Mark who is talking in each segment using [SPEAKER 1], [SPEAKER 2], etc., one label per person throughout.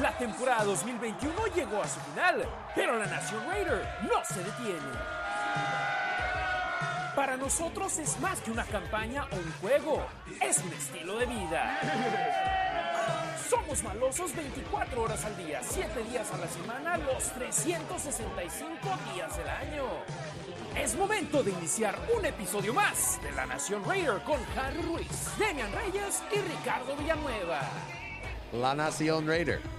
[SPEAKER 1] La temporada 2021 llegó a su final, pero la Nación Raider no se detiene. Para nosotros es más que una campaña o un juego, es un estilo de vida. Somos malosos 24 horas al día, 7 días a la semana, los 365 días del año. Es momento de iniciar un episodio más de La Nación Raider con Harry Ruiz, Demian Reyes y Ricardo Villanueva.
[SPEAKER 2] La Nación Raider.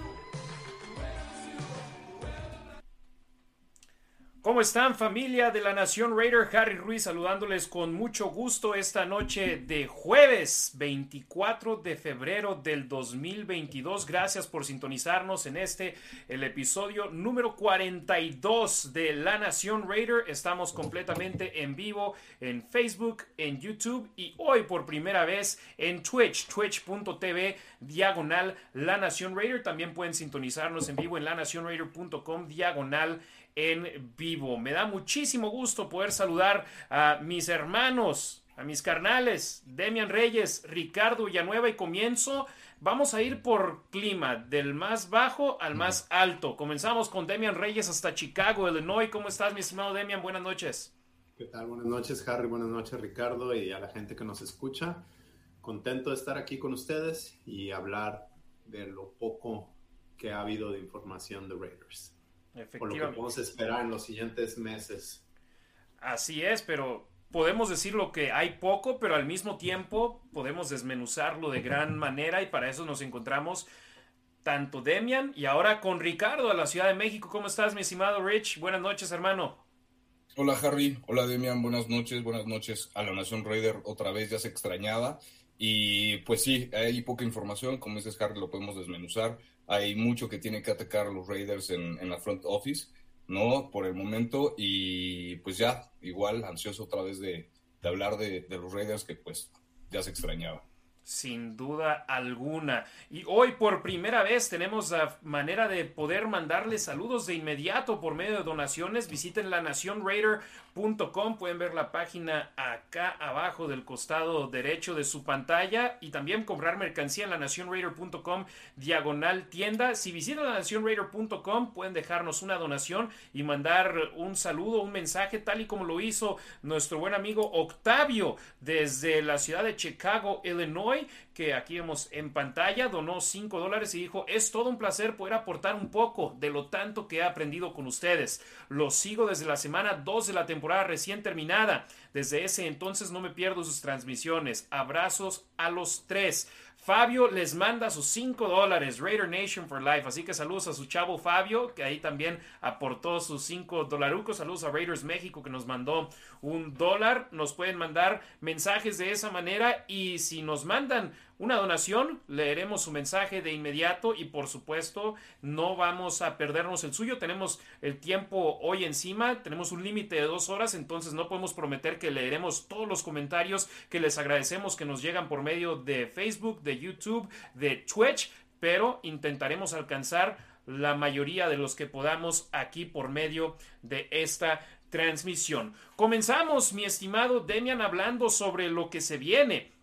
[SPEAKER 1] ¿Cómo están familia de la Nación Raider? Harry Ruiz saludándoles con mucho gusto esta noche de jueves 24 de febrero del 2022. Gracias por sintonizarnos en este, el episodio número 42 de la Nación Raider. Estamos completamente en vivo en Facebook, en YouTube y hoy por primera vez en Twitch, twitch.tv diagonal La Nación Raider. También pueden sintonizarnos en vivo en lanacionraider.com diagonal en vivo. Me da muchísimo gusto poder saludar a mis hermanos, a mis carnales, Demian Reyes, Ricardo Villanueva y comienzo. Vamos a ir por clima, del más bajo al más alto. Comenzamos con Demian Reyes hasta Chicago, Illinois. ¿Cómo estás, mi estimado Demian? Buenas noches.
[SPEAKER 3] ¿Qué tal? Buenas noches, Harry. Buenas noches, Ricardo, y a la gente que nos escucha. Contento de estar aquí con ustedes y hablar de lo poco que ha habido de información de Raiders. Por lo que podemos esperar en los siguientes meses.
[SPEAKER 1] Así es, pero podemos decir lo que hay poco, pero al mismo tiempo podemos desmenuzarlo de gran manera y para eso nos encontramos tanto Demian y ahora con Ricardo a la Ciudad de México. ¿Cómo estás, mi estimado Rich? Buenas noches, hermano.
[SPEAKER 4] Hola, Harry. Hola, Demian. Buenas noches. Buenas noches a la Nación Raider. Otra vez ya se extrañaba. Y pues sí, hay poca información. Como dices, Harry, lo podemos desmenuzar hay mucho que tiene que atacar los Raiders en, en, la front office, ¿no? Por el momento, y pues ya, igual, ansioso otra vez de, de hablar de, de, los Raiders que pues ya se extrañaba.
[SPEAKER 1] Sin duda alguna. Y hoy por primera vez tenemos la manera de poder mandarles saludos de inmediato por medio de donaciones. Visiten la Nación Raider pueden ver la página acá abajo del costado derecho de su pantalla y también comprar mercancía en la nacionraider.com diagonal tienda. Si visitan la nacionraider.com pueden dejarnos una donación y mandar un saludo, un mensaje tal y como lo hizo nuestro buen amigo Octavio desde la ciudad de Chicago, Illinois, que aquí vemos en pantalla, donó 5 dólares y dijo, es todo un placer poder aportar un poco de lo tanto que he aprendido con ustedes. Los sigo desde la semana 2 de la temporada recién terminada. Desde ese entonces no me pierdo sus transmisiones. Abrazos a los tres. Fabio les manda sus 5 dólares, Raider Nation for Life. Así que saludos a su chavo Fabio, que ahí también aportó sus 5 dolarucos. Saludos a Raiders México, que nos mandó un dólar. Nos pueden mandar mensajes de esa manera. Y si nos mandan una donación, leeremos su mensaje de inmediato. Y por supuesto, no vamos a perdernos el suyo. Tenemos el tiempo hoy encima. Tenemos un límite de dos horas. Entonces no podemos prometer que leeremos todos los comentarios que les agradecemos que nos llegan por medio de Facebook, de YouTube, de Twitch, pero intentaremos alcanzar la mayoría de los que podamos aquí por medio de esta transmisión. Comenzamos, mi estimado Demian, hablando sobre lo que se viene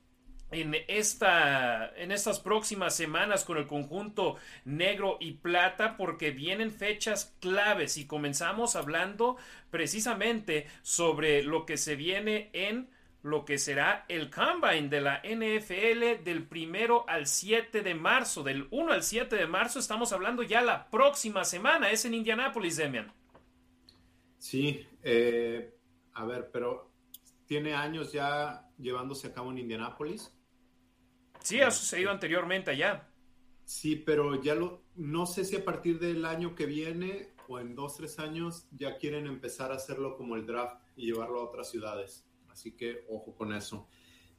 [SPEAKER 1] en, esta, en estas próximas semanas con el conjunto negro y plata porque vienen fechas claves y comenzamos hablando precisamente sobre lo que se viene en lo que será el combine de la NFL del primero al 7 de marzo. Del 1 al 7 de marzo estamos hablando ya la próxima semana. Es en Indianápolis, Demian.
[SPEAKER 3] Sí, eh, a ver, pero tiene años ya llevándose a cabo en Indianápolis.
[SPEAKER 1] Sí, ha sucedido anteriormente allá.
[SPEAKER 3] Sí, pero ya lo, no sé si a partir del año que viene o en dos, tres años ya quieren empezar a hacerlo como el draft y llevarlo a otras ciudades. Así que ojo con eso.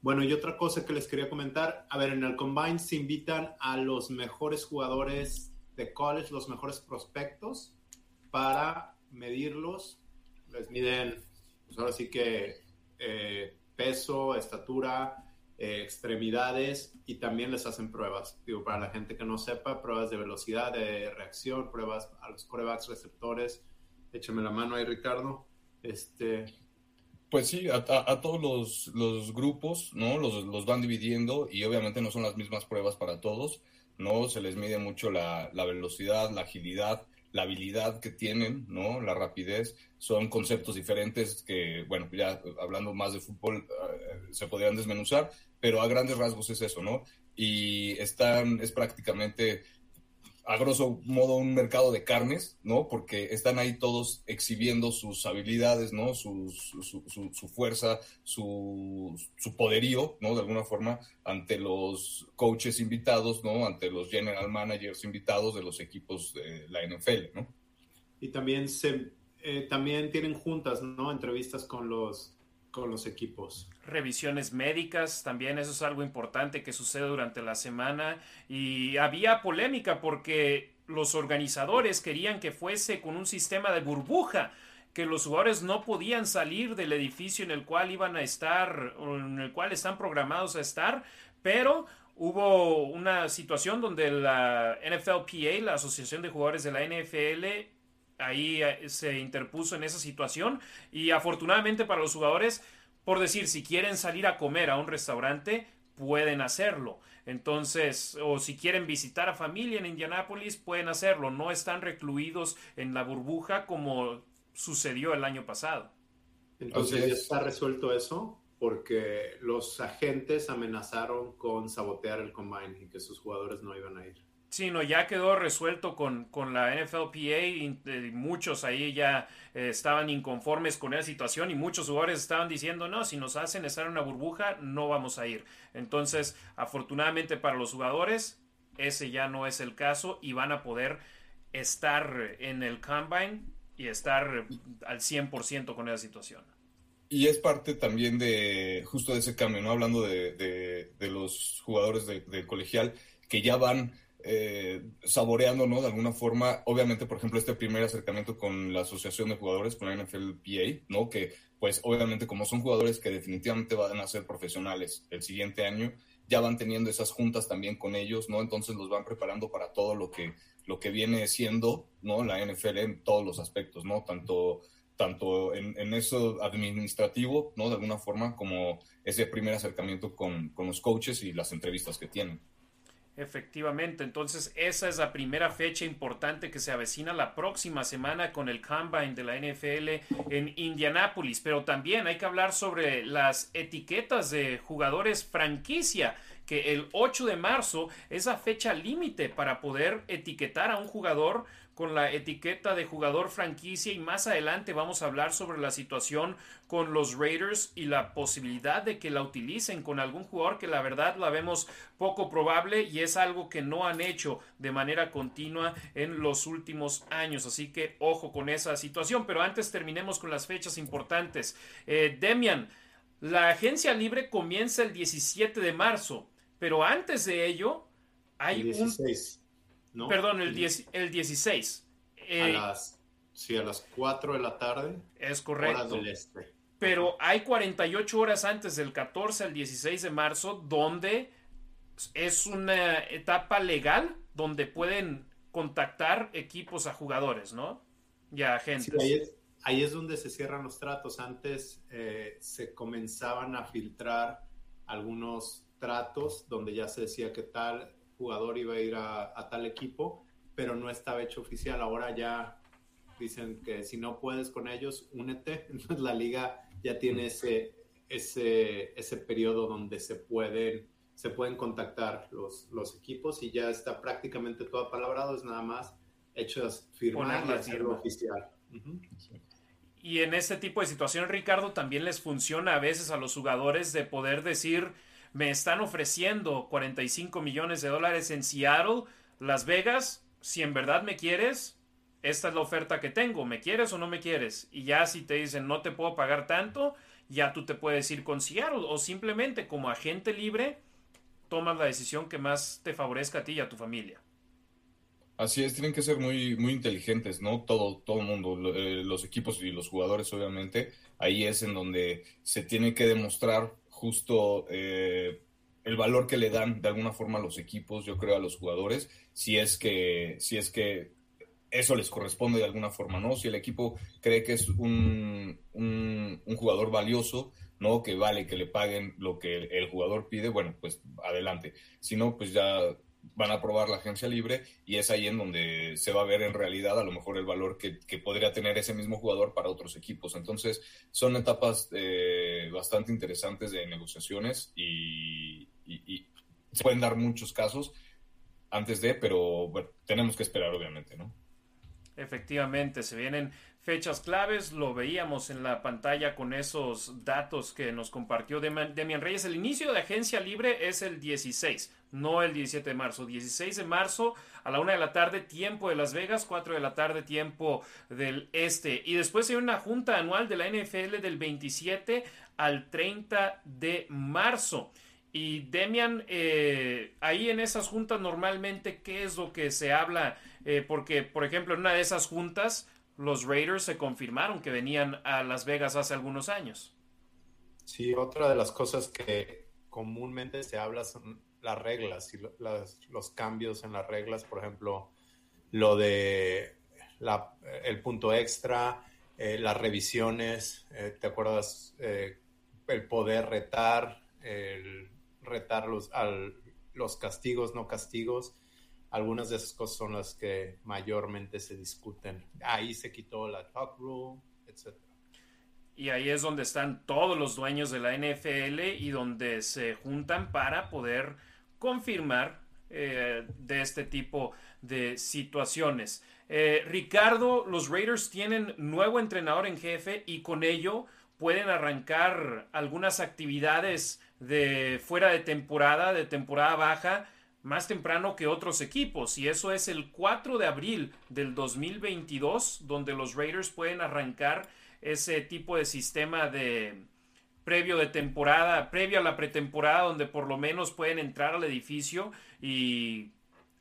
[SPEAKER 3] Bueno, y otra cosa que les quería comentar, a ver, en el Combine se invitan a los mejores jugadores de college, los mejores prospectos, para medirlos. Les miden, pues ahora sí que eh, peso, estatura, eh, extremidades y también les hacen pruebas. Digo, para la gente que no sepa, pruebas de velocidad, de reacción, pruebas a los corebacks receptores. Échame la mano ahí, Ricardo. Este.
[SPEAKER 4] Pues sí, a, a, todos los, los, grupos, ¿no? Los, los, van dividiendo y obviamente no son las mismas pruebas para todos, ¿no? Se les mide mucho la, la velocidad, la agilidad, la habilidad que tienen, ¿no? La rapidez, son conceptos diferentes que, bueno, ya hablando más de fútbol, eh, se podrían desmenuzar, pero a grandes rasgos es eso, ¿no? Y están, es prácticamente a grosso modo un mercado de carnes, ¿no? Porque están ahí todos exhibiendo sus habilidades, ¿no? Su, su, fuerza, su, su, poderío, ¿no? De alguna forma, ante los coaches invitados, ¿no? Ante los general managers invitados de los equipos de la NFL, ¿no?
[SPEAKER 3] Y también, se, eh, también tienen juntas, ¿no? Entrevistas con los los equipos.
[SPEAKER 1] Revisiones médicas, también eso es algo importante que sucede durante la semana. Y había polémica porque los organizadores querían que fuese con un sistema de burbuja, que los jugadores no podían salir del edificio en el cual iban a estar, en el cual están programados a estar, pero hubo una situación donde la NFLPA, la Asociación de Jugadores de la NFL, ahí eh, se interpuso en esa situación y afortunadamente para los jugadores, por decir, si quieren salir a comer a un restaurante, pueden hacerlo. Entonces, o si quieren visitar a familia en Indianápolis, pueden hacerlo. No están recluidos en la burbuja como sucedió el año pasado.
[SPEAKER 3] Entonces, ya está resuelto eso porque los agentes amenazaron con sabotear el combine y que sus jugadores no iban a ir.
[SPEAKER 1] Sí, no, ya quedó resuelto con, con la NFLPA y, muchos ahí ya eh, estaban inconformes con esa situación y muchos jugadores estaban diciendo, no, si nos hacen estar en una burbuja, no vamos a ir. Entonces, afortunadamente para los jugadores, ese ya no es el caso y van a poder estar en el combine y estar al 100% con esa situación.
[SPEAKER 4] Y es parte también de justo de ese cambio, ¿no? Hablando de, de, los jugadores del colegial que ya van eh, saboreando, ¿no? De alguna forma, obviamente, por ejemplo, este primer acercamiento con la Asociación de Jugadores, con la NFLPA, ¿no? Que, pues, obviamente, como son jugadores que definitivamente van a ser profesionales el siguiente año, ya van teniendo esas juntas también con ellos, ¿no? Entonces los van preparando para todo lo que, lo que viene siendo, ¿no? La NFL en todos los aspectos, ¿no? Tanto, tanto en, en eso administrativo, ¿no? De alguna forma, como ese primer acercamiento con, con los coaches y las entrevistas que tienen.
[SPEAKER 1] Efectivamente, entonces esa es la primera fecha importante que se avecina la próxima semana con el Combine de la NFL en Indianápolis, pero también hay que hablar sobre las etiquetas de jugadores franquicia que el 8 de marzo es la fecha límite para poder etiquetar a un jugador con la etiqueta de jugador franquicia y más adelante vamos a hablar sobre la situación con los Raiders y la posibilidad de que la utilicen con algún jugador que la verdad la vemos poco probable y es algo que no han hecho de manera continua en los últimos años. Así que ojo con esa situación. Pero antes terminemos con las fechas importantes. Eh, Demian, la agencia libre comienza el 17 de marzo, pero antes de ello hay 16. un Perdón, el, el 16.
[SPEAKER 3] a eh, las, sí, a las 4 de la tarde.
[SPEAKER 1] Es correcto. este. Pero hay 48 horas antes del 14 al 16 de marzo donde es una etapa legal donde pueden contactar equipos a jugadores, ¿no? Y a agentes.
[SPEAKER 3] ahí, es, donde se cierran los tratos. Antes eh, se comenzaban a filtrar algunos tratos donde ya se decía que tal jugador iba a ir a, tal equipo, pero no estaba hecho oficial. Ahora ya dicen que si no puedes con ellos, únete. Entonces la liga ya tiene ese, ese, ese periodo donde se pueden, se pueden contactar los, los equipos y ya está prácticamente todo palabrado, es nada más hecho firmar y hacerlo oficial.
[SPEAKER 1] Y en este tipo de situación, Ricardo, también les funciona a veces a los jugadores de poder decir, me están ofreciendo 45 millones de dólares en Seattle, Las Vegas, si en verdad me quieres, esta es la oferta que tengo, ¿me quieres o no me quieres? Y ya si te dicen no te puedo pagar tanto, ya tú te puedes ir con Seattle o simplemente como agente libre tomas la decisión que más te favorezca a ti y a tu familia.
[SPEAKER 4] Así es, tienen que ser muy, muy inteligentes, ¿no? Todo, todo mundo, eh, los equipos y los jugadores, obviamente. Ahí es en donde se tiene que demostrar justo eh, el valor que le dan de alguna forma a los equipos, yo creo, a los jugadores, si es que, si es que eso les corresponde de alguna forma, ¿no? Si el equipo cree que es un, un, jugador valioso, ¿no? Que vale que le paguen lo que el, jugador pide, bueno, pues adelante. Si no, pues ya van a probar la agencia libre y es ahí en donde se va a ver en realidad a lo mejor el valor que, podría tener ese mismo jugador para otros equipos. Entonces son etapas eh, bastante interesantes de negociaciones y, se pueden dar muchos casos antes de, pero tenemos que esperar obviamente, ¿no?
[SPEAKER 1] Efectivamente, se vienen fechas claves, lo veíamos en la pantalla con esos datos que nos compartió Demian Reyes. El inicio de agencia libre es el 16, no el 17 de marzo. 16 de marzo a la 1 de la tarde, tiempo de Las Vegas, 4 de la tarde, tiempo del este. Y después hay una junta anual de la NFL del 27 al 30 de marzo. Y Demian, eh, ahí en esas juntas normalmente, ¿qué es lo que se habla? Eh, porque, por ejemplo, en una de esas juntas, los Raiders se confirmaron que venían a Las Vegas hace algunos años.
[SPEAKER 3] Sí, otra de las cosas que comúnmente se habla son las reglas y los cambios en las reglas, por ejemplo, lo de el punto extra, eh, las revisiones, eh, ¿te acuerdas? El poder retar, el retar los, los castigos, no castigos. Algunas de esas cosas son las que mayormente se discuten. Ahí se quitó la talk rule, etc.
[SPEAKER 1] Y ahí es donde están todos los dueños de la NFL y donde se juntan para poder confirmar eh, de este tipo de situaciones. Eh, Ricardo, los Raiders tienen nuevo entrenador en jefe y con ello pueden arrancar algunas actividades de fuera de temporada, de temporada baja, más temprano que otros equipos. Y eso es el 4 de abril del 2022, donde los Raiders pueden arrancar ese tipo de sistema de previo de temporada, previo a la pretemporada, donde por lo menos pueden entrar al edificio y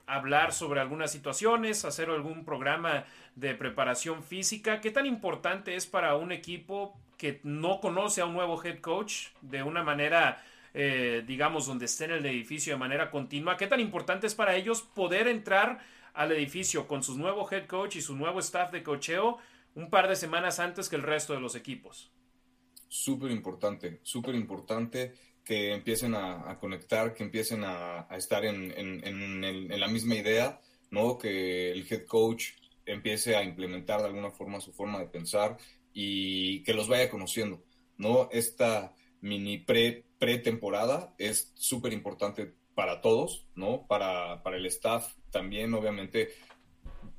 [SPEAKER 1] hablar sobre algunas situaciones, hacer algún programa de preparación física. ¿Qué tan importante es para un equipo que no conoce a un nuevo head coach de una manera eh, digamos, donde esté en el edificio de manera continua. ¿Qué tan importante es para ellos poder entrar al edificio con su nuevo head coach y su nuevo staff de cocheo un par de semanas antes que el resto de los equipos?
[SPEAKER 4] Súper importante, súper importante que empiecen a, conectar, que empiecen a, estar en, en, la misma idea, ¿no? Que el head coach empiece a implementar de alguna forma su forma de pensar y que los vaya conociendo, ¿no? Esta mini pre pretemporada es súper importante para todos, ¿no? Para, para el staff también, obviamente,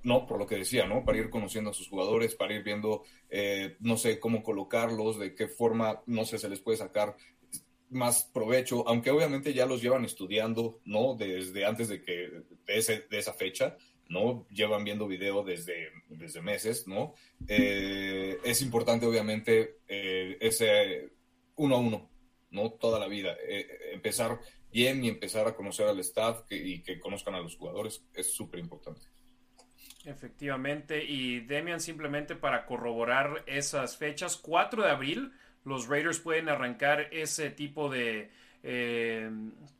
[SPEAKER 4] no, por lo que decía, ¿no? Para ir conociendo a sus jugadores, para ir viendo, eh, no sé, cómo colocarlos, de qué forma, no sé, se les puede sacar más provecho, aunque obviamente ya los llevan estudiando, ¿no? Desde antes de que, de esa fecha, ¿no? Llevan viendo video desde, desde meses, ¿no? Eh, es importante, obviamente, eh, ese uno a uno, ¿no? Toda la vida. Eh, eh, empezar bien y empezar a conocer al staff y que conozcan a los jugadores es súper importante.
[SPEAKER 1] Efectivamente, y Demian simplemente para corroborar esas fechas, 4 de abril, los Raiders pueden arrancar ese tipo de eh,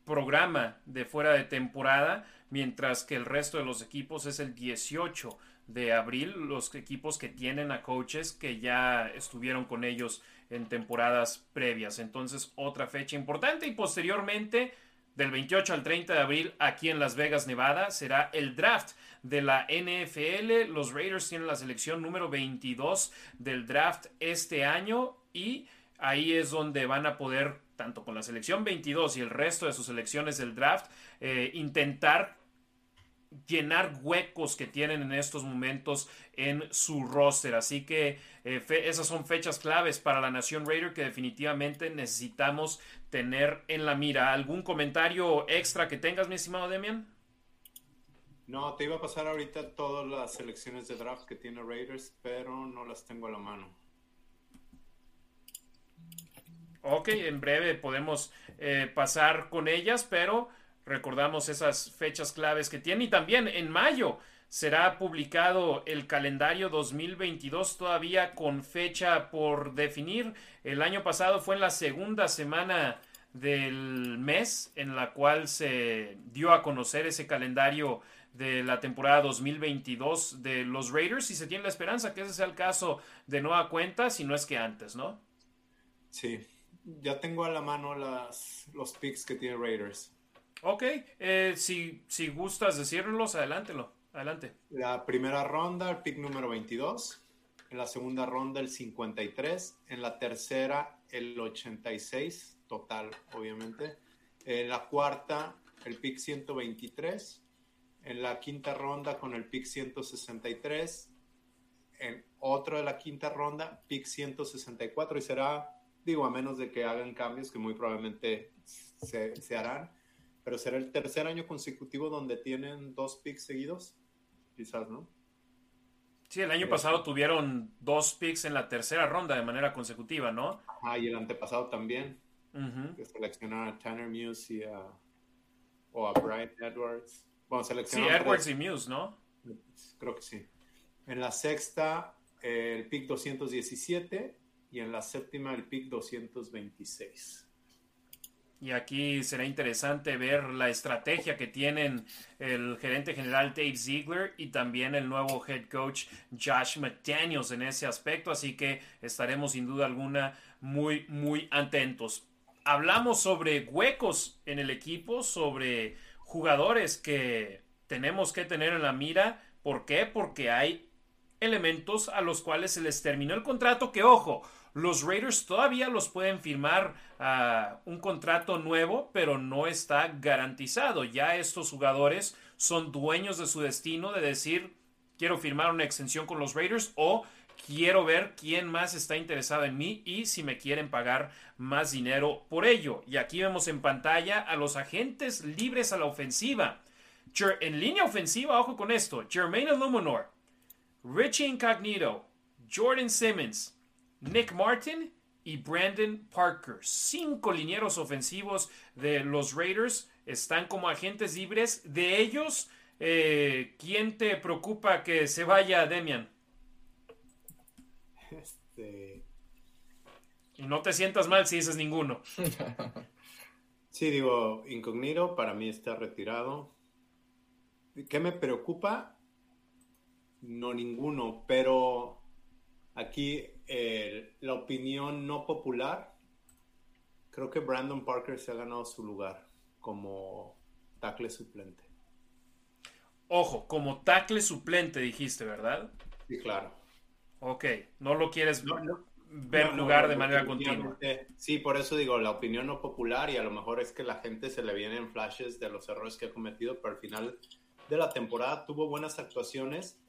[SPEAKER 1] programa de fuera de temporada, mientras que el resto de los equipos es el 18 de abril, los equipos que tienen a coaches que ya estuvieron con ellos en temporadas previas. Entonces, otra fecha importante y posteriormente, del 28 al 30 de abril, aquí en Las Vegas, Nevada, será el draft de la NFL. Los Raiders tienen la selección número 22 del draft este año y ahí es donde van a poder, tanto con la selección 22 y el resto de sus selecciones del draft, eh, intentar llenar huecos que tienen en estos momentos en su roster. Así que eh, esas son fechas claves para la Nación Raider que definitivamente necesitamos tener en la mira. ¿Algún comentario extra que tengas, mi estimado Demian?
[SPEAKER 3] No, te iba a pasar ahorita todas las selecciones de draft que tiene Raiders, pero no las tengo a la mano.
[SPEAKER 1] Ok, en breve podemos eh, pasar con ellas, pero Recordamos esas fechas claves que tiene. Y también en mayo será publicado el calendario 2022 todavía con fecha por definir. El año pasado fue en la segunda semana del mes en la cual se dio a conocer ese calendario de la temporada 2022 de los Raiders y se tiene la esperanza que ese sea el caso de nueva cuenta, si no es que antes, ¿no?
[SPEAKER 3] Sí, ya tengo a la mano las, los picks que tiene Raiders.
[SPEAKER 1] Ok, eh, si, si gustas decirlos, adelántelo. Adelante.
[SPEAKER 3] La primera ronda, el pick número 22. En la segunda ronda, el 53. En la tercera, el 86, total, obviamente. En la cuarta, el pick 123. En la quinta ronda, con el pick 163. En otro de la quinta ronda, pick 164. Y será, digo, a menos de que hagan cambios que muy probablemente se, se harán pero será el tercer año consecutivo donde tienen dos picks seguidos, quizás, ¿no?
[SPEAKER 1] Sí, el año pasado tuvieron dos picks en la tercera ronda de manera consecutiva, ¿no?
[SPEAKER 3] Ah, y el antepasado también. Que seleccionaron a Tanner Muse y a, o a Brian Edwards. Bueno, seleccionaron.
[SPEAKER 1] Sí, Edwards y Muse, ¿no?
[SPEAKER 3] Creo que sí. En la sexta, el pick 217 y en la séptima, el pick 226.
[SPEAKER 1] Y aquí será interesante ver la estrategia que tienen el gerente general Dave Ziegler y también el nuevo head coach Josh McDaniels en ese aspecto. Así que estaremos sin duda alguna muy, muy atentos. Hablamos sobre huecos en el equipo, sobre jugadores que tenemos que tener en la mira. ¿Por qué? Porque hay elementos a los cuales se les terminó el contrato que, ojo, los Raiders todavía los pueden firmar a un contrato nuevo, pero no está garantizado. Ya estos jugadores son dueños de su destino de decir, quiero firmar una extensión con los Raiders o quiero ver quién más está interesado en mí y si me quieren pagar más dinero por ello. Y aquí vemos en pantalla a los agentes libres a la ofensiva. En línea ofensiva, ojo con esto, Jermaine Illuminor, Richie Incognito, Jordan Simmons, Nick Martin y Brandon Parker. Cinco linieros ofensivos de los Raiders están como agentes libres. De ellos, eh, ¿quién te preocupa que se vaya, Demian? Este... Y no te sientas mal si dices ninguno.
[SPEAKER 3] Sí, digo, Incognito para mí está retirado. ¿Qué me preocupa? No ninguno, pero aquí eh, la opinión no popular, creo que Brandon Parker se ha ganado su lugar como tackle suplente.
[SPEAKER 1] Ojo, como tackle suplente dijiste, ¿verdad?
[SPEAKER 3] Sí, claro.
[SPEAKER 1] Ok, no lo quieres ver jugar de manera continua.
[SPEAKER 3] Sí, por eso digo, la opinión no popular y a lo mejor es que la gente se le viene en flashes de los errores que ha cometido, pero al final de la temporada tuvo buenas actuaciones,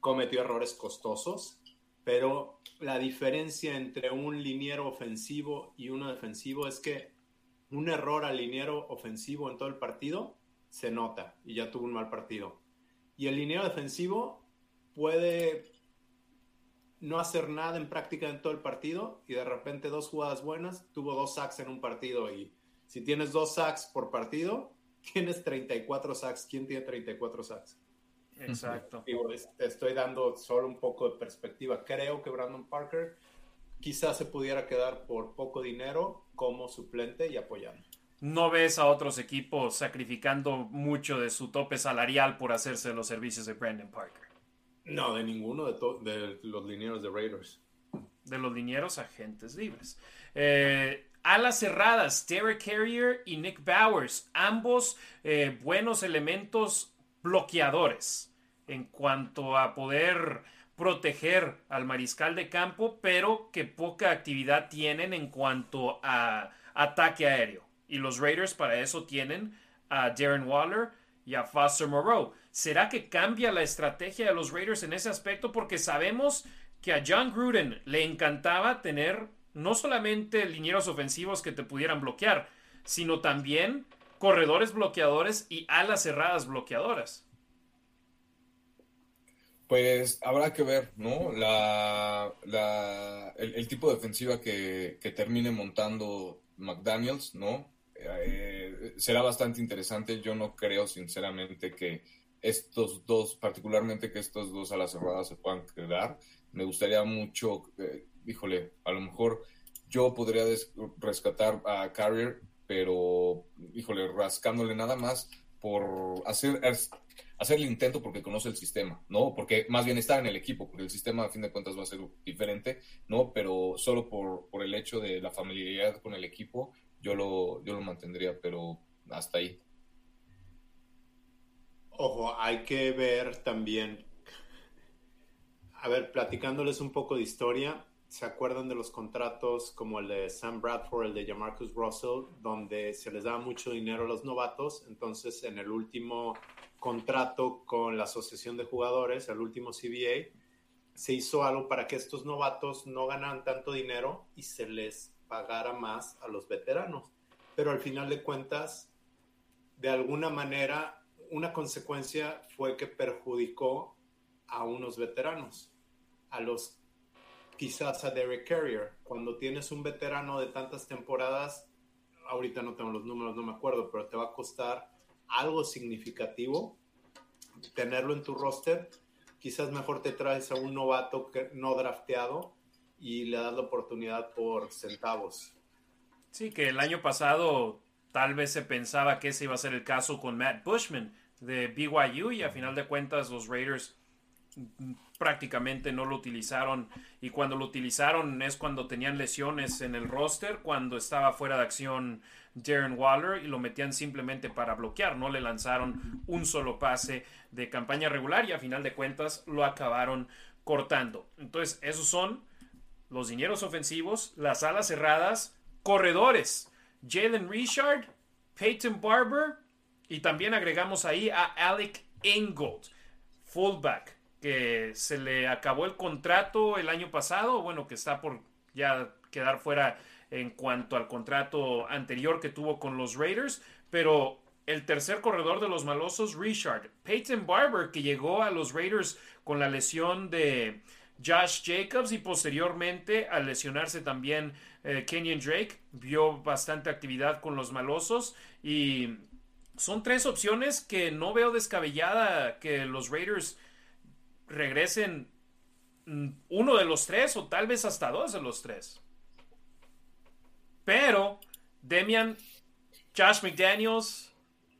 [SPEAKER 3] cometió errores costosos, pero la diferencia entre un liniero ofensivo y uno defensivo es que un error al liniero ofensivo en todo el partido se nota y ya tuvo un mal partido. Y el liniero defensivo puede no hacer nada en práctica en todo el partido y de repente dos jugadas buenas, tuvo dos sacks en un partido y si tienes dos sacks por partido, tienes 34 sacks. ¿Quién tiene 34 sacks?
[SPEAKER 1] Exacto.
[SPEAKER 3] estoy dando solo un poco de perspectiva. Creo que Brandon Parker quizás se pudiera quedar por poco dinero como suplente y apoyando.
[SPEAKER 1] ¿No ves a otros equipos sacrificando mucho de su tope salarial por hacerse los servicios de Brandon Parker?
[SPEAKER 3] No, de ninguno de, los linieros de Raiders.
[SPEAKER 1] De los linieros agentes libres. Eh, alas cerradas, Derek Carrier y Nick Bowers, ambos eh, buenos elementos bloqueadores en cuanto a poder proteger al mariscal de campo, pero que poca actividad tienen en cuanto a ataque aéreo. Y los Raiders para eso tienen a Darren Waller y a Foster Moreau. ¿Será que cambia la estrategia de los Raiders en ese aspecto? Porque sabemos que a John Gruden le encantaba tener no solamente linieros ofensivos que te pudieran bloquear, sino también corredores bloqueadores y alas cerradas bloqueadoras.
[SPEAKER 4] Pues habrá que ver, ¿no? La, el, tipo de defensiva que, termine montando McDaniels, ¿no? Eh, será bastante interesante. Yo no creo, sinceramente, que estos dos, particularmente que estos dos a las cerradas se puedan quedar. Me gustaría mucho, eh, híjole, a lo mejor yo podría rescatar a Carrier, pero, híjole, rascándole nada más por hacer hacer el intento porque conoce el sistema, ¿no? Porque más bien está en el equipo, porque el sistema a fin de cuentas va a ser diferente, ¿no? Pero solo por, por el hecho de la familiaridad con el equipo, yo lo, yo lo mantendría, pero hasta ahí.
[SPEAKER 3] Ojo, hay que ver también, a ver, platicándoles un poco de historia, ¿se acuerdan de los contratos como el de Sam Bradford, el de Jamarcus Russell, donde se les daba mucho dinero a los novatos? Entonces, en el último contrato con la Asociación de Jugadores, el último CBA, se hizo algo para que estos novatos no ganaran tanto dinero y se les pagara más a los veteranos. Pero al final de cuentas, de alguna manera, una consecuencia fue que perjudicó a unos veteranos, a los quizás a Derek Carrier. Cuando tienes un veterano de tantas temporadas, ahorita no tengo los números, no me acuerdo, pero te va a costar algo significativo tenerlo en tu roster. Quizás mejor te traes a un novato que no drafteado y le das la oportunidad por centavos.
[SPEAKER 1] Sí, que el año pasado tal vez se pensaba que ese iba a ser el caso con Matt Bushman de BYU y a final de cuentas los Raiders prácticamente no lo utilizaron y cuando lo utilizaron es cuando tenían lesiones en el roster, cuando estaba fuera de acción Darren Waller y lo metían simplemente para bloquear, no le lanzaron un solo pase de campaña regular y a final de cuentas lo acabaron cortando. Entonces, esos son los dineros ofensivos, las alas cerradas, corredores, Jalen Richard, Peyton Barber y también agregamos ahí a Alec Ingold, fullback que se le acabó el contrato el año pasado, bueno, que está por ya quedar fuera en cuanto al contrato anterior que tuvo con los Raiders, pero el tercer corredor de los malosos, Richard, Peyton Barber, que llegó a los Raiders con la lesión de Josh Jacobs y posteriormente al lesionarse también eh, Kenyon Drake, vio bastante actividad con los malosos y son tres opciones que no veo descabellada que los Raiders regresen mm, uno de los tres o tal vez hasta dos de los tres. Pero Demian, Josh McDaniels,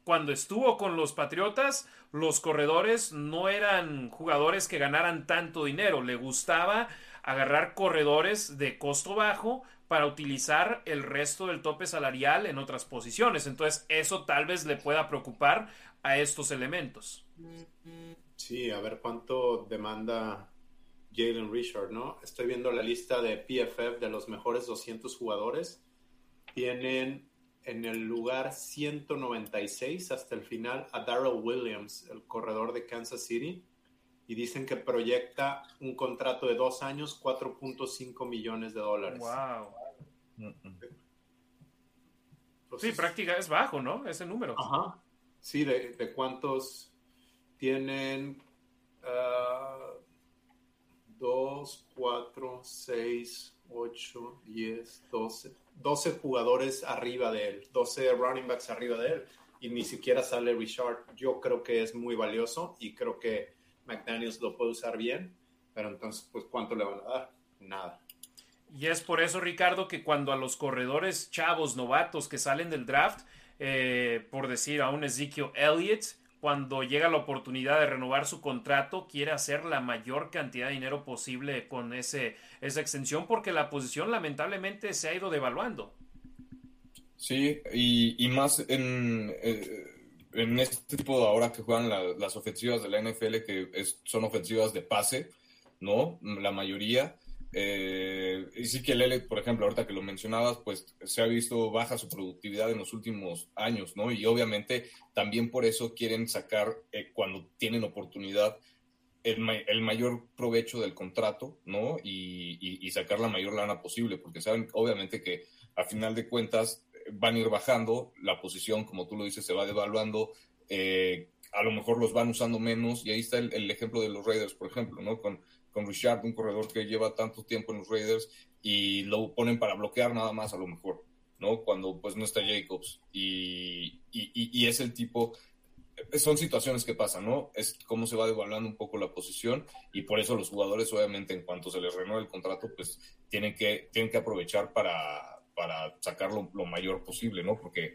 [SPEAKER 1] cuando estuvo con los Patriotas, los corredores no eran jugadores que ganaran tanto dinero. Le gustaba agarrar corredores de costo bajo para utilizar el resto del tope salarial en otras posiciones. Entonces, eso tal vez le pueda preocupar a estos elementos.
[SPEAKER 3] Sí, a ver cuánto demanda Jalen Richard, ¿no? Estoy viendo la lista de PFF de los mejores 200 jugadores. Tienen en el lugar 196 hasta el final a Darrell Williams, el corredor de Kansas City, y dicen que proyecta un contrato de dos años, 4.5 millones de dólares.
[SPEAKER 1] ¡Wow! sí, práctica es bajo, ¿no? Ese número.
[SPEAKER 3] Ajá. Sí, de, de cuántos tienen 2, 4, 6, 8, 10, 12, 12 jugadores arriba de él, 12 running backs arriba de él, y ni siquiera sale Richard. Yo creo que es muy valioso y creo que McDaniels lo puede usar bien, pero entonces, pues, ¿cuánto le van a dar? Nada.
[SPEAKER 1] Y es por eso, Ricardo, que cuando a los corredores chavos, novatos que salen del draft, eh, por decir a un Ezekiel Elliott, cuando llega la oportunidad de renovar su contrato, quiere hacer la mayor cantidad de dinero posible con ese, esa extensión porque la posición lamentablemente se ha ido devaluando.
[SPEAKER 4] Sí, y, más en, eh, en este tipo ahora que juegan las ofensivas de la NFL, que son ofensivas de pase, ¿no? La mayoría. Eh, que Lele, por ejemplo, ahorita que lo mencionabas, pues se ha visto baja su productividad en los últimos años, ¿no? Y obviamente también por eso quieren sacar, eh, cuando tienen oportunidad, el, mayor provecho del contrato, ¿no? Y, sacar la mayor lana posible, porque saben, obviamente, que a final de cuentas eh, van a ir bajando, la posición, como tú lo dices, se va devaluando, eh, a lo mejor los van usando menos, y ahí está el, el ejemplo de los Raiders, por ejemplo, ¿no? Con con Richard, un corredor que lleva tanto tiempo en los Raiders y lo ponen para bloquear nada más a lo mejor, ¿no? Cuando pues no está Jacobs y, y, es el tipo, son situaciones que pasan, ¿no? Es cómo se va devaluando un poco la posición y por eso los jugadores obviamente en cuanto se les renueve el contrato pues tienen que, tienen que aprovechar para, para sacarlo lo mayor posible, ¿no? Porque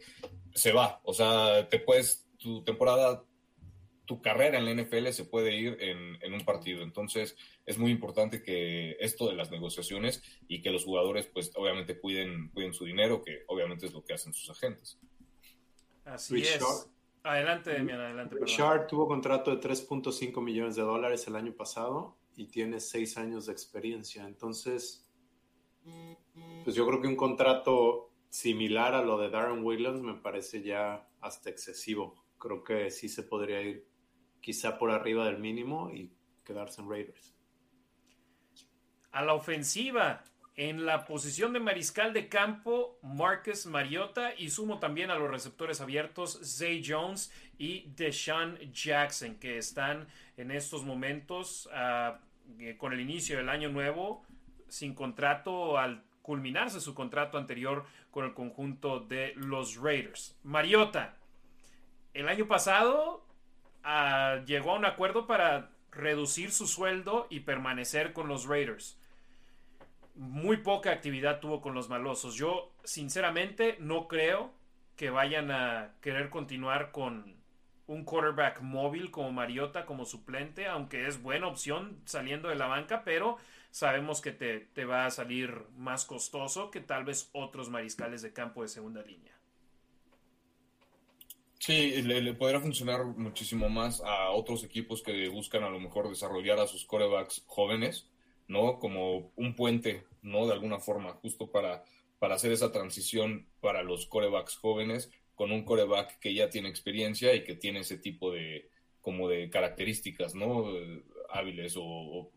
[SPEAKER 4] se va, o sea, te puedes, tu temporada tu carrera en la NFL se puede ir en, un partido. Entonces, es muy importante que esto de las negociaciones y que los jugadores, pues, obviamente cuiden, cuiden su dinero, que obviamente es lo que hacen sus agentes.
[SPEAKER 1] Así es. Adelante, Demian, adelante.
[SPEAKER 3] Richard tuvo contrato de 3.5 millones de dólares el año pasado y tiene seis años de experiencia. Entonces, pues yo creo que un contrato similar a lo de Darren Williams me parece ya hasta excesivo. Creo que sí se podría ir quizá por arriba del mínimo y quedarse en Raiders.
[SPEAKER 1] A la ofensiva, en la posición de mariscal de campo, Marcus Mariota y sumo también a los receptores abiertos, Zay Jones y Deshaun Jackson, que están en estos momentos uh, con el inicio del año nuevo sin contrato al culminarse su contrato anterior con el conjunto de los Raiders. Mariota, el año pasado llegó a un acuerdo para reducir su sueldo y permanecer con los Raiders. Muy poca actividad tuvo con los malosos. Yo, sinceramente, no creo que vayan a querer continuar con un quarterback móvil como Mariota como suplente, aunque es buena opción saliendo de la banca, pero sabemos que te, te, va a salir más costoso que tal vez otros mariscales de campo de segunda línea.
[SPEAKER 4] Sí, le, le, podrá funcionar muchísimo más a otros equipos que buscan a lo mejor desarrollar a sus corebacks jóvenes, ¿no? Como un puente, ¿no? De alguna forma, justo para, para hacer esa transición para los corebacks jóvenes con un coreback que ya tiene experiencia y que tiene ese tipo de, como de características, ¿no? Hábiles o,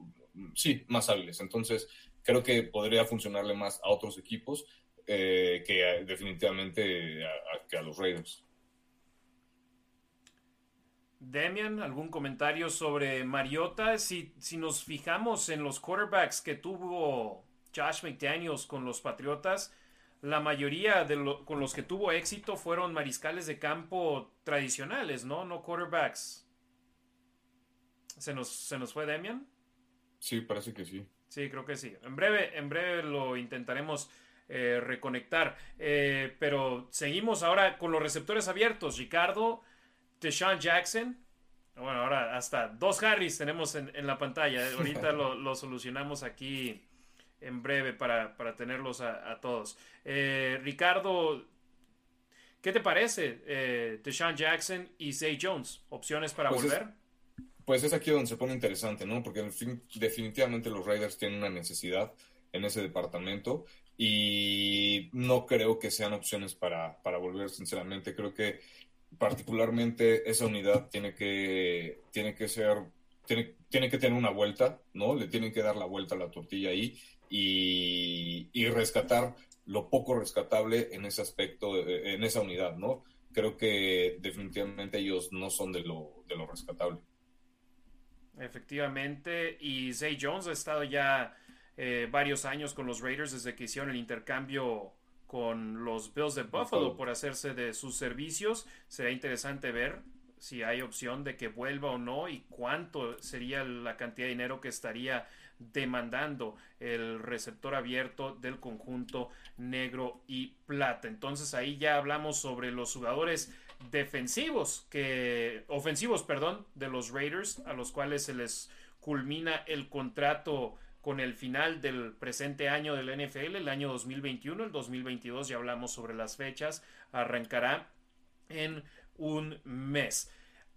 [SPEAKER 4] sí, más hábiles. Entonces, creo que podría funcionarle más a otros equipos eh, que definitivamente a, a, que a los Raiders.
[SPEAKER 1] Demian, ¿algún comentario sobre Mariota? Si, si nos fijamos en los quarterbacks que tuvo Josh McDaniels con los Patriotas, la mayoría de lo, con los que tuvo éxito fueron mariscales de campo tradicionales, ¿no? No quarterbacks. ¿Se nos, se nos fue Demian?
[SPEAKER 4] Sí, parece que sí.
[SPEAKER 1] Sí, creo que sí. En breve, en breve lo intentaremos eh, reconectar. Eh, pero seguimos ahora con los receptores abiertos. Ricardo, Deshaun Jackson. Bueno, ahora hasta dos Harris tenemos en, en la pantalla. Ahorita lo, lo, solucionamos aquí en breve para, para tenerlos a, a todos. Eh, Ricardo, ¿qué te parece eh, Deshaun Jackson y Zay Jones? ¿Opciones para
[SPEAKER 4] pues
[SPEAKER 1] volver?
[SPEAKER 4] Es, pues es aquí donde se pone interesante, ¿no? Porque en fin, definitivamente los Raiders tienen una necesidad en ese departamento y no creo que sean opciones para, para volver, sinceramente. Creo que particularmente esa unidad tiene que, tiene que ser, tiene, tiene que tener una vuelta, ¿no? Le tienen que dar la vuelta a la tortilla ahí y, y rescatar lo poco rescatable en ese aspecto, en esa unidad, ¿no? Creo que definitivamente ellos no son de lo, de lo rescatable.
[SPEAKER 1] Efectivamente, y Zay Jones ha estado ya eh, varios años con los Raiders desde que hicieron el intercambio con los Bills de Buffalo por hacerse de sus servicios. Será interesante ver si hay opción de que vuelva o no y cuánto sería la cantidad de dinero que estaría demandando el receptor abierto del conjunto negro y plata. Entonces ahí ya hablamos sobre los jugadores defensivos que ofensivos, perdón, de los Raiders a los cuales se les culmina el contrato con el final del presente año del NFL, el año 2021, el 2022 ya hablamos sobre las fechas, arrancará en un mes.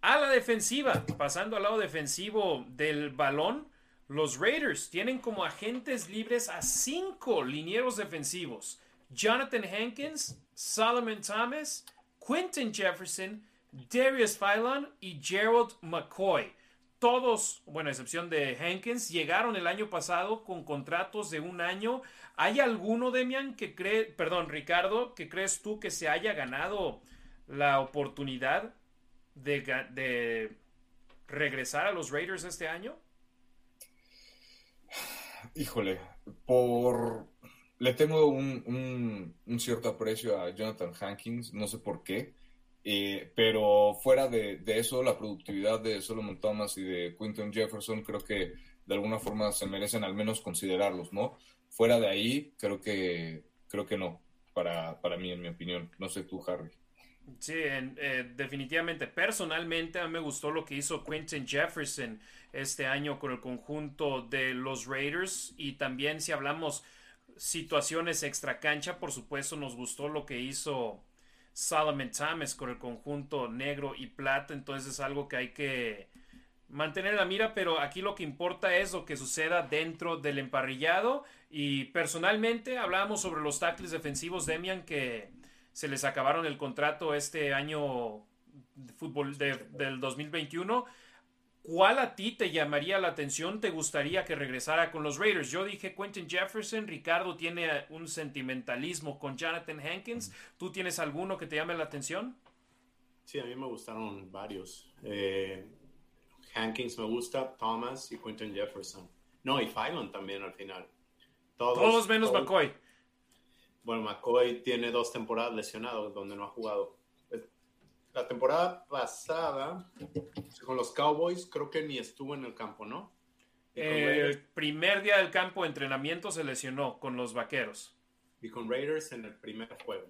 [SPEAKER 1] A la defensiva, pasando al lado defensivo del balón, los Raiders tienen como agentes libres a cinco linieros defensivos. Jonathan Hankins, Solomon Thomas, Quentin Jefferson, Darius Phylon y Gerald McCoy. Todos, bueno, a excepción de Hankins, llegaron el año pasado con contratos de un año. ¿Hay alguno, Demian, que cree, perdón, Ricardo, que crees tú que se haya ganado la oportunidad de, regresar a los Raiders este año?
[SPEAKER 4] Híjole, por le tengo un, un, un, cierto aprecio a Jonathan Hankins, no sé por qué, eh, pero fuera de, eso, la productividad de Solomon Thomas y de Quinton Jefferson creo que de alguna forma se merecen al menos considerarlos, ¿no? Fuera de ahí, creo que, creo que no, para, para mí, en mi opinión. No sé tú, Harry.
[SPEAKER 1] Sí, eh, definitivamente. Personalmente, a mí me gustó lo que hizo Quentin Jefferson este año con el conjunto de los Raiders. Y también, si hablamos situaciones extra cancha, por supuesto, nos gustó lo que hizo Solomon Thomas con el conjunto negro y plata, entonces es algo que hay que mantener la mira, pero aquí lo que importa es lo que suceda dentro del emparrillado. Y personalmente hablábamos sobre los tackles defensivos Demian que se les acabaron el contrato este año de fútbol del 2021 ¿Cuál a ti te llamaría la atención? ¿Te gustaría que regresara con los Raiders? Yo dije Quentin Jefferson, Ricardo tiene un sentimentalismo con Jonathan Hankins. ¿Tú tienes alguno que te llame la atención?
[SPEAKER 3] Sí, a mí me gustaron varios. Eh, Hankins me gusta, Thomas y Quentin Jefferson. No, y Phylon también al final.
[SPEAKER 1] Todos, menos McCoy.
[SPEAKER 3] Bueno, McCoy tiene dos temporadas lesionado donde no ha jugado la temporada pasada con los Cowboys creo que ni estuvo en el campo, ¿no?
[SPEAKER 1] El primer día del campo de entrenamiento se lesionó con los Vaqueros.
[SPEAKER 3] Y con Raiders en el primer juego.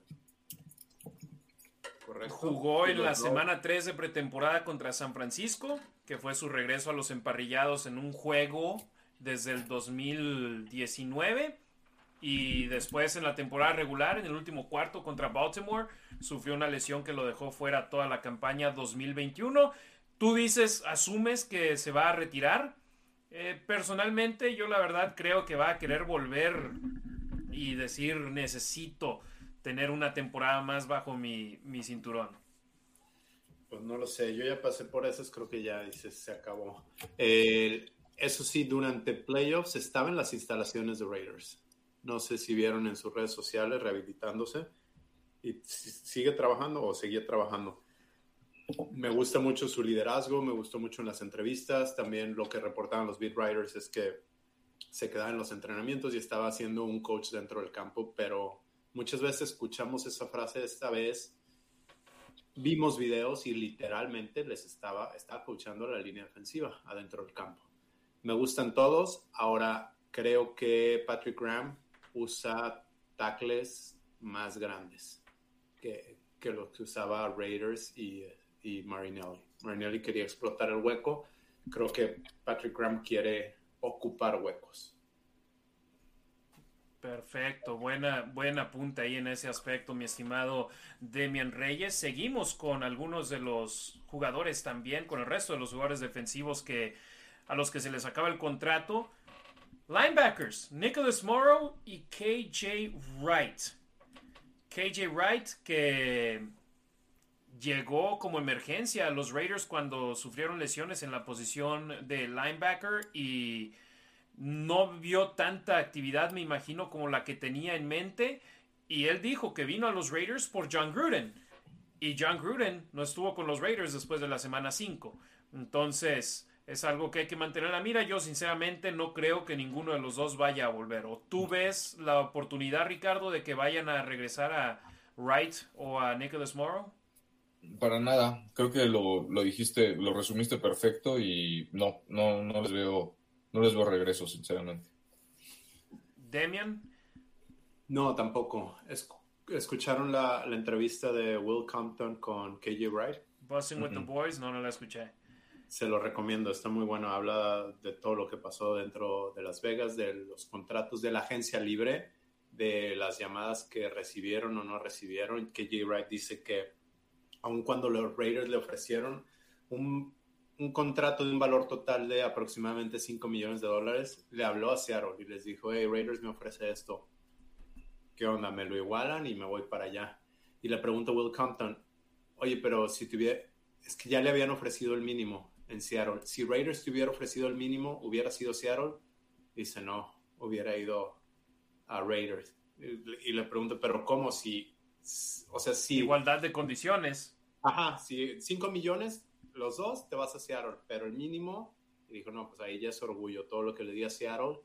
[SPEAKER 1] Correcto. Jugó en la semana 3 de pretemporada contra San Francisco, que fue su regreso a los emparrillados en un juego desde el 2019 y después en la temporada regular, en el último cuarto contra Baltimore, sufrió una lesión que lo dejó fuera toda la campaña 2021. Tú dices, asumes que se va a retirar. Eh, personalmente, yo la verdad creo que va a querer volver y decir, necesito tener una temporada más bajo mi, cinturón.
[SPEAKER 3] Pues no lo sé, yo ya pasé por eso, creo que ya se acabó. eso sí, durante playoffs estaba en las instalaciones de Raiders. No sé si vieron en sus redes sociales rehabilitándose y sigue trabajando o seguía trabajando. Me gusta mucho su liderazgo, me gustó mucho en las entrevistas. También lo que reportaban los beat writers es que se quedaba en los entrenamientos y estaba haciendo un coach dentro del campo, pero muchas veces escuchamos esa frase esta vez. Vimos videos y literalmente les estaba, estaba coachando la línea defensiva adentro del campo. Me gustan todos. Ahora creo que Patrick Graham usa tackles más grandes que, que los que usaba Raiders y, y Marinelli. Marinelli quería explotar el hueco. Creo que Patrick Graham quiere ocupar huecos.
[SPEAKER 1] Perfecto, buena, buena punta ahí en ese aspecto, mi estimado Demian Reyes. Seguimos con algunos de los jugadores también, con el resto de los jugadores defensivos que a los que se les acaba el contrato. Linebackers, Nicholas Morrow y KJ Wright. KJ Wright que llegó como emergencia a los Raiders cuando sufrieron lesiones en la posición de linebacker y no vio tanta actividad, me imagino, como la que tenía en mente. Y él dijo que vino a los Raiders por John Gruden. Y John Gruden no estuvo con los Raiders después de la semana 5. Entonces, es algo que hay que mantener la mira. Yo sinceramente no creo que ninguno de los dos vaya a volver. ¿O tú ves la oportunidad, Ricardo, de que vayan a regresar a Wright o a Nicholas Morrow?
[SPEAKER 4] Para nada. Creo que lo, dijiste, lo resumiste perfecto y no, no, no les veo, no les veo regreso, sinceramente.
[SPEAKER 1] Demian.
[SPEAKER 3] No, tampoco. ¿Escucharon la, entrevista de Will Compton con KJ Wright?
[SPEAKER 1] Busting with the Boys, no, no la escuché
[SPEAKER 3] se lo recomiendo, está muy bueno. Habla de todo lo que pasó dentro de Las Vegas, de los contratos de la agencia libre, de las llamadas que recibieron o no recibieron. Que Jay Wright dice que aun cuando los Raiders le ofrecieron un, un, contrato de un valor total de aproximadamente 5 millones de dólares, le habló a Seattle y les dijo, hey, Raiders me ofrece esto. ¿Qué onda? ¿Me lo igualan y me voy para allá? Y le pregunto a Will Compton, oye, pero si tuviera, es que ya le habían ofrecido el mínimo en Seattle. Si Raiders te hubiera ofrecido el mínimo, hubiera sido Seattle. Dice, no, hubiera ido a Raiders. Y, le pregunto, pero ¿cómo? Si, o sea, si...
[SPEAKER 1] Igualdad de condiciones.
[SPEAKER 3] Ajá, si 5 millones, los dos, te vas a Seattle, pero el mínimo, y dijo, no, pues ahí ya es orgullo. Todo lo que le di a Seattle,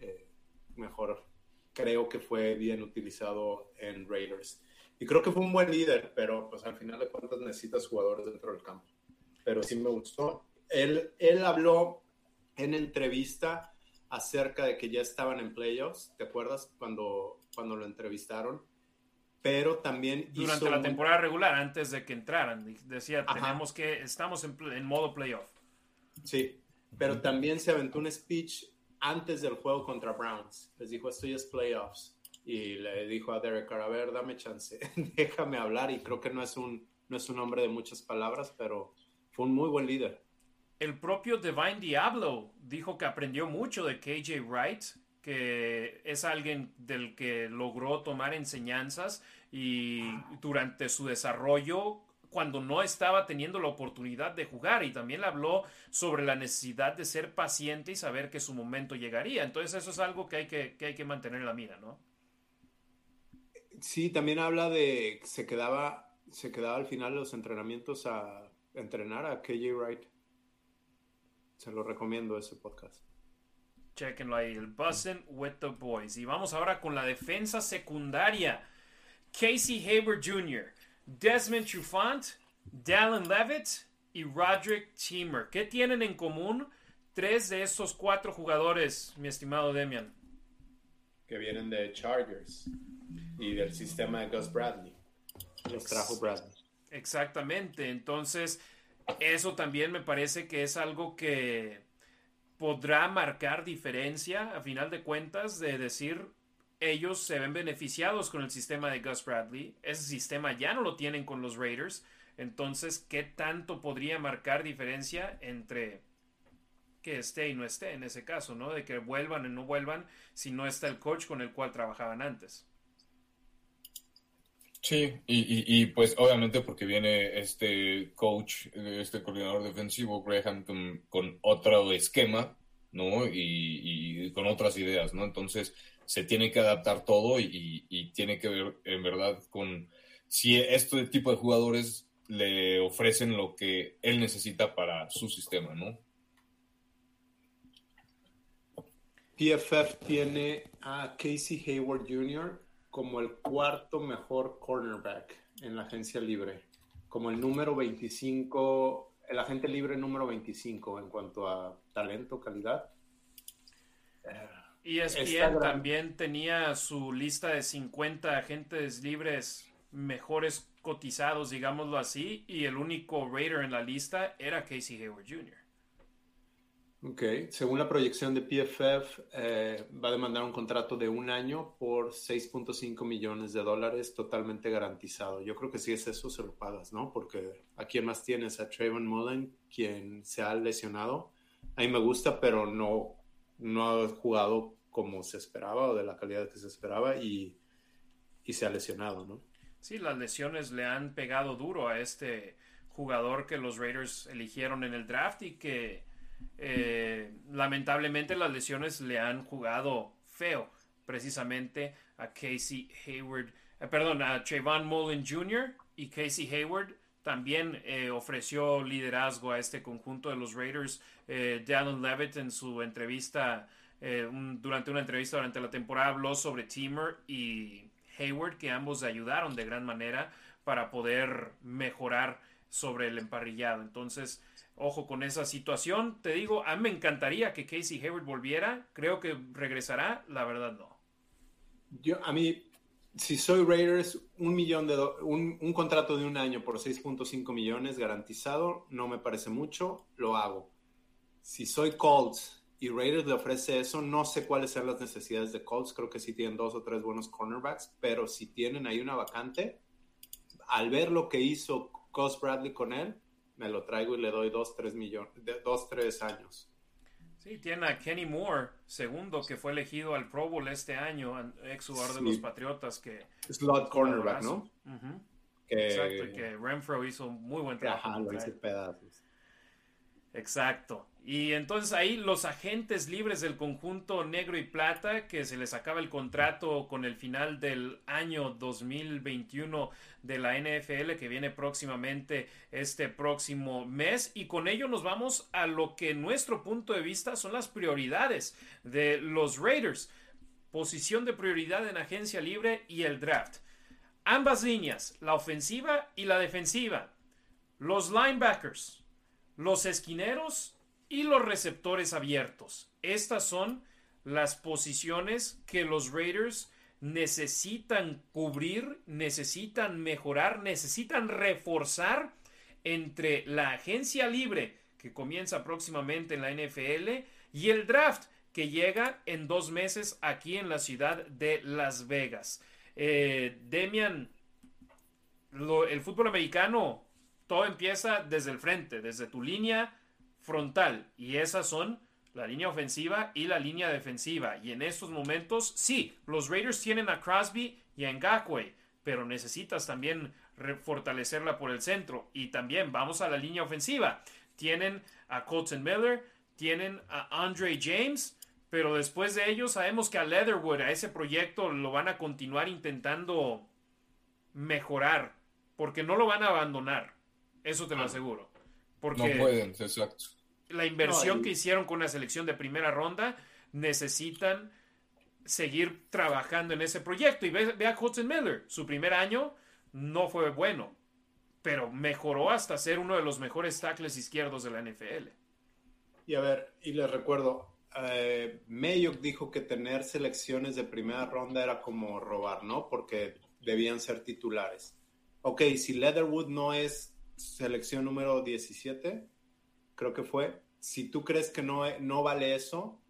[SPEAKER 3] eh, mejor creo que fue bien utilizado en Raiders. Y creo que fue un buen líder, pero pues al final de cuentas necesitas jugadores dentro del campo pero sí me gustó. Él, él habló en entrevista acerca de que ya estaban en playoffs, ¿te acuerdas cuando, cuando lo entrevistaron? Pero también
[SPEAKER 1] durante la temporada regular, antes de que entraran, decía, tenemos que, estamos en, en, modo playoff.
[SPEAKER 3] Sí, pero también se aventó un speech antes del juego contra Browns. Les dijo, esto ya es playoffs. y le dijo a Derek Carr, a ver, dame chance, déjame hablar y creo que no es un, no es un hombre de muchas palabras, pero fue un muy buen líder.
[SPEAKER 1] El propio Divine Diablo dijo que aprendió mucho de KJ Wright, que es alguien del que logró tomar enseñanzas y durante su desarrollo cuando no estaba teniendo la oportunidad de jugar y también habló sobre la necesidad de ser paciente y saber que su momento llegaría. Entonces eso es algo que hay que, que hay que mantener en la mira, ¿no?
[SPEAKER 3] Sí, también habla de se quedaba, se quedaba al final los entrenamientos a entrenar a KJ Wright. Se lo recomiendo ese podcast.
[SPEAKER 1] Chequenlo ahí, el Bussin' with the Boys. Y vamos ahora con la defensa secundaria. Casey Hayward Jr., Desmond Trufant, Dallin Levitt y Roderick Teamer. ¿Qué tienen en común tres de estos cuatro jugadores, mi estimado Demian?
[SPEAKER 3] Que vienen de Chargers y del sistema de Gus Bradley. Los trajo Bradley.
[SPEAKER 1] Exactamente. Entonces, eso también me parece que es algo que podrá marcar diferencia a final de cuentas de decir ellos se ven beneficiados con el sistema de Gus Bradley. Ese sistema ya no lo tienen con los Raiders. Entonces, ¿qué tanto podría marcar diferencia entre que esté y no esté en ese caso, ¿no? De que vuelvan o no vuelvan si no está el coach con el cual trabajaban antes.
[SPEAKER 4] Sí, y, pues obviamente porque viene este coach, este coordinador defensivo, Graham, con, otro esquema, ¿no? Y, con otras ideas, ¿no? Entonces se tiene que adaptar todo y, tiene que ver en verdad con si este tipo de jugadores le ofrecen lo que él necesita para su sistema, ¿no?
[SPEAKER 3] PFF tiene a Casey Hayward Jr como el cuarto mejor cornerback en la agencia libre, como el número 25, el agente libre número 25 en cuanto a talento, calidad.
[SPEAKER 1] Y ESPN también tenía su lista de 50 agentes libres mejores cotizados, digámoslo así, y el único Raider en la lista era Casey Hayward Jr.
[SPEAKER 3] Ok, según la proyección de PFF, eh, va a demandar un contrato de un año por 6.5 millones de dólares totalmente garantizado. Yo creo que si es eso, se lo pagas, ¿no? Porque a quién más tienes, a Trayvon Mullen, quien se ha lesionado. A mí me gusta, pero no, no ha jugado como se esperaba o de la calidad que se esperaba y, y se ha lesionado, ¿no?
[SPEAKER 1] Sí, las lesiones le han pegado duro a este jugador que los Raiders eligieron en el draft y que eh, lamentablemente las lesiones le han jugado feo precisamente a Casey Hayward, eh, perdón, a Trayvon Mullen Jr. y Casey Hayward también eh, ofreció liderazgo a este conjunto de los Raiders. Dallin Levitt en su entrevista, durante una entrevista durante la temporada, habló sobre Teamer y Hayward, que ambos ayudaron de gran manera para poder mejorar sobre el emparrillado. Entonces, ojo con esa situación. Te digo, a mí me encantaría que Casey Hayward volviera. Creo que regresará. La verdad, no.
[SPEAKER 3] Yo, a mí, si soy Raiders, un millón de un, contrato de un año por 6.5 millones garantizado, no me parece mucho, lo hago. Si soy Colts y Raiders le ofrece eso, no sé cuáles son las necesidades de Colts. Creo que sí tienen dos o tres buenos cornerbacks, pero si tienen ahí una vacante, al ver lo que hizo Cos Bradley con él, me lo traigo y le doy dos, tres millones, dos, tres años.
[SPEAKER 1] Sí, tiene a Kenny Moore, segundo, que fue elegido al Pro Bowl este año, ex jugador de los Patriotas, que...
[SPEAKER 3] Slot cornerback, ¿no?
[SPEAKER 1] Exacto, que Renfro hizo muy buen trabajo.
[SPEAKER 3] Ajá, lo hizo pedazos.
[SPEAKER 1] Exacto. Y entonces ahí los agentes libres del conjunto negro y plata, que se les acaba el contrato con el final del año 2021 de la NFL, que viene próximamente este próximo mes. Y con ello nos vamos a lo que nuestro punto de vista son las prioridades de los Raiders. Posición de prioridad en agencia libre y el draft. Ambas líneas, la ofensiva y la defensiva. Los linebackers, los esquineros y los receptores abiertos. Estas son las posiciones que los Raiders necesitan cubrir, necesitan mejorar, necesitan reforzar entre la agencia libre que comienza próximamente en la NFL y el draft que llega en dos meses aquí en la ciudad de Las Vegas. Eh, Demian, el fútbol americano, todo empieza desde el frente, desde tu línea frontal, y esas son la línea ofensiva y la línea defensiva. Y en estos momentos, sí, los Raiders tienen a Crosby y a Ngakwe, pero necesitas también fortalecerla por el centro. Y también vamos a la línea ofensiva. Tienen a Colton Miller, tienen a Andre James, pero después de ellos sabemos que a Leatherwood, a ese proyecto, lo van a continuar intentando mejorar, porque no lo van a abandonar. Eso te lo ah. aseguro. Porque
[SPEAKER 4] no pueden, exacto.
[SPEAKER 1] La inversión que hicieron con la selección de primera ronda necesitan seguir trabajando en ese proyecto. Y ve, a Colton Miller, su primer año no fue bueno, pero mejoró hasta ser uno de los mejores tackles izquierdos de la NFL.
[SPEAKER 3] Y a ver, y les recuerdo, eh, Mayock dijo que tener selecciones de primera ronda era como robar, ¿no? Porque debían ser titulares. Ok, si Leatherwood no es selección número 17, creo que fue, si tú crees que no, no vale eso,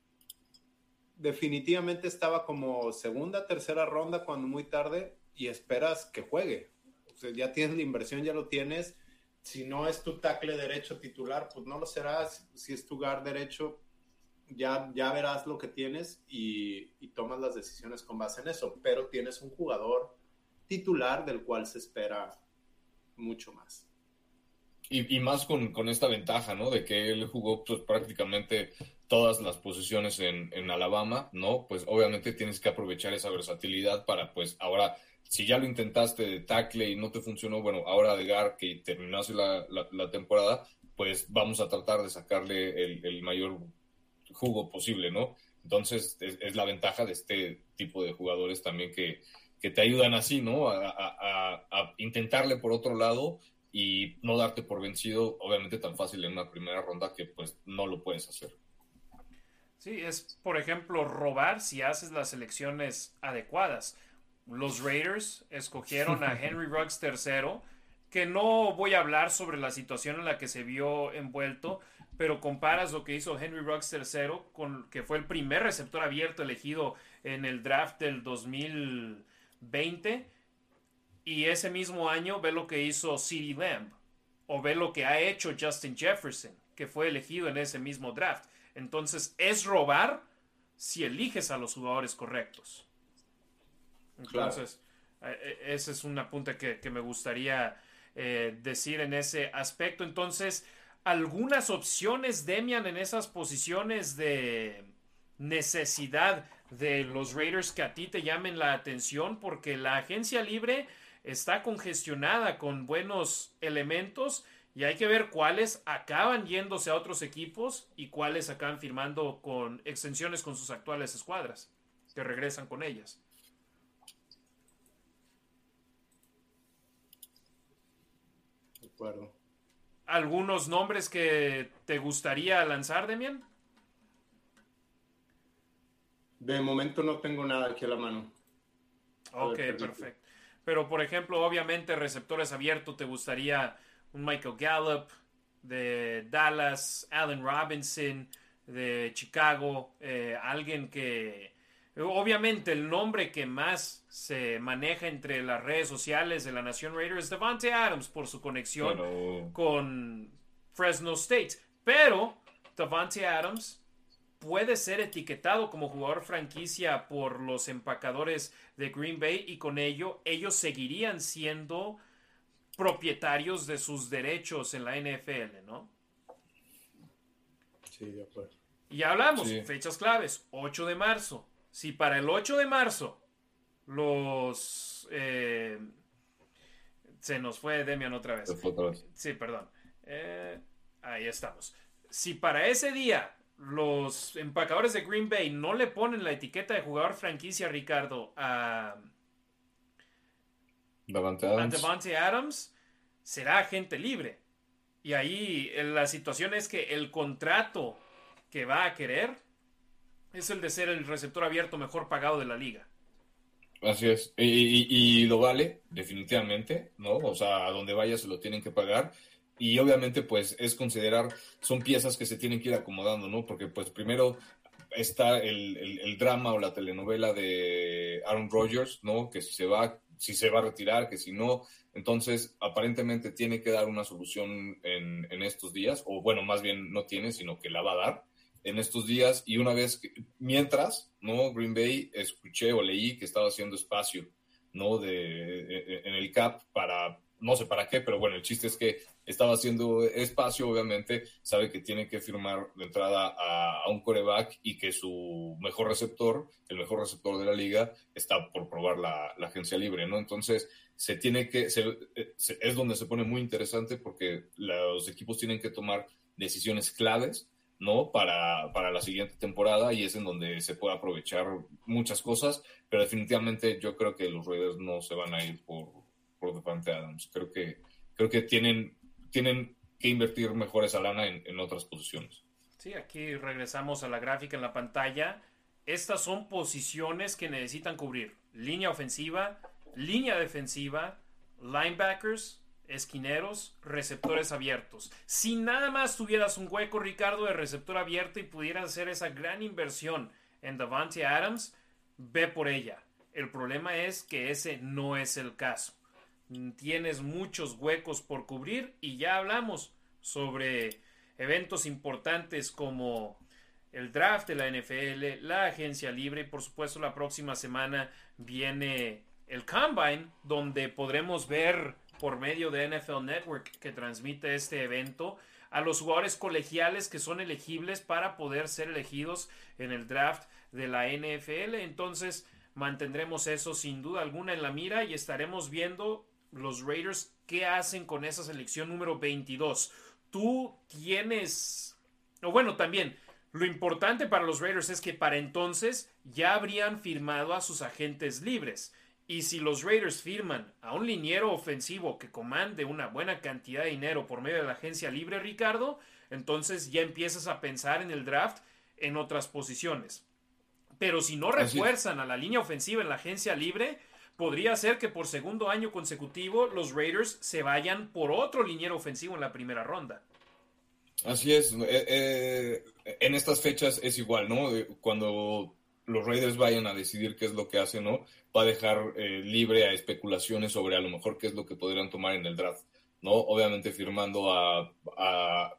[SPEAKER 3] definitivamente estaba como segunda, tercera ronda cuando muy tarde y esperas que juegue. O sea, ya tienes la inversión, ya lo tienes. Si no es tu tackle derecho titular, pues no lo serás. Si es tu guard derecho, ya, ya verás lo que tienes y, y tomas las decisiones con base en eso. Pero tienes un jugador titular del cual se espera mucho más.
[SPEAKER 4] Y, más con, con, esta ventaja, ¿no? De que él jugó pues, prácticamente todas las posiciones en, en, Alabama, ¿no? Pues obviamente tienes que aprovechar esa versatilidad para, pues, ahora, si ya lo intentaste de tackle y no te funcionó, bueno, ahora de Gar, que terminase la, la, temporada, pues vamos a tratar de sacarle el, el mayor jugo posible, ¿no? Entonces, es, la ventaja de este tipo de jugadores también que, que te ayudan así, ¿no? A, a, intentarle por otro lado y no darte por vencido, obviamente tan fácil en una primera ronda que pues no lo puedes hacer.
[SPEAKER 1] Sí, es por ejemplo robar si haces las elecciones adecuadas. Los Raiders escogieron a Henry Ruggs III, que no voy a hablar sobre la situación en la que se vio envuelto, pero comparas lo que hizo Henry Ruggs III con que fue el primer receptor abierto elegido en el draft del 2020 y ese mismo año ve lo que hizo CeeDee Lamb o ve lo que ha hecho Justin Jefferson, que fue elegido en ese mismo draft. Entonces, es robar si eliges a los jugadores correctos. Entonces, eh, eh, ese es un apunte que, me gustaría eh, decir en ese aspecto. Entonces, algunas opciones, Demian, en esas posiciones de necesidad de los Raiders que a ti te llamen la atención, porque la agencia libre está congestionada con buenos elementos y hay que ver cuáles acaban yéndose a otros equipos y cuáles acaban firmando con extensiones con sus actuales escuadras, que regresan con ellas.
[SPEAKER 3] De acuerdo.
[SPEAKER 1] ¿Algunos nombres que te gustaría lanzar, Demian?
[SPEAKER 3] De momento no tengo nada aquí a la mano.
[SPEAKER 1] ok, perfecto. Pero, por ejemplo, obviamente, receptores abiertos, te gustaría un Michael Gallup de Dallas, Allen Robinson de Chicago, eh, alguien que. Obviamente, el nombre que más se maneja entre las redes sociales de la Nación Raiders es Devante Adams por su conexión con Fresno State. Pero Devante Adams puede ser etiquetado como jugador franquicia por los empacadores de Green Bay y con ello ellos seguirían siendo propietarios de sus derechos en la NFL, ¿no?
[SPEAKER 3] Sí, de acuerdo.
[SPEAKER 1] Y hablamos, fechas claves, 8 de marzo. Si para el 8 de marzo los... Eh, se nos fue Demian otra vez. Sí, perdón. Eh, ahí estamos. Si para ese día los empacadores de Green Bay no le ponen la etiqueta de jugador franquicia, Ricardo, a
[SPEAKER 4] Davante Adams,
[SPEAKER 1] Adams será agente libre. Y ahí eh, la situación es que el contrato que va a querer es el de ser el receptor abierto mejor pagado de la liga.
[SPEAKER 4] Así es, y, y, lo vale, definitivamente, ¿no? O sea, a donde vaya se lo tienen que pagar y obviamente pues es considerar, son piezas que se tienen que ir acomodando, ¿no? Porque pues primero está el, drama o la telenovela de Aaron Rodgers, ¿no? Que si se va, si se va a retirar, que si no. Entonces, aparentemente tiene que dar una solución en, en estos días, o bueno, más bien no tiene, sino que la va a dar en estos días. Y una vez, mientras, ¿no? Green Bay, escuché o leí que estaba haciendo espacio, ¿no? De, en el CAP para no sé para qué, pero bueno, el chiste es que estaba haciendo espacio, obviamente, sabe que tiene que firmar de entrada a, un coreback y que su mejor receptor, el mejor receptor de la liga, está por probar la, agencia libre, ¿no? Entonces, se tiene que, es donde se pone muy interesante porque los equipos tienen que tomar decisiones claves, ¿no? Para, para la siguiente temporada y es en donde se puede aprovechar muchas cosas, pero definitivamente yo creo que los Raiders no se van a ir por por Devante Adams. Creo que, creo que tienen, tienen que invertir mejor esa lana en, en otras posiciones.
[SPEAKER 1] Sí, aquí regresamos a la gráfica en la pantalla. Estas son posiciones que necesitan cubrir. Línea ofensiva, línea defensiva, linebackers, esquineros, receptores abiertos. Si nada más tuvieras un hueco, Ricardo, de receptor abierto y pudieras hacer esa gran inversión en Davante Adams, ve por ella. El problema es que ese no es el caso tienes muchos huecos por cubrir y ya hablamos sobre eventos importantes como el draft de la NFL, la agencia libre y por supuesto la próxima semana viene el combine donde podremos ver por medio de NFL Network que transmite este evento a los jugadores colegiales que son elegibles para poder ser elegidos en el draft de la NFL. Entonces mantendremos eso sin duda alguna en la mira y estaremos viendo los Raiders, ¿qué hacen con esa selección número 22? Tú tienes, o bueno, también, lo importante para los Raiders es que para entonces ya habrían firmado a sus agentes libres. Y si los Raiders firman a un liniero ofensivo que comande una buena cantidad de dinero por medio de la agencia libre, Ricardo, entonces ya empiezas a pensar en el draft en otras posiciones. Pero si no refuerzan a la línea ofensiva en la agencia libre, podría ser que por segundo año consecutivo los Raiders se vayan por otro liniero ofensivo en la primera ronda.
[SPEAKER 4] Así es. Eh, eh, en estas fechas es igual, ¿no? Eh, cuando los Raiders vayan a decidir qué es lo que hacen, ¿no? Va a dejar libre a especulaciones sobre a lo mejor qué es lo que podrían tomar en el draft. ¿no? Obviamente firmando a,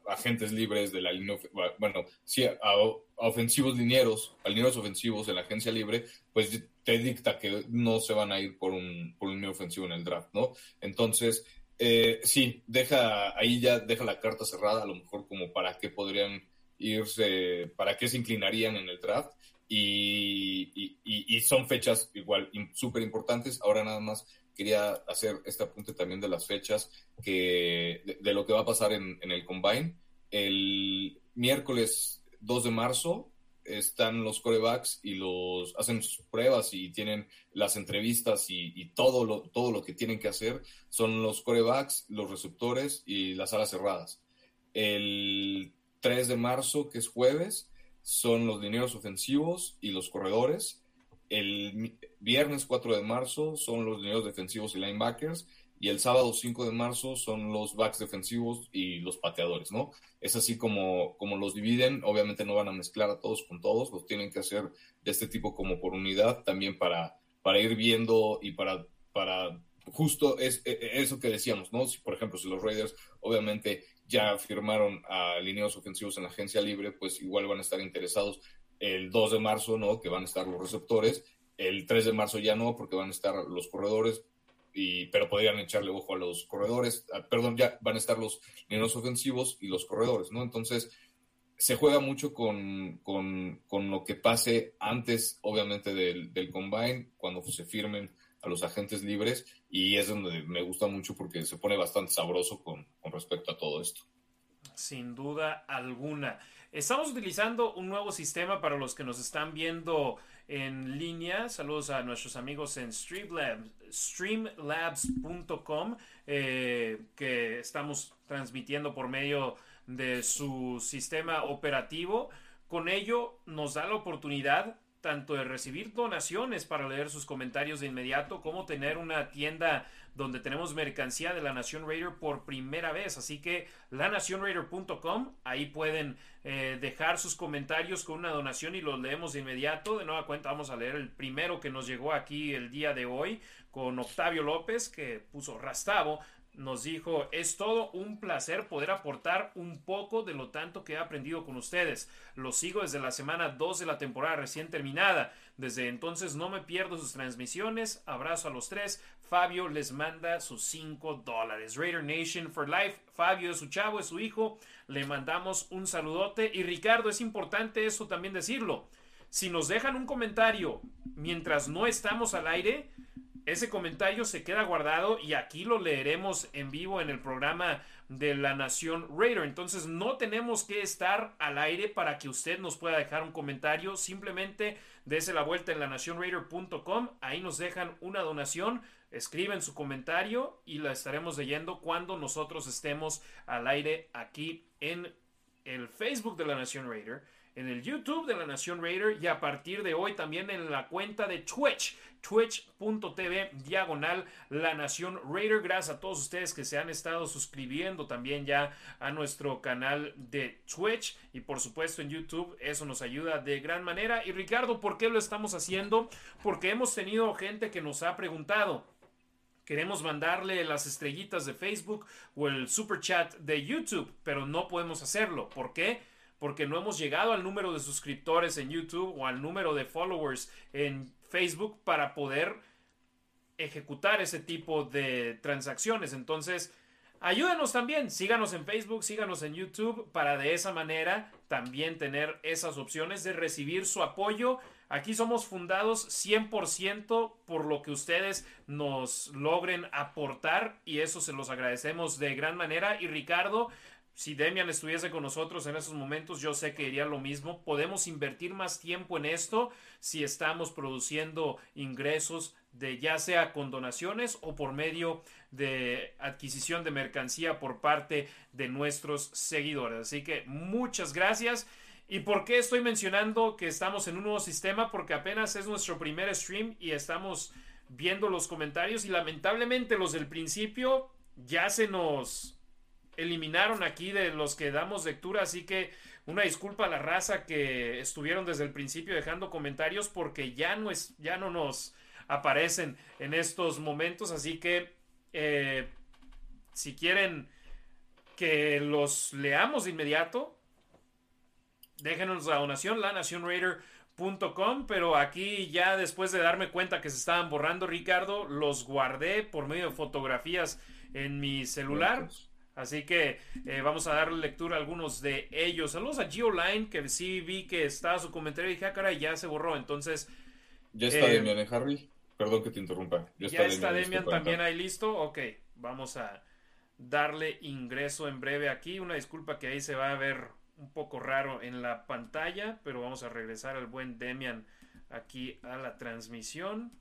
[SPEAKER 4] agentes libres de la línea, bueno, sí, a, ofensivos linieros, a linieros ofensivos en la agencia libre, pues te dicta que no se van a ir por un, por un ofensivo en el draft, ¿no? Entonces, eh, sí, deja, ahí ya deja la carta cerrada, a lo mejor como para qué podrían irse, para qué se inclinarían en el draft. Y, y son fechas igual súper importantes. Ahora nada más quería hacer este apunte también de las fechas, que, de, lo que va a pasar en, el Combine. El miércoles 2 de marzo están los corebacks y los hacen sus pruebas y tienen las entrevistas y, todo, lo, todo lo que tienen que hacer. Son los corebacks, los receptores y las alas cerradas. El 3 de marzo, que es jueves, son los dineros ofensivos y los corredores. El viernes 4 de marzo son los lineros defensivos y linebackers. Y el sábado 5 de marzo son los backs defensivos y los pateadores, ¿no? Es así como, como los dividen. Obviamente no van a mezclar a todos con todos, los tienen que hacer de este tipo como por unidad, también para, para ir viendo y para, para justo es, e, e, eso que decíamos, ¿no? Si, por ejemplo, si los Raiders obviamente ya firmaron a lineos ofensivos en la agencia libre, pues igual van a estar interesados el 2 de marzo, ¿no? Que van a estar los receptores, el 3 de marzo ya no, porque van a estar los corredores, y, pero podrían echarle ojo a los corredores, ah, perdón, ya van a estar los lineos ofensivos y los corredores, ¿no? Entonces, se juega mucho con, con, con lo que pase antes, obviamente, del, del, combine, cuando se firmen a los agentes libres, y es donde me gusta mucho porque se pone bastante sabroso con, con respecto a todo esto.
[SPEAKER 1] Sin duda alguna. Estamos utilizando un nuevo sistema para los que nos están viendo en línea. Saludos a nuestros amigos en Streamlabs, streamlabs.com eh, que estamos transmitiendo por medio de su sistema operativo. Con ello nos da la oportunidad tanto de recibir donaciones para leer sus comentarios de inmediato, como tener una tienda donde tenemos mercancía de la Nación Raider por primera vez. Así que lanacionraider.com, ahí pueden eh, dejar sus comentarios con una donación y los leemos de inmediato. De nueva cuenta vamos a leer el primero que nos llegó aquí el día de hoy con Octavio López, que puso Rastavo nos dijo, es todo un placer poder aportar un poco de lo tanto que he aprendido con ustedes. Los sigo desde la semana 2 de la temporada recién terminada. Desde entonces no me pierdo sus transmisiones. Abrazo a los tres. Fabio les manda sus 5 dólares. Raider Nation for Life. Fabio es su chavo, es su hijo. Le mandamos un saludote. Y Ricardo, es importante eso también decirlo. Si nos dejan un comentario mientras no estamos al aire, ese comentario se queda guardado y aquí lo leeremos en vivo en el programa de la Nación Raider. Entonces no tenemos que estar al aire para que usted nos pueda dejar un comentario. Simplemente dése la vuelta en lanacionraider.com. Ahí nos dejan una donación. Escriben su comentario y la estaremos leyendo cuando nosotros estemos al aire aquí en el Facebook de la Nación Raider en el YouTube de la Nación Raider y a partir de hoy también en la cuenta de Twitch, twitch.tv diagonal La Nación Raider. Gracias a todos ustedes que se han estado suscribiendo también ya a nuestro canal de Twitch y por supuesto en YouTube. Eso nos ayuda de gran manera. Y Ricardo, ¿por qué lo estamos haciendo? Porque hemos tenido gente que nos ha preguntado. Queremos mandarle las estrellitas de Facebook o el super chat de YouTube, pero no podemos hacerlo. ¿Por qué? porque no hemos llegado al número de suscriptores en YouTube o al número de followers en Facebook para poder ejecutar ese tipo de transacciones. Entonces, ayúdenos también, síganos en Facebook, síganos en YouTube para de esa manera también tener esas opciones de recibir su apoyo. Aquí somos fundados 100% por lo que ustedes nos logren aportar y eso se los agradecemos de gran manera. Y Ricardo, si Demian estuviese con nosotros en esos momentos, yo sé que diría lo mismo. Podemos invertir más tiempo en esto si estamos produciendo ingresos de ya sea con donaciones o por medio de adquisición de mercancía por parte de nuestros seguidores. Así que muchas gracias. ¿Y por qué estoy mencionando que estamos en un nuevo sistema? Porque apenas es nuestro primer stream y estamos viendo los comentarios y lamentablemente los del principio ya se nos eliminaron aquí de los que damos lectura, así que una disculpa a la raza que estuvieron desde el principio dejando comentarios porque ya no, es, ya no nos aparecen en estos momentos, así que eh, si quieren que los leamos de inmediato, déjenos la donación, la nacionraider.com, pero aquí ya después de darme cuenta que se estaban borrando, Ricardo, los guardé por medio de fotografías en mi celular. Así que eh, vamos a darle lectura a algunos de ellos. Saludos a Geoline, que sí vi que estaba su comentario y dije, ah, caray, ya se borró. Entonces.
[SPEAKER 4] Ya está eh, Demian, ¿eh, Harry? Perdón que te interrumpa.
[SPEAKER 1] Ya está, está Demian, también ahí listo. Ok, vamos a darle ingreso en breve aquí. Una disculpa que ahí se va a ver un poco raro en la pantalla, pero vamos a regresar al buen Demian aquí a la transmisión.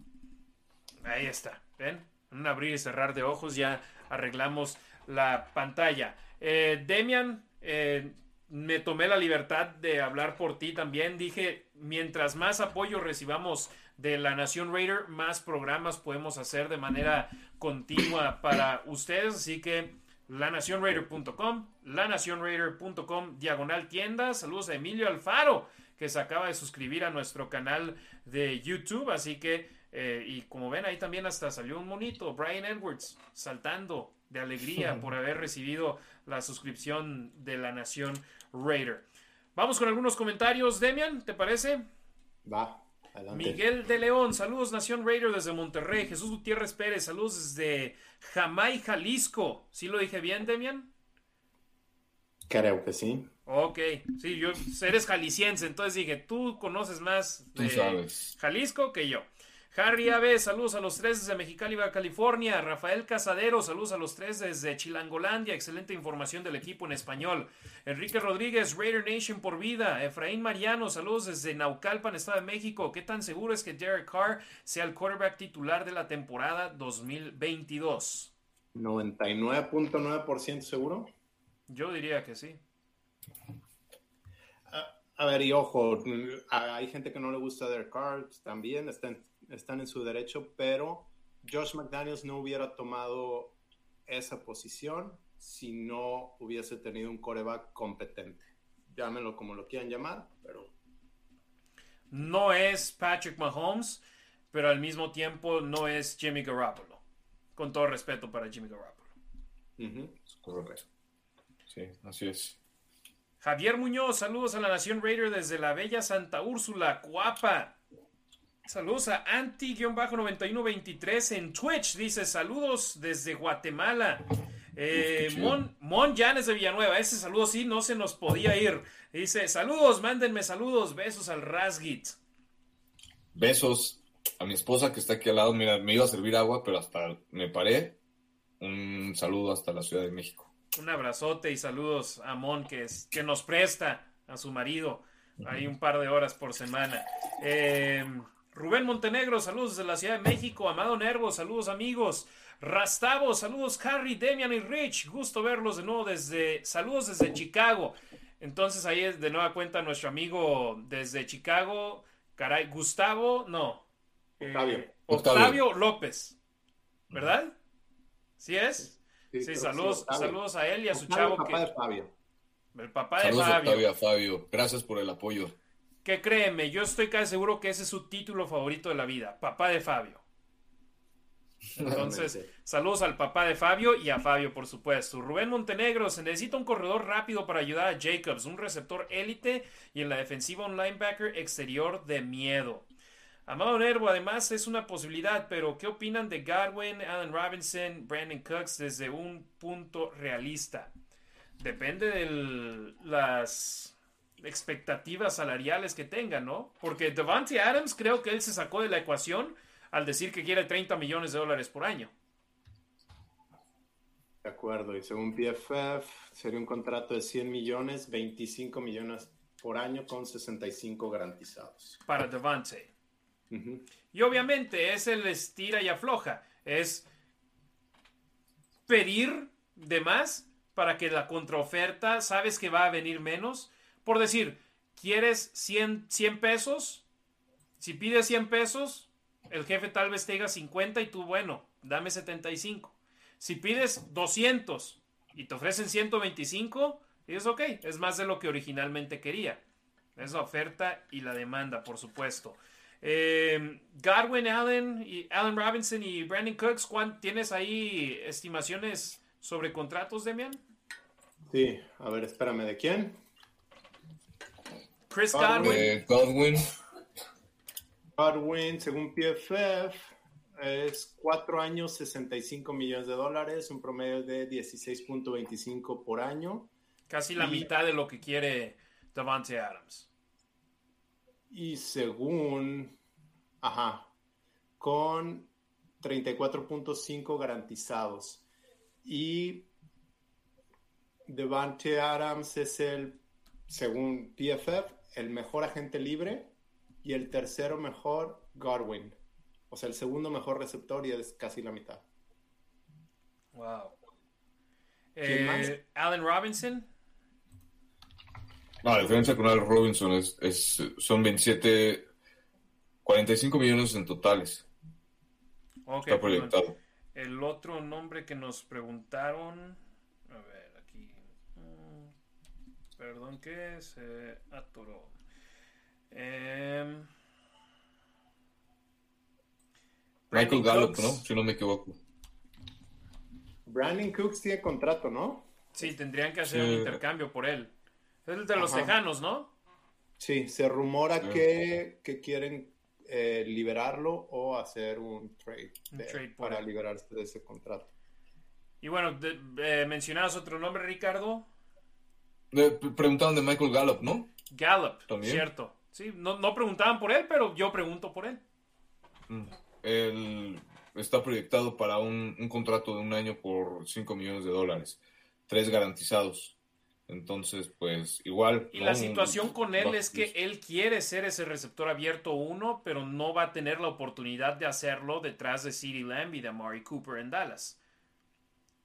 [SPEAKER 1] Ahí está, ¿ven? Un abrir y cerrar de ojos ya arreglamos la pantalla. Eh, Demian, eh, me tomé la libertad de hablar por ti también. Dije, mientras más apoyo recibamos de la Nación Raider, más programas podemos hacer de manera continua para ustedes. Así que lanacionraider.com, lanacionraider.com, diagonal tienda. Saludos a Emilio Alfaro, que se acaba de suscribir a nuestro canal de YouTube. Así que, eh, y como ven, ahí también hasta salió un monito, Brian Edwards, saltando de alegría por haber recibido la suscripción de la Nación Raider. Vamos con algunos comentarios, Demian, ¿te parece?
[SPEAKER 3] Va. Adelante.
[SPEAKER 1] Miguel de León, saludos Nación Raider desde Monterrey. Jesús Gutiérrez Pérez, saludos desde Jamay, Jalisco. ¿Sí lo dije bien, Demian?
[SPEAKER 3] Creo que sí.
[SPEAKER 1] Ok, sí, yo eres jalisciense, entonces dije, tú conoces más de Jalisco que yo. Harry Aves, saludos a los tres desde Mexicali, California. Rafael Casadero, saludos a los tres desde Chilangolandia. Excelente información del equipo en español. Enrique Rodríguez, Raider Nation por vida. Efraín Mariano, saludos desde Naucalpan, Estado de México. ¿Qué tan seguro es que Derek Carr sea el quarterback titular de la temporada 2022?
[SPEAKER 3] 99.9% seguro.
[SPEAKER 1] Yo diría que sí.
[SPEAKER 3] A ver, y ojo, hay gente que no le gusta Derek Carr, también están, están en su derecho, pero Josh McDaniels no hubiera tomado esa posición si no hubiese tenido un coreback competente. Llámenlo como lo quieran llamar, pero...
[SPEAKER 1] No es Patrick Mahomes, pero al mismo tiempo no es Jimmy Garoppolo. Con todo respeto para Jimmy Garoppolo.
[SPEAKER 4] Correcto. Sí, así es.
[SPEAKER 1] Javier Muñoz, saludos a la Nación Raider desde la bella Santa Úrsula, Cuapa. Saludos a Anti-9123 en Twitch. Dice saludos desde Guatemala. Eh, Mon, Mon Llanes de Villanueva. Ese saludo sí no se nos podía ir. Dice saludos, mándenme saludos. Besos al Rasgit.
[SPEAKER 4] Besos a mi esposa que está aquí al lado. Mira, me iba a servir agua, pero hasta me paré. Un saludo hasta la Ciudad de México.
[SPEAKER 1] Un abrazote y saludos a Mon que, es, que nos presta a su marido. Hay un par de horas por semana. Eh, Rubén Montenegro, saludos desde la Ciudad de México. Amado Nervo, saludos amigos. Rastavo, saludos Harry, Demian y Rich. Gusto verlos de nuevo desde. Saludos desde Chicago. Entonces ahí es de nueva cuenta nuestro amigo desde Chicago. Caray, Gustavo, no.
[SPEAKER 3] Eh, Octavio.
[SPEAKER 1] Octavio, López. ¿Verdad? ¿Sí es? Sí, saludos, saludos a él y a su chavo.
[SPEAKER 3] El papá de Fabio.
[SPEAKER 1] El papá de
[SPEAKER 4] saludos
[SPEAKER 1] Fabio.
[SPEAKER 4] Octavio, Fabio. Gracias por el apoyo
[SPEAKER 1] que créeme, yo estoy casi seguro que ese es su título favorito de la vida, papá de Fabio. Entonces, saludos al papá de Fabio y a Fabio, por supuesto. Rubén Montenegro, se necesita un corredor rápido para ayudar a Jacobs, un receptor élite y en la defensiva un linebacker exterior de miedo. Amado Nervo, además es una posibilidad, pero ¿qué opinan de Godwin, Allen Robinson, Brandon Cooks desde un punto realista? Depende de las expectativas salariales que tengan, ¿no? Porque Devante Adams creo que él se sacó de la ecuación al decir que quiere 30 millones de dólares por año.
[SPEAKER 3] De acuerdo, y según PFF sería un contrato de 100 millones, 25 millones por año con 65 garantizados.
[SPEAKER 1] Para Devante. Y obviamente es el estira y afloja, es pedir de más para que la contraoferta, sabes que va a venir menos, por decir, ¿quieres 100, 100 pesos? Si pides 100 pesos, el jefe tal vez te diga 50 y tú, bueno, dame 75. Si pides 200 y te ofrecen 125, es ok, es más de lo que originalmente quería. Es la oferta y la demanda, por supuesto. Eh, Godwin Allen, y Allen Robinson y Brandon Cooks, ¿tienes ahí estimaciones sobre contratos, Demian?
[SPEAKER 3] Sí, a ver, espérame, ¿de quién?
[SPEAKER 1] Chris Godwin.
[SPEAKER 4] Godwin.
[SPEAKER 3] Godwin, según PFF, es 4 años, 65 millones de dólares, un promedio de 16.25 por año.
[SPEAKER 1] Casi la mitad de lo que quiere Davante Adams.
[SPEAKER 3] Y según, ajá, con 34.5 garantizados. Y Devante Adams es el, según PFF, el mejor agente libre y el tercero mejor Godwin. O sea, el segundo mejor receptor y es casi la mitad.
[SPEAKER 1] Wow. Eh, Allen Robinson.
[SPEAKER 4] No, la diferencia con Allen Robinson es, son 27, 45 millones en totales. Está proyectado.
[SPEAKER 1] El otro nombre que nos preguntaron. Perdón que se atoró. Em,
[SPEAKER 4] Michael Gallup, ¿no? Si no me equivoco.
[SPEAKER 3] Brandon Cooks tiene contrato, ¿no?
[SPEAKER 1] Sí, tendrían que hacer un intercambio por él. Es el de los lejanos, ¿no?
[SPEAKER 3] Sí, se rumora que, quieren eh, liberarlo o hacer un trade, para liberarse de ese contrato.
[SPEAKER 1] Y bueno, eh, mencionabas otro nombre, Ricardo
[SPEAKER 4] preguntaban de Michael Gallup, ¿no?
[SPEAKER 1] Gallup, cierto. Sí, no, preguntaban por él, pero yo pregunto por él.
[SPEAKER 4] Mm. Él está proyectado para un, contrato de un año por 5 millones de dólares, tres garantizados. Entonces, pues igual.
[SPEAKER 1] Y la situación con él es que él quiere ser ese receptor abierto uno, pero no va a tener la oportunidad de hacerlo detrás de CeeDee Lamb y de Amari Cooper en Dallas.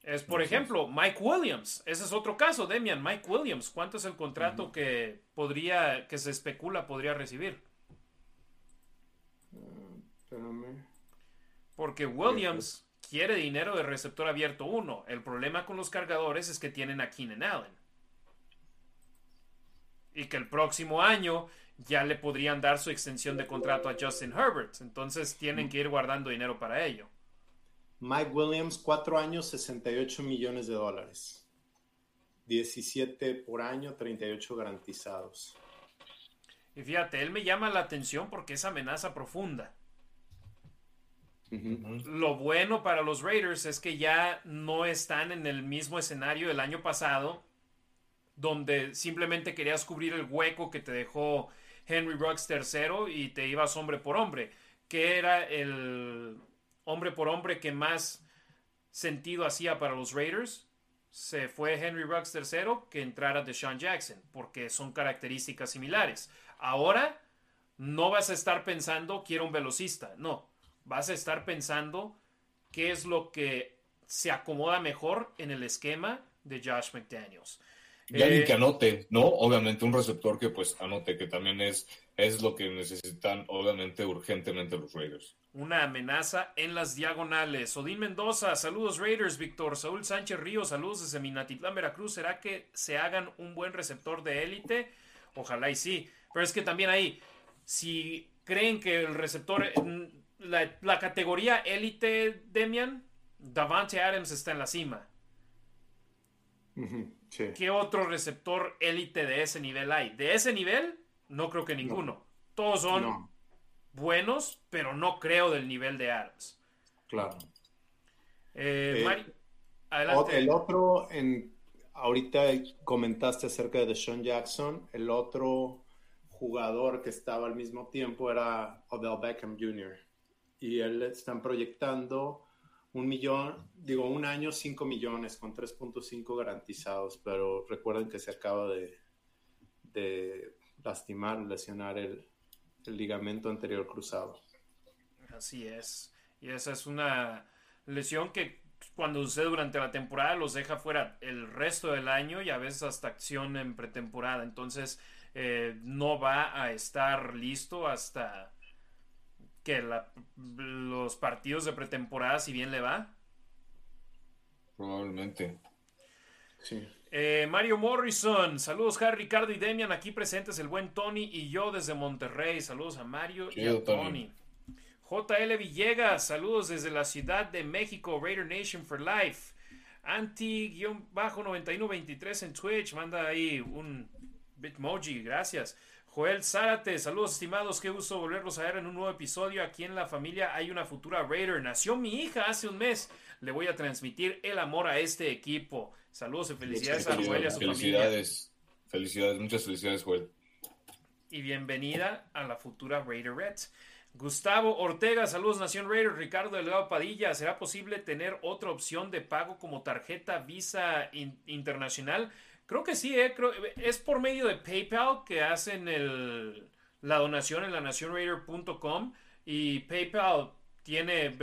[SPEAKER 1] Es, por ejemplo, Mike Williams. Ese es otro caso, Demian. Mike Williams. ¿Cuánto es el contrato que podría, que se especula podría recibir?
[SPEAKER 3] Espérame.
[SPEAKER 1] Porque Williams quiere dinero de receptor abierto 1. El problema con los cargadores es que tienen a Keenan Allen. Y que el próximo año ya le podrían dar su extensión de contrato a Justin Herbert. Entonces tienen que ir guardando dinero para ello.
[SPEAKER 3] Mike Williams, cuatro años, 68 millones de dólares. 17 por año, 38 garantizados.
[SPEAKER 1] Y fíjate, él me llama la atención porque es amenaza profunda. Lo bueno para los Raiders es que ya no están en el mismo escenario del año pasado, donde simplemente querías cubrir el hueco que te dejó Henry Ruggs tercero y te ibas hombre por hombre, que era el hombre por hombre que más sentido hacía para los Raiders. Se fue Henry Ruggs tercero que entrara Deshaun Jackson, porque son características similares. Ahora no vas a estar pensando quiero un velocista, no, vas a estar pensando qué es lo que se acomoda mejor en el esquema de Josh McDaniels.
[SPEAKER 4] Y alguien eh, que anote, ¿no? Obviamente un receptor que pues anote, que también es, es lo que necesitan obviamente urgentemente los Raiders.
[SPEAKER 1] Una amenaza en las diagonales. Odín Mendoza, saludos Raiders, Víctor. Saúl Sánchez Ríos, saludos desde Minatitlán, Veracruz. ¿Será que se hagan un buen receptor de élite? Ojalá y sí. Pero es que también ahí, si creen que el receptor, la, la categoría élite, Demian, Davante Adams está en la cima. ¿Qué otro receptor élite de ese nivel hay? De ese nivel, no creo que ninguno. Todos son buenos, pero no creo del nivel de Adams.
[SPEAKER 3] Claro.
[SPEAKER 1] Eh,
[SPEAKER 3] eh, adelante. El otro, en, ahorita comentaste acerca de Sean Jackson, el otro jugador que estaba al mismo tiempo era Odell Beckham Jr. Y él están proyectando un millón, digo, un año, 5 millones con 3.5 garantizados, pero recuerden que se acaba de, de lastimar, lesionar el, el ligamento anterior cruzado.
[SPEAKER 1] Así es. Y esa es una lesión que cuando sucede durante la temporada los deja fuera el resto del año y a veces hasta acción en pretemporada. Entonces eh, no va a estar listo hasta que los partidos de pretemporada, si bien le va.
[SPEAKER 4] Probablemente.
[SPEAKER 1] Sí. Eh, Mario Morrison, saludos Harry, Ricardo y Demian, aquí presentes el buen Tony y yo desde Monterrey. Saludos a Mario y a Tony. JL Villegas, saludos desde la Ciudad de México, Raider Nation for Life. Anti-9123 en Twitch, manda ahí un Bitmoji, gracias. Joel Zárate, saludos estimados, qué gusto volverlos a ver en un nuevo episodio. Aquí en la familia hay una futura Raider. Nació mi hija hace un mes. Le voy a transmitir el amor a este equipo. Saludos y felicidades a Joel y a su
[SPEAKER 4] felicidades, familia. Felicidades, muchas felicidades, Joel.
[SPEAKER 1] Y bienvenida a la futura Raider Reds. Gustavo Ortega, saludos Nación Raider. Ricardo Delgado Padilla, ¿será posible tener otra opción de pago como tarjeta Visa Internacional? Creo que sí, eh, es por medio de PayPal que hacen el, la donación en la nacionraider.com y PayPal tiene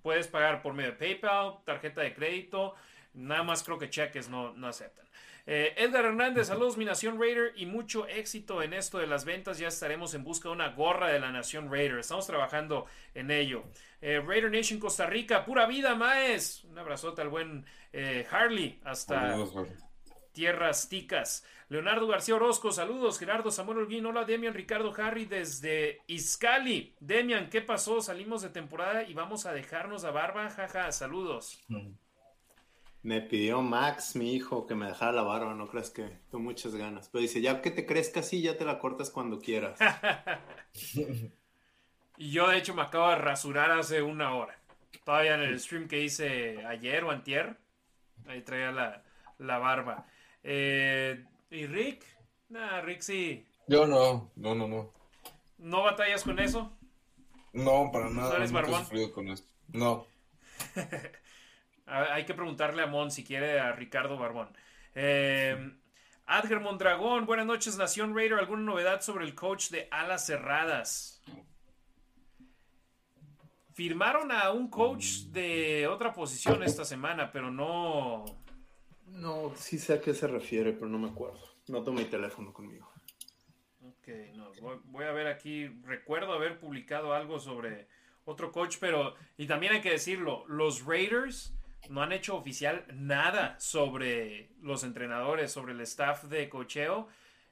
[SPEAKER 1] puedes pagar por medio de PayPal, tarjeta de crédito, nada más creo que cheques no, no aceptan. Eh, Edgar Hernández, saludos mi Nación Raider y mucho éxito en esto de las ventas. Ya estaremos en busca de una gorra de la Nación Raider. Estamos trabajando en ello. Eh, Raider Nation Costa Rica, pura vida, Maes. Un abrazote al buen Harley. Hasta, tierras ticas. Leonardo García Orozco, saludos. Gerardo Samuel Holguín, hola Demian, Ricardo Harry desde Izcali. Demian, ¿qué pasó? Salimos de temporada y vamos a dejarnos la barba, jaja, saludos.
[SPEAKER 3] Me pidió Max, mi hijo, que me dejara la barba, no crees que tengo muchas ganas. Pero dice, ya que te crezca así, ya te la cortas cuando quieras.
[SPEAKER 1] y yo de hecho me acabo de rasurar hace una hora. Todavía en el stream que hice ayer o antier. Ahí traía la, la barba. Eh, ¿Y Rick? Nah, Rick sí.
[SPEAKER 4] Yo no, no, no, no.
[SPEAKER 1] ¿No batallas con eso?
[SPEAKER 4] No, para nada.
[SPEAKER 1] ¿No eres barbón?
[SPEAKER 4] Con esto. No.
[SPEAKER 1] Hay que preguntarle a Mon si quiere a Ricardo Barbón. Eh, Adger Mondragón, buenas noches, Nación Raider. ¿Alguna novedad sobre el coach de alas cerradas? firmaron a un coach de otra posición esta semana, pero no.
[SPEAKER 3] No, sí sé a qué se refiere, pero no me acuerdo. No tengo mi teléfono conmigo.
[SPEAKER 1] Ok, no, voy, voy a ver aquí. Recuerdo haber publicado algo sobre otro coach, pero. Y también hay que decirlo: los Raiders no han hecho oficial nada sobre los entrenadores, sobre el staff de cocheo.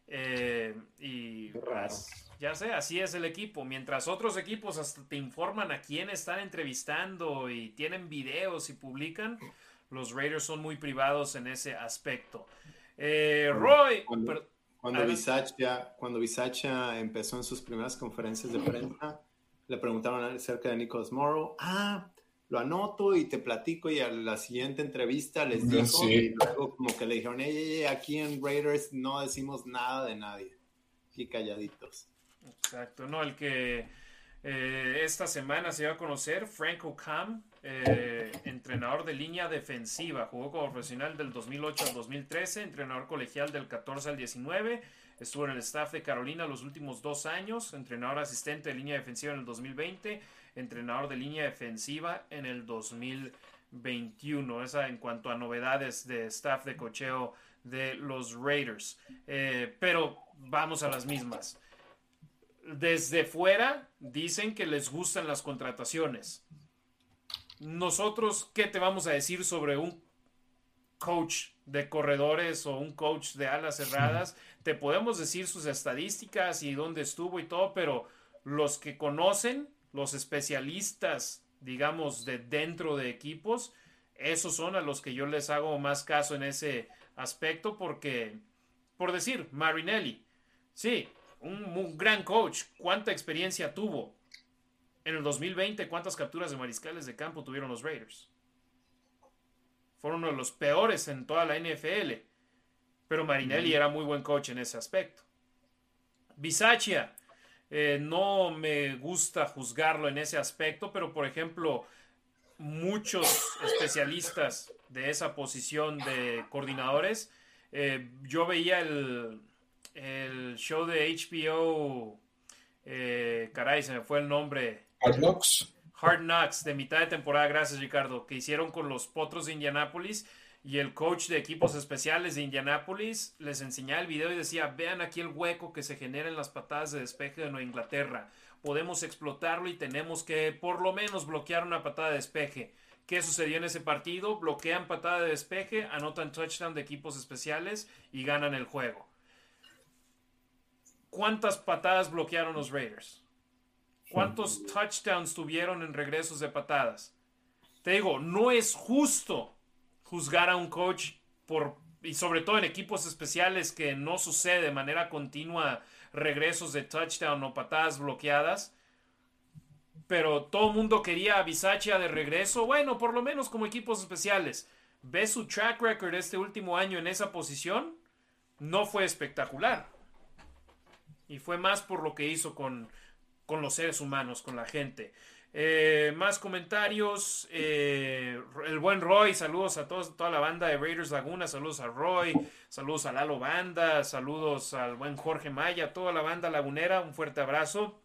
[SPEAKER 1] Eh, y pues, ya sé, así es el equipo. Mientras otros equipos hasta te informan a quién están entrevistando y tienen videos y publican, los Raiders son muy privados en ese aspecto. Eh, Roy.
[SPEAKER 3] Cuando, cuando, Bisacha, cuando empezó en sus primeras conferencias de prensa, le preguntaron acerca de Nicholas Morrow. Ah, lo anoto y te platico y a la siguiente entrevista les digo y luego como que le dijeron, aquí en Raiders no decimos nada de nadie, y calladitos.
[SPEAKER 1] Exacto, no, el que eh, esta semana se iba a conocer, Franco Cam, eh, entrenador de línea defensiva, jugó como profesional del 2008 al 2013, entrenador colegial del 14 al 19, estuvo en el staff de Carolina los últimos dos años, entrenador asistente de línea defensiva en el 2020 entrenador de línea defensiva en el 2021. Esa en cuanto a novedades de staff de cocheo de los Raiders. Eh, pero vamos a las mismas. Desde fuera dicen que les gustan las contrataciones. Nosotros, ¿qué te vamos a decir sobre un coach de corredores o un coach de alas cerradas? Te podemos decir sus estadísticas y dónde estuvo y todo, pero los que conocen los especialistas, digamos, de dentro de equipos, esos son a los que yo les hago más caso en ese aspecto porque, por decir, Marinelli, sí, un, gran coach, ¿cuánta experiencia tuvo? En el 2020, ¿cuántas capturas de mariscales de campo tuvieron los Raiders? Fueron uno de los peores en toda la NFL. Pero Marinelli era muy buen coach en ese aspecto. Bisaccia, eh, no me gusta juzgarlo en ese aspecto, pero por ejemplo, muchos especialistas de esa posición de coordinadores, eh, yo veía el, el, show de HBO, eh, caray, se me fue el nombre.
[SPEAKER 4] Hard Knocks.
[SPEAKER 1] Hard Knocks, de mitad de temporada, gracias Ricardo, que hicieron con los Potros de Indianápolis y el coach de equipos especiales de Indianapolis les enseñaba el video y decía, vean aquí el hueco que se genera en las patadas de despeje de Nueva Inglaterra. Podemos explotarlo y tenemos que por lo menos bloquear una patada de despeje. ¿Qué sucedió en ese partido? Bloquean patada de despeje, anotan touchdown de equipos especiales y ganan el juego. ¿Cuántas patadas bloquearon los Raiders? ¿Cuántos touchdowns tuvieron en regresos de patadas? Te digo, no es justo juzgar a un coach por, y sobre todo en equipos especiales que no sucede de manera continua regresos de touchdown o patadas bloqueadas. Pero todo el mundo quería a Bisaccia de regreso. Bueno, por lo menos como equipos especiales. ¿Ves su track record este último año en esa posición? No fue espectacular. Y fue más por lo que hizo con, con los seres humanos, con la gente. Eh, más comentarios. Eh, el buen Roy, saludos a todos, toda la banda de Raiders Laguna. Saludos a Roy, saludos a Lalo Banda, saludos al buen Jorge Maya, toda la banda lagunera. Un fuerte abrazo.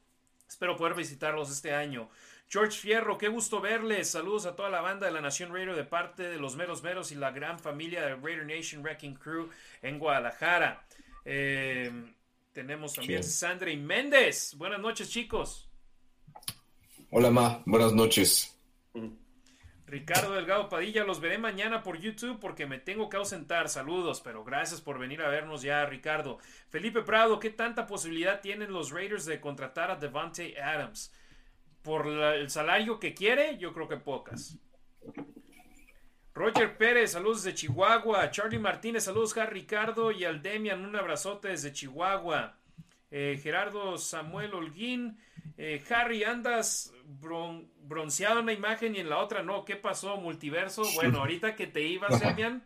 [SPEAKER 1] Espero poder visitarlos este año. George Fierro, qué gusto verles. Saludos a toda la banda de la Nación Raider de parte de los Meros Meros y la gran familia de Raider Nation Wrecking Crew en Guadalajara. Eh, tenemos también Sandra y Méndez. Buenas noches, chicos.
[SPEAKER 4] Hola, Ma. Buenas noches.
[SPEAKER 1] Ricardo Delgado Padilla, los veré mañana por YouTube porque me tengo que ausentar. Saludos, pero gracias por venir a vernos ya, Ricardo. Felipe Prado, ¿qué tanta posibilidad tienen los Raiders de contratar a Devante Adams? Por el salario que quiere, yo creo que pocas. Roger Pérez, saludos desde Chihuahua. Charlie Martínez, saludos a Ricardo y al Demian, un abrazote desde Chihuahua. Eh, Gerardo Samuel Holguín, eh, Harry, andas bronceado en una imagen y en la otra no. ¿Qué pasó, multiverso? Bueno, ahorita que te ibas, Demian,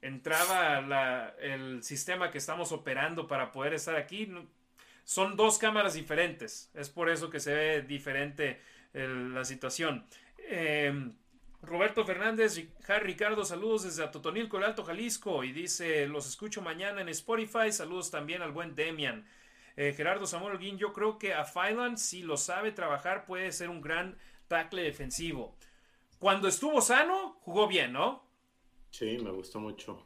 [SPEAKER 1] entraba el sistema que estamos operando para poder estar aquí. Son dos cámaras diferentes. Es por eso que se ve diferente la situación. Em, Roberto Fernández, Harry Ricardo, saludos desde Atotonilco, el Alto Jalisco. Y dice, los escucho mañana en Spotify. Saludos también al buen Demian. Eh, Gerardo Samuel Guín, yo creo que a Fylan, si lo sabe trabajar, puede ser un gran tackle defensivo. Cuando estuvo sano, jugó bien, ¿no?
[SPEAKER 3] Sí, me gustó mucho.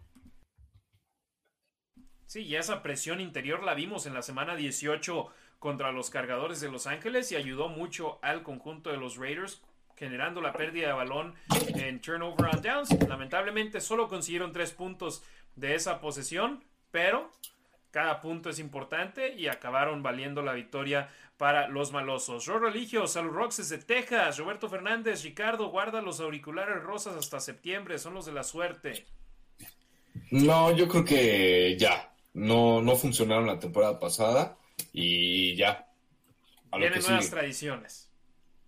[SPEAKER 1] Sí, y esa presión interior la vimos en la semana 18 contra los cargadores de Los Ángeles y ayudó mucho al conjunto de los Raiders generando la pérdida de balón en turnover on downs. Lamentablemente solo consiguieron tres puntos de esa posesión, pero cada punto es importante y acabaron valiendo la victoria para los malosos. Ro Religio, Salud Roxes de Texas, Roberto Fernández, Ricardo, guarda los auriculares rosas hasta septiembre, son los de la suerte.
[SPEAKER 4] No, yo creo que ya. No, no funcionaron la temporada pasada y ya.
[SPEAKER 1] Vienen nuevas tradiciones.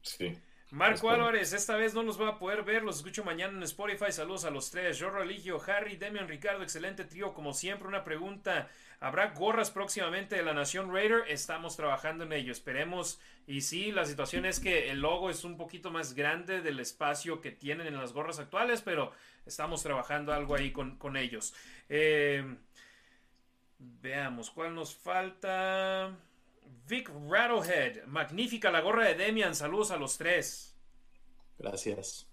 [SPEAKER 4] Sí.
[SPEAKER 1] Marco Álvarez, esta vez no los va a poder ver, los escucho mañana en Spotify. Saludos a los tres. Yo Religio, Harry, Demian, Ricardo, excelente trío. Como siempre, una pregunta. ¿Habrá gorras próximamente de la Nación Raider? Estamos trabajando en ello, esperemos. Y sí, la situación es que el logo es un poquito más grande del espacio que tienen en las gorras actuales, pero estamos trabajando algo ahí con, ellos. Eh, veamos, ¿cuál nos falta? Vic Rattlehead, magnífica la gorra de Demian. Saludos a los tres.
[SPEAKER 3] Gracias.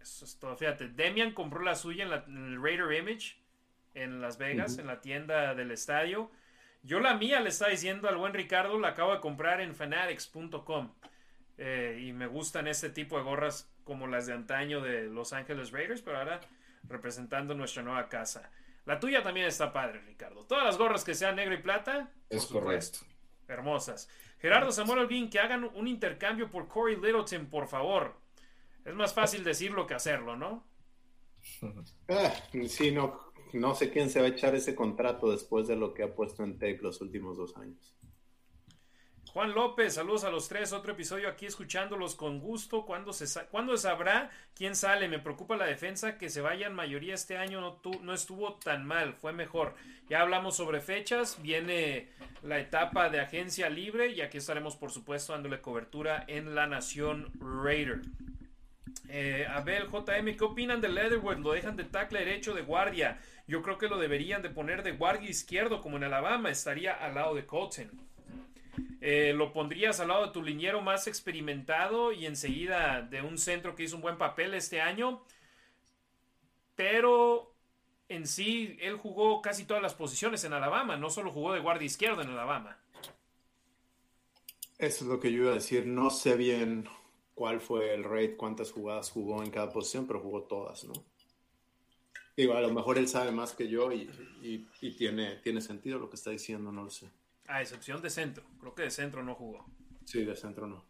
[SPEAKER 1] Eso es todo. Fíjate, Demian compró la suya en, el Raider Image en Las Vegas, en la tienda del estadio. Yo la mía le estaba diciendo al buen Ricardo, la acabo de comprar en fanatics.com. Eh, y me gustan este tipo de gorras como las de antaño de Los Ángeles Raiders, pero ahora representando nuestra nueva casa. La tuya también está padre, Ricardo. Todas las gorras que sean negro y plata.
[SPEAKER 4] Es correcto.
[SPEAKER 1] Hermosas. Gerardo Samuel Olguín, que hagan un intercambio por Corey Littleton, por favor. Es más fácil decirlo que hacerlo, ¿no?
[SPEAKER 3] Ah, sí, no, no sé quién se va a echar ese contrato después de lo que ha puesto en tape los últimos dos años.
[SPEAKER 1] Juan López, saludos a los tres. Otro episodio aquí escuchándolos con gusto. ¿Cuándo se, sabrá quién sale? Me preocupa la defensa que se vayan. Mayoría este año no, no estuvo tan mal, fue mejor. Ya hablamos sobre fechas. Viene la etapa de agencia libre y aquí estaremos, por supuesto, dándole cobertura en la Nación Raider. Eh, Abel JM, ¿qué opinan de Leatherwood? ¿Lo dejan de tackle derecho de guardia? Yo creo que lo deberían de poner de guardia izquierdo como en Alabama. Estaría al lado de Colton. Eh, lo pondrías al lado de tu liniero más experimentado y enseguida de un centro que hizo un buen papel este año. Pero en sí, él jugó casi todas las posiciones en Alabama, no solo jugó de guardia izquierdo en Alabama.
[SPEAKER 3] Eso es lo que yo iba a decir. No sé bien cuál fue el rate, cuántas jugadas jugó en cada posición, pero jugó todas, ¿no? Digo, a lo mejor él sabe más que yo y, y tiene, tiene sentido lo que está diciendo, no lo sé.
[SPEAKER 1] A excepción de centro. Creo que de centro no jugó.
[SPEAKER 3] Sí, de centro no.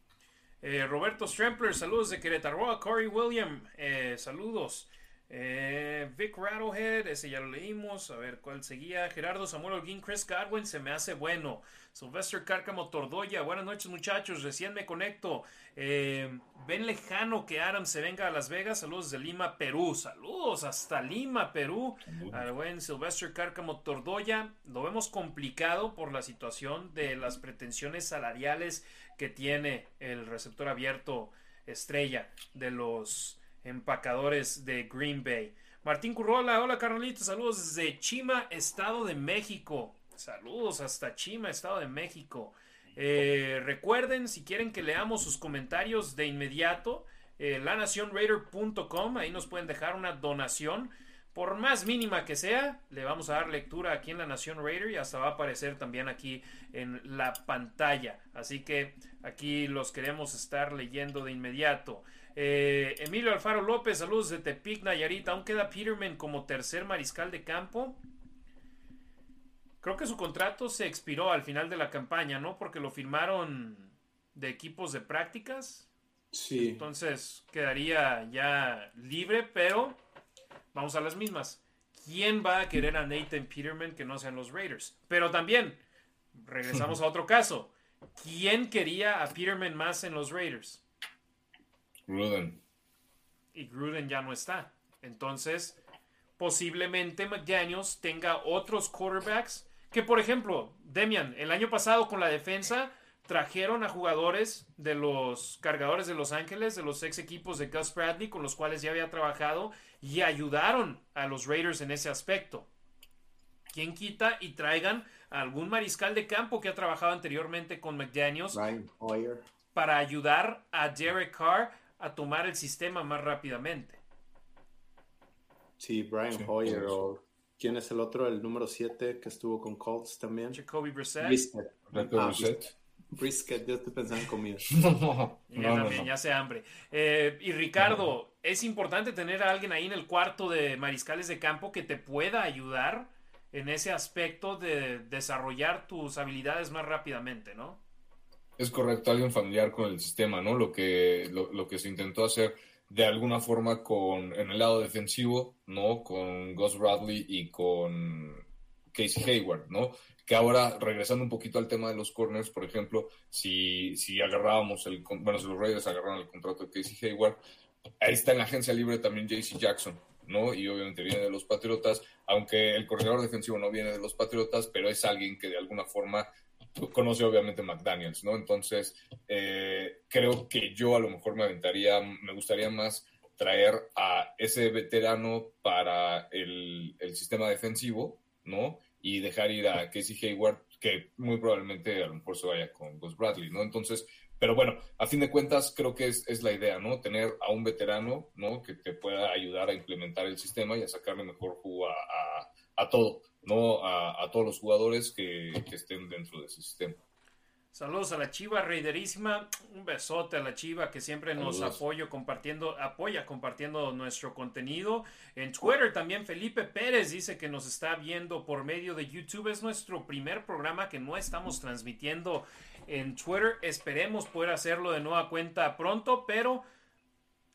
[SPEAKER 1] Eh, Roberto Strempler, saludos de Querétaro. Corey William, eh, saludos. Eh, Vic Rattlehead, ese ya lo leímos. A ver cuál seguía. Gerardo Samuel Holguín, Chris Godwin, se me hace bueno. Sylvester Cárcamo Tordoya, buenas noches muchachos, recién me conecto. Eh, ven lejano que Adam se venga a Las Vegas. Saludos de Lima, Perú. Saludos hasta Lima, Perú. Al buen Sylvester Cárcamo Tordoya. Lo vemos complicado por la situación de las pretensiones salariales que tiene el receptor abierto estrella de los empacadores de Green Bay. Martín Currola, hola Carnalito, saludos desde Chima, Estado de México. Saludos hasta Chima, Estado de México. Eh, recuerden, si quieren que leamos sus comentarios de inmediato, eh, lanacionraider.com, ahí nos pueden dejar una donación. Por más mínima que sea, le vamos a dar lectura aquí en la Nación Raider y hasta va a aparecer también aquí en la pantalla. Así que aquí los queremos estar leyendo de inmediato. Eh, Emilio Alfaro López, saludos de Tepic, Nayarit. Aún queda Peterman como tercer mariscal de campo. Creo que su contrato se expiró al final de la campaña, ¿no? Porque lo firmaron de equipos de prácticas.
[SPEAKER 3] Sí.
[SPEAKER 1] Entonces quedaría ya libre, pero vamos a las mismas. ¿Quién va a querer a Nathan Peterman que no sean los Raiders? Pero también, regresamos a otro caso. ¿Quién quería a Peterman más en los Raiders?
[SPEAKER 4] Gruden.
[SPEAKER 1] Y Gruden ya no está. Entonces, posiblemente McDaniels tenga otros quarterbacks que, por ejemplo, Demian, el año pasado con la defensa trajeron a jugadores de los cargadores de Los Ángeles, de los ex equipos de Gus Bradley, con los cuales ya había trabajado y ayudaron a los Raiders en ese aspecto. ¿Quién quita y traigan a algún mariscal de campo que ha trabajado anteriormente con McDaniels para ayudar a Derek Carr a tomar el sistema más rápidamente.
[SPEAKER 3] Sí, Brian Hoyer o ¿quién es el otro? El número 7 que estuvo con Colts también.
[SPEAKER 1] Jacoby Brissett.
[SPEAKER 3] Brisket. Ah,
[SPEAKER 4] Brissett.
[SPEAKER 3] Brisket, yo estoy pensando en comida.
[SPEAKER 4] No,
[SPEAKER 1] Ya,
[SPEAKER 4] no,
[SPEAKER 1] también,
[SPEAKER 4] no.
[SPEAKER 1] ya hace hambre. Eh, y Ricardo, es importante tener a alguien ahí en el cuarto de mariscales de campo que te pueda ayudar en ese aspecto de desarrollar tus habilidades más rápidamente, ¿no?
[SPEAKER 4] Es correcto, alguien familiar con el sistema, ¿no? Lo que, lo, lo que se intentó hacer de alguna forma con, en el lado defensivo, ¿no? Con Gus Bradley y con Casey Hayward, ¿no? Que ahora, regresando un poquito al tema de los corners, por ejemplo, si, si agarrábamos el, bueno, si los Raiders agarraron el contrato de Casey Hayward, ahí está en la agencia libre también JC Jackson, ¿no? Y obviamente viene de los Patriotas, aunque el corredor defensivo no viene de los Patriotas, pero es alguien que de alguna forma conoce obviamente McDaniels, ¿no? Entonces, eh, creo que yo a lo mejor me aventaría, me gustaría más traer a ese veterano para el, el sistema defensivo, ¿no? Y dejar ir a Casey Hayward, que muy probablemente a lo mejor se vaya con Gus Bradley, ¿no? Entonces, pero bueno, a fin de cuentas creo que es, es la idea, ¿no? Tener a un veterano, ¿no? Que te pueda ayudar a implementar el sistema y a sacarle mejor jugo a, a- a todo, ¿no? A, a todos los jugadores que, que estén dentro de ese sistema.
[SPEAKER 1] Saludos a la Chiva Reiderísima. Un besote a la Chiva que siempre nos apoyo compartiendo, apoya compartiendo nuestro contenido. En Twitter también Felipe Pérez dice que nos está viendo por medio de YouTube. Es nuestro primer programa que no estamos transmitiendo en Twitter. Esperemos poder hacerlo de nueva cuenta pronto, pero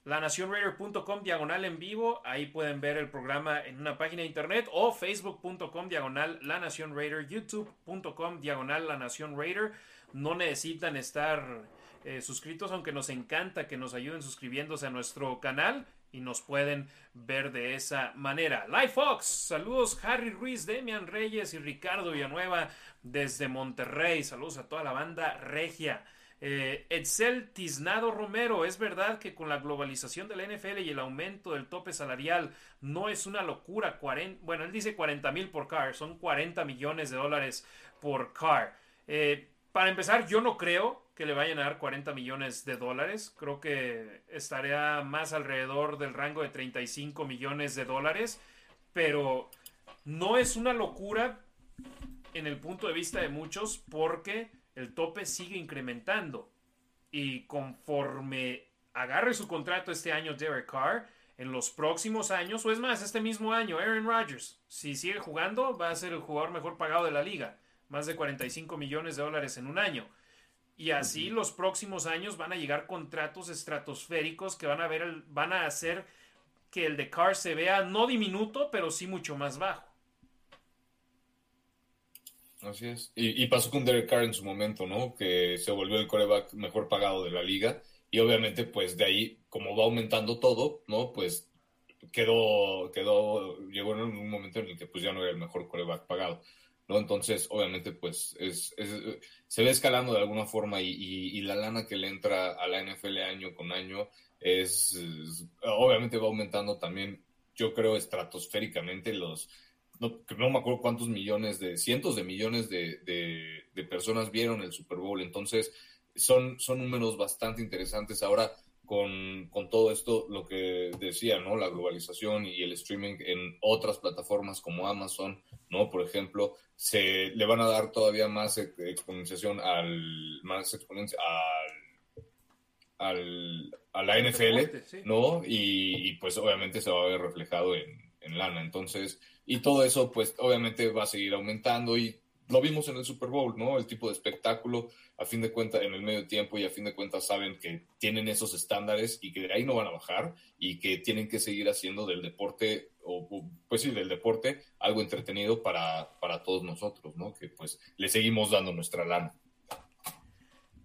[SPEAKER 1] lanacionraider.com diagonal en vivo. Ahí pueden ver el programa en una página de internet o facebook.com diagonal la nación raider, youtube.com diagonal la nación raider. No necesitan estar eh, suscritos, aunque nos encanta que nos ayuden suscribiéndose a nuestro canal y nos pueden ver de esa manera. Live Fox, saludos Harry Ruiz, Demian Reyes y Ricardo Villanueva desde Monterrey. Saludos a toda la banda regia. Eh, Edsel Tiznado Romero, es verdad que con la globalización de la NFL y el aumento del tope salarial no es una locura. 40, bueno, él dice 40 mil por car, son 40 millones de dólares por car. Eh, para empezar, yo no creo que le vayan a dar 40 millones de dólares. Creo que estaría más alrededor del rango de 35 millones de dólares. Pero no es una locura en el punto de vista de muchos porque el tope sigue incrementando. Y conforme agarre su contrato este año Derek Carr, en los próximos años, o es más, este mismo año, Aaron Rodgers, si sigue jugando, va a ser el jugador mejor pagado de la liga. Más de 45 millones de dólares en un año. Y así los próximos años van a llegar contratos estratosféricos que van a, ver el- van a hacer que el de Carr se vea no diminuto, pero sí mucho más bajo.
[SPEAKER 4] Así es. Y, y pasó con Derek Carr en su momento, ¿no? Que se volvió el coreback mejor pagado de la liga. Y obviamente, pues de ahí, como va aumentando todo, ¿no? Pues quedó, quedó, llegó en un momento en el que pues ya no era el mejor coreback pagado, ¿no? Entonces, obviamente, pues es, es- se ve escalando de alguna forma y, y- y la lana que le entra a la NFL año con año es, es- obviamente va aumentando también, yo creo, estratosféricamente los, no, no me acuerdo cuántos millones de, cientos de millones de, de- de personas vieron el Super Bowl. Entonces, son, son números bastante interesantes. Ahora, con, con todo esto, lo que decía, ¿no? La globalización y el streaming en otras plataformas como Amazon, ¿no? Por ejemplo, se le van a dar todavía más ex- exponenciación al, más exponencia al, al, a la NFL. ¿no? Y, y, pues obviamente se va a ver reflejado en, en lana. Entonces, y todo eso pues obviamente va a seguir aumentando y lo vimos en el Super Bowl, ¿no? El tipo de espectáculo, a fin de cuentas, en el medio tiempo y a fin de cuentas saben que tienen esos estándares y que de ahí no van a bajar y que tienen que seguir haciendo del deporte, o pues sí, del deporte, algo entretenido para, para todos nosotros, ¿no? Que pues le seguimos dando nuestra lana.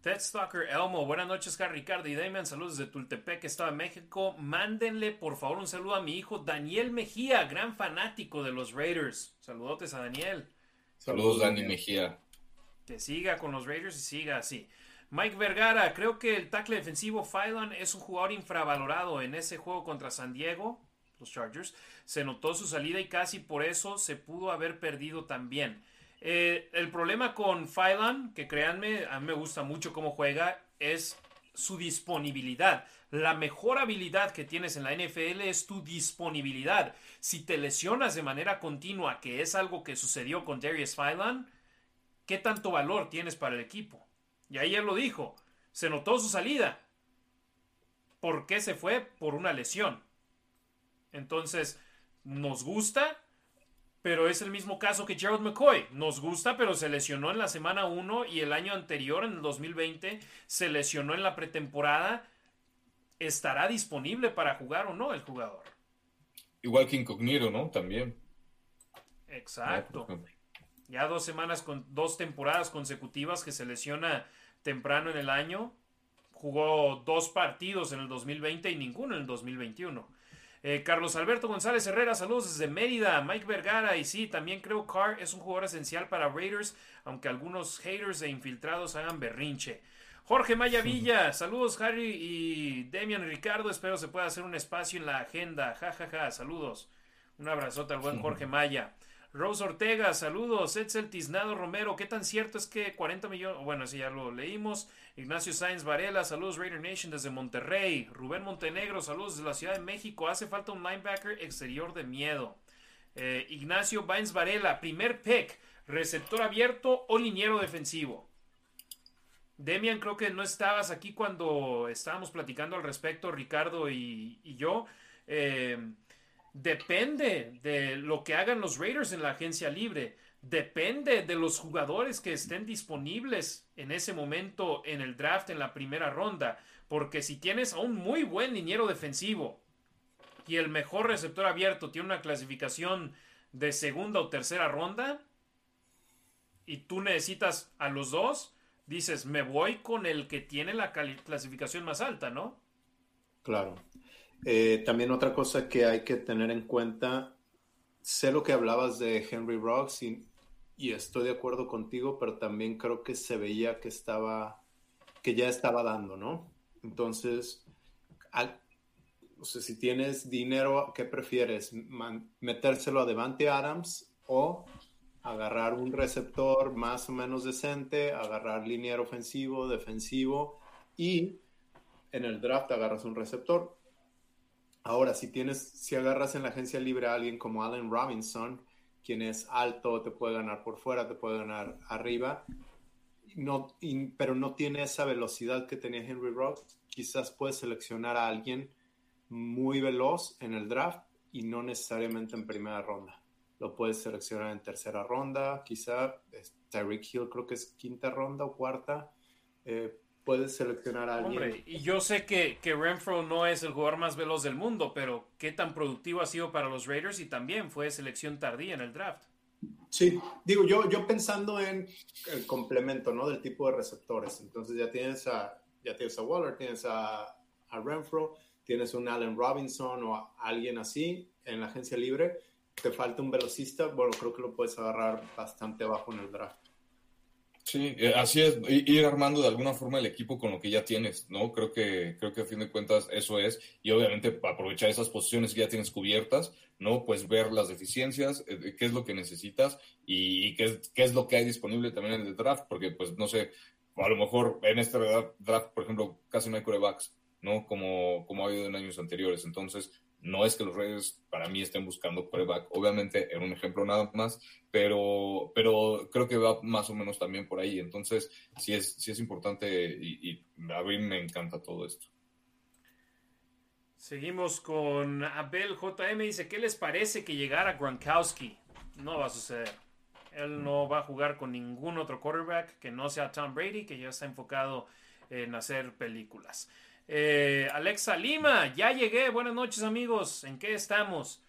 [SPEAKER 1] Ted Stalker Elmo, buenas noches, Harry Ricardo y Damian. Saludos desde Tultepec, Estado de México. Mándenle, por favor, un saludo a mi hijo Daniel Mejía, gran fanático de los Raiders. Saludotes a Daniel.
[SPEAKER 4] Saludos, Dani Mejía.
[SPEAKER 1] Que siga con los Raiders y siga así. Mike Vergara, creo que el tackle defensivo Phylan es un jugador infravalorado en ese juego contra San Diego, los Chargers. Se notó su salida y casi por eso se pudo haber perdido también. Eh, el problema con Phylan, que créanme, a mí me gusta mucho cómo juega, es su disponibilidad. La mejor habilidad que tienes en la NFL es tu disponibilidad. Si te lesionas de manera continua, que es algo que sucedió con Darius Phylan, ¿qué tanto valor tienes para el equipo? Y él lo dijo, se notó su salida. ¿Por qué se fue? Por una lesión. Entonces, nos gusta, pero es el mismo caso que Gerald McCoy. Nos gusta, pero se lesionó en la semana 1 y el año anterior, en el 2020, se lesionó en la pretemporada. ¿Estará disponible para jugar o no el jugador?
[SPEAKER 4] Igual que Incognito, ¿no? También.
[SPEAKER 1] Exacto. Ya dos semanas con dos temporadas consecutivas que se lesiona temprano en el año. Jugó dos partidos en el 2020 y ninguno en el 2021. Eh, Carlos Alberto González Herrera, saludos desde Mérida. Mike Vergara, y sí, también creo Carr es un jugador esencial para Raiders, aunque algunos haters e infiltrados hagan berrinche. Jorge Maya Villa, saludos Harry y Demian Ricardo, espero se pueda hacer un espacio en la agenda. Ja, ja, ja, saludos. Un abrazote al buen Jorge Maya. Rose Ortega, saludos. Etzel Tiznado Romero, ¿qué tan cierto es que 40 millones? Bueno, sí, ya lo leímos. Ignacio Sáenz Varela, saludos Raider Nation desde Monterrey. Rubén Montenegro, saludos desde la Ciudad de México. Hace falta un linebacker exterior de miedo. Eh, Ignacio Baines Varela, primer pick, receptor abierto o liniero defensivo. Demian, creo que no estabas aquí cuando estábamos platicando al respecto, Ricardo y, yo. Eh, depende de lo que hagan los Raiders en la agencia libre depende de los jugadores que estén disponibles en ese momento en el draft en la primera ronda. Porque si tienes a un muy buen liniero defensivo y el mejor receptor abierto tiene una clasificación de segunda o tercera ronda y tú necesitas a los dos, dices, me voy con el que tiene la clasificación más alta, ¿no?
[SPEAKER 3] Claro. Eh, también otra cosa que hay que tener en cuenta, sé lo que hablabas de Henry Rocks y estoy de acuerdo contigo, pero también creo que se veía que estaba, que ya estaba dando, ¿no? Entonces, o sea, si tienes dinero, ¿qué prefieres? ¿Metérselo a Devante Adams o agarrar un receptor más o menos decente, agarrar liniero ofensivo, defensivo y en el draft agarras un receptor? Ahora, si tienes, si agarras en la agencia libre a alguien como Allen Robinson, quien es alto te puede ganar por fuera, te puede ganar arriba, no, pero no tiene esa velocidad que tenía Henry Rocks. Quizás puedes seleccionar a alguien muy veloz en el draft y no necesariamente en primera ronda. Lo puedes seleccionar en tercera ronda, quizá Tyreek Hill creo que es quinta ronda o cuarta. Eh, puedes seleccionar a alguien. Hombre,
[SPEAKER 1] y yo sé que, que Renfro no es el jugador más veloz del mundo, pero qué tan productivo ha sido para los Raiders y también fue selección tardía en el draft.
[SPEAKER 3] Sí, digo, yo, yo pensando en el complemento, ¿no? Del tipo de receptores. Entonces ya tienes a, ya tienes a Waller, tienes a, a Renfro, tienes un Allen Robinson o a alguien así en la agencia libre. Te falta un velocista, bueno, creo que lo puedes agarrar bastante bajo en el draft.
[SPEAKER 4] Sí, eh, así es, ir armando de alguna forma el equipo con lo que ya tienes, ¿no? Creo que, creo que a fin de cuentas eso es, y obviamente aprovechar esas posiciones que ya tienes cubiertas, ¿no? Pues ver las deficiencias, eh, qué es lo que necesitas y, qué, es, qué es lo que hay disponible también en el draft, porque pues no sé, a lo mejor en este draft, por ejemplo, casi no hay corebacks, ¿no? Como, como ha habido en años anteriores, entonces no es que los Raiders para mí estén buscando coreback, obviamente era un ejemplo nada más, pero, pero creo que va más o menos también por ahí. Entonces, sí es, sí es importante y, a mí me encanta todo esto.
[SPEAKER 1] Seguimos con Abel JM. Dice, ¿qué les parece que llegara Gronkowski? No va a suceder. Él no va a jugar con ningún otro quarterback que no sea Tom Brady, que ya está enfocado en hacer películas. Eh, Alexa Lima, ya llegué. Buenas noches amigos. ¿En qué estamos?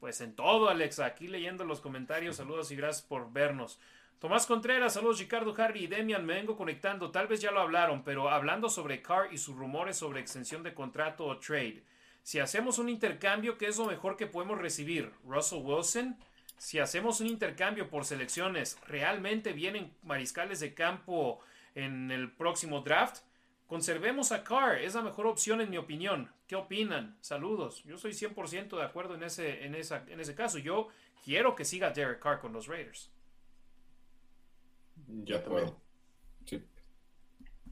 [SPEAKER 1] Pues en todo, Alexa. Aquí leyendo los comentarios. Saludos y gracias por vernos. Tomás Contreras, saludos Ricardo, Harry y Demian. Me vengo conectando. Tal vez ya lo hablaron, pero hablando sobre Carr y sus rumores sobre extensión de contrato o trade. Si hacemos un intercambio, ¿qué es lo mejor que podemos recibir? ¿Russell Wilson? Si hacemos un intercambio por selecciones, ¿realmente vienen mariscales de campo en el próximo draft? Conservemos a Carr, es la mejor opción en mi opinión. ¿Qué opinan? Saludos. Yo estoy 100% de acuerdo en ese, en, esa, en ese caso. Yo quiero que siga Derek Carr con los Raiders.
[SPEAKER 3] Ya también. Sí.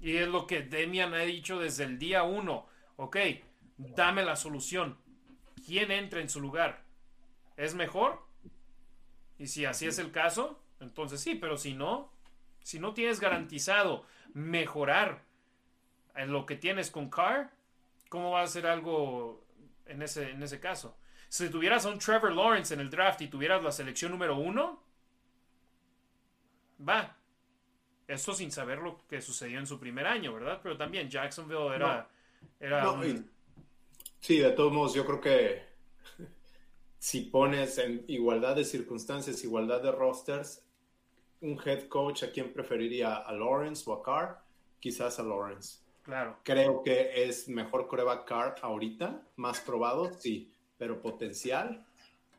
[SPEAKER 1] Y es lo que Demian ha dicho desde el día uno. Ok, dame la solución. ¿Quién entra en su lugar? ¿Es mejor? Y si así es el caso, entonces sí, pero si no, si no tienes garantizado mejorar en lo que tienes con Carr, ¿cómo va a ser algo en ese, en ese caso? Si tuvieras a un Trevor Lawrence en el draft y tuvieras la selección número uno, va. Esto sin saber lo que sucedió en su primer año, ¿verdad? Pero también Jacksonville era... era
[SPEAKER 3] sí, de todos modos, yo creo que si pones en igualdad de circunstancias, igualdad de rosters, un head coach a quién preferiría, a Lawrence o a Carr, quizás a Lawrence.
[SPEAKER 1] Claro.
[SPEAKER 3] Creo que es mejor coreback Carr ahorita, más probado, sí, pero potencial,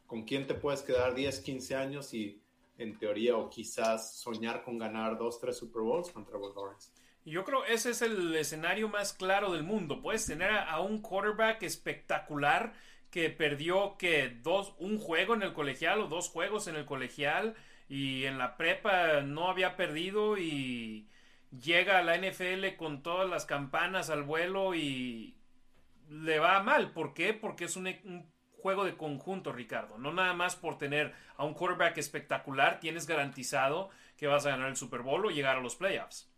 [SPEAKER 3] ¿con quién te puedes quedar 10, 15 años y en teoría o quizás soñar con ganar dos, tres Super Bowls contra Trevor Lawrence?
[SPEAKER 1] Yo creo ese es el escenario más claro del mundo. Puedes tener a, un quarterback espectacular que perdió que dos, un juego en el colegial o dos juegos en el colegial y en la prepa no había perdido y llega a la NFL con todas las campanas al vuelo y le va mal. ¿Por qué? Porque es un, juego de conjunto, Ricardo. No nada más por tener a un quarterback espectacular, tienes garantizado que vas a ganar el Super Bowl o llegar a los playoffs.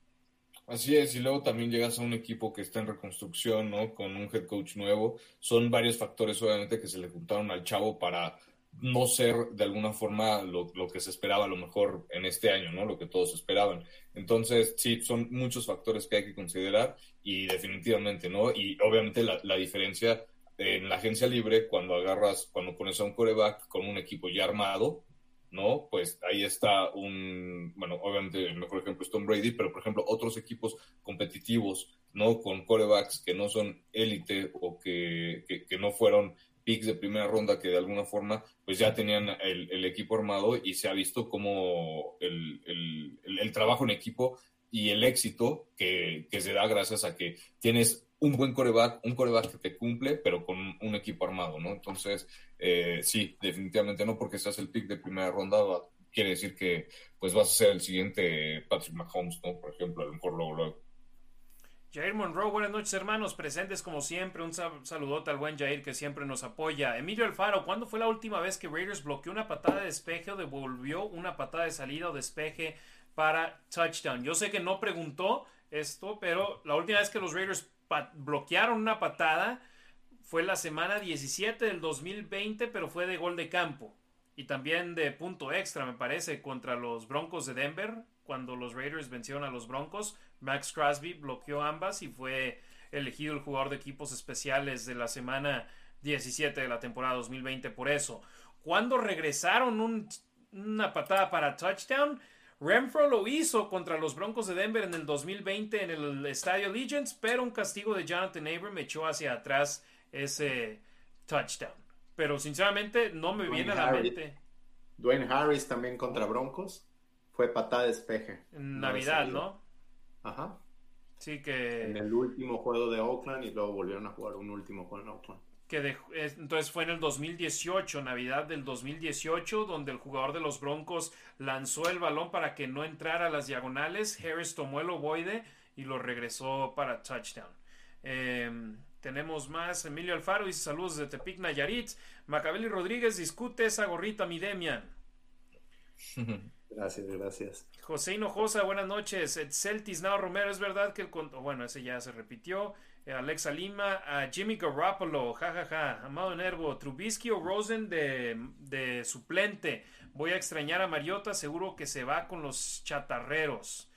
[SPEAKER 4] Así es, y luego también llegas a un equipo que está en reconstrucción, ¿no? Con un head coach nuevo. Son varios factores, obviamente, que se le juntaron al chavo para no ser de alguna forma lo, que se esperaba a lo mejor en este año, ¿no? Lo que todos esperaban. Entonces, sí, son muchos factores que hay que considerar y definitivamente, ¿no? Y obviamente la, la diferencia en la agencia libre, cuando agarras, cuando pones a un coreback con un equipo ya armado, ¿no? Pues ahí está un, bueno, obviamente el mejor ejemplo es Tom Brady, pero por ejemplo otros equipos competitivos, ¿no? Con corebacks que no son élite o que, que, no fueron picks de primera ronda que de alguna forma pues ya tenían el, equipo armado y se ha visto como el, el, el, trabajo en equipo y el éxito que, que se da gracias a que tienes un buen coreback, un coreback que te cumple, pero con un equipo armado, ¿no? Entonces, eh, sí, definitivamente no porque seas el pick de primera ronda, quiere decir que pues vas a ser el siguiente Patrick Mahomes, ¿no? Por ejemplo, a lo mejor luego,
[SPEAKER 1] Jair Monroe, buenas noches hermanos, presentes como siempre, un saludote al buen Jair que siempre nos apoya. Emilio Alfaro, ¿cuándo fue la última vez que Raiders bloqueó una patada de despeje o devolvió una patada de salida o despeje para touchdown? Yo sé que no preguntó esto, pero la última vez que los Raiders bloquearon una patada. Fue la semana 17 del 2020, pero fue de gol de campo. Y también de punto extra, me parece, contra los Broncos de Denver, cuando los Raiders vencieron a los Broncos. Max Crosby bloqueó ambas y fue elegido el jugador de equipos especiales de la semana 17 de la temporada 2020 por eso. Cuando regresaron una patada para touchdown, Renfro lo hizo contra los Broncos de Denver en el 2020 en el Estadio Legends, pero un castigo de Jonathan Abram echó hacia atrás ese touchdown. Pero sinceramente no me viene a la mente.
[SPEAKER 3] Dwayne Harris también contra Broncos fue patada de despeje.
[SPEAKER 1] En Navidad, ¿no?
[SPEAKER 3] Ajá.
[SPEAKER 1] Sí que...
[SPEAKER 3] En el último juego de Oakland y luego volvieron a jugar un último juego en Oakland
[SPEAKER 1] entonces fue en el 2018, Navidad del 2018, donde el jugador de los Broncos lanzó el balón para que no entrara a las diagonales. Harris tomó el ovoide y lo regresó para touchdown. Em, tenemos más. Emilio Alfaro dice saludos de Tepic Nayarit. Macabeli Rodríguez discute esa gorrita, mi Demian.
[SPEAKER 3] Gracias, gracias.
[SPEAKER 1] José Hinojosa, buenas noches. Celtis Nao Romero, es verdad que el. Bueno, ese ya se repitió. Eh, Alexa Lima, a Jimmy Garoppolo, jajaja, Amado Nervo, Trubisky o Rosen de, suplente. Voy a extrañar a Mariota, seguro que se va con los chatarreros,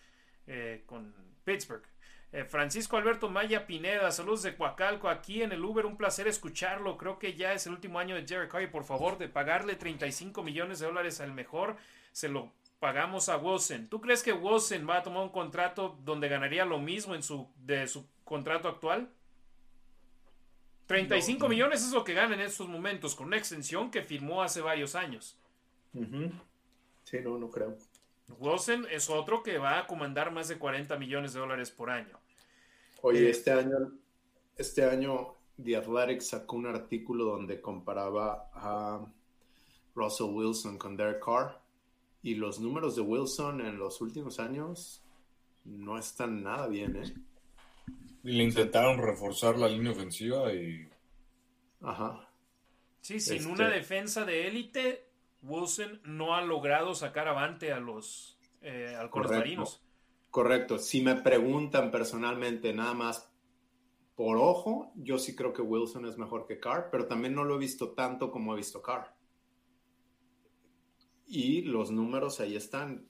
[SPEAKER 1] eh, con Pittsburgh. Eh, Francisco Alberto Maya Pineda, saludos de Coacalco, aquí en el Uber, un placer escucharlo. Creo que ya es el último año de Jerry Carr por favor, de pagarle 35 millones de dólares al mejor, se lo pagamos a Wilson. ¿Tú crees que Wilson va a tomar un contrato donde ganaría lo mismo en su, de su contrato actual? 35 millones es lo que gana en estos momentos, con una extensión que firmó hace varios años.
[SPEAKER 3] Sí, no, no creo.
[SPEAKER 1] Wilson es otro que va a comandar más de 40 millones de dólares por año.
[SPEAKER 3] Oye, eh, este año, este año The Athletic sacó un artículo donde comparaba a Russell Wilson con Derek Carr y los números de Wilson en los últimos años no están nada bien, ¿eh?
[SPEAKER 4] Y le intentaron reforzar la línea ofensiva y...
[SPEAKER 3] Ajá.
[SPEAKER 1] Sí, sin
[SPEAKER 3] Este-
[SPEAKER 1] una defensa de élite, Wilson no ha logrado sacar avante a los, eh, a los
[SPEAKER 3] Correcto.
[SPEAKER 1] marinos.
[SPEAKER 3] Correcto. Si me preguntan personalmente nada más por ojo, yo sí creo que Wilson es mejor que Carr, pero también no lo he visto tanto como he visto Carr. Y los números ahí están.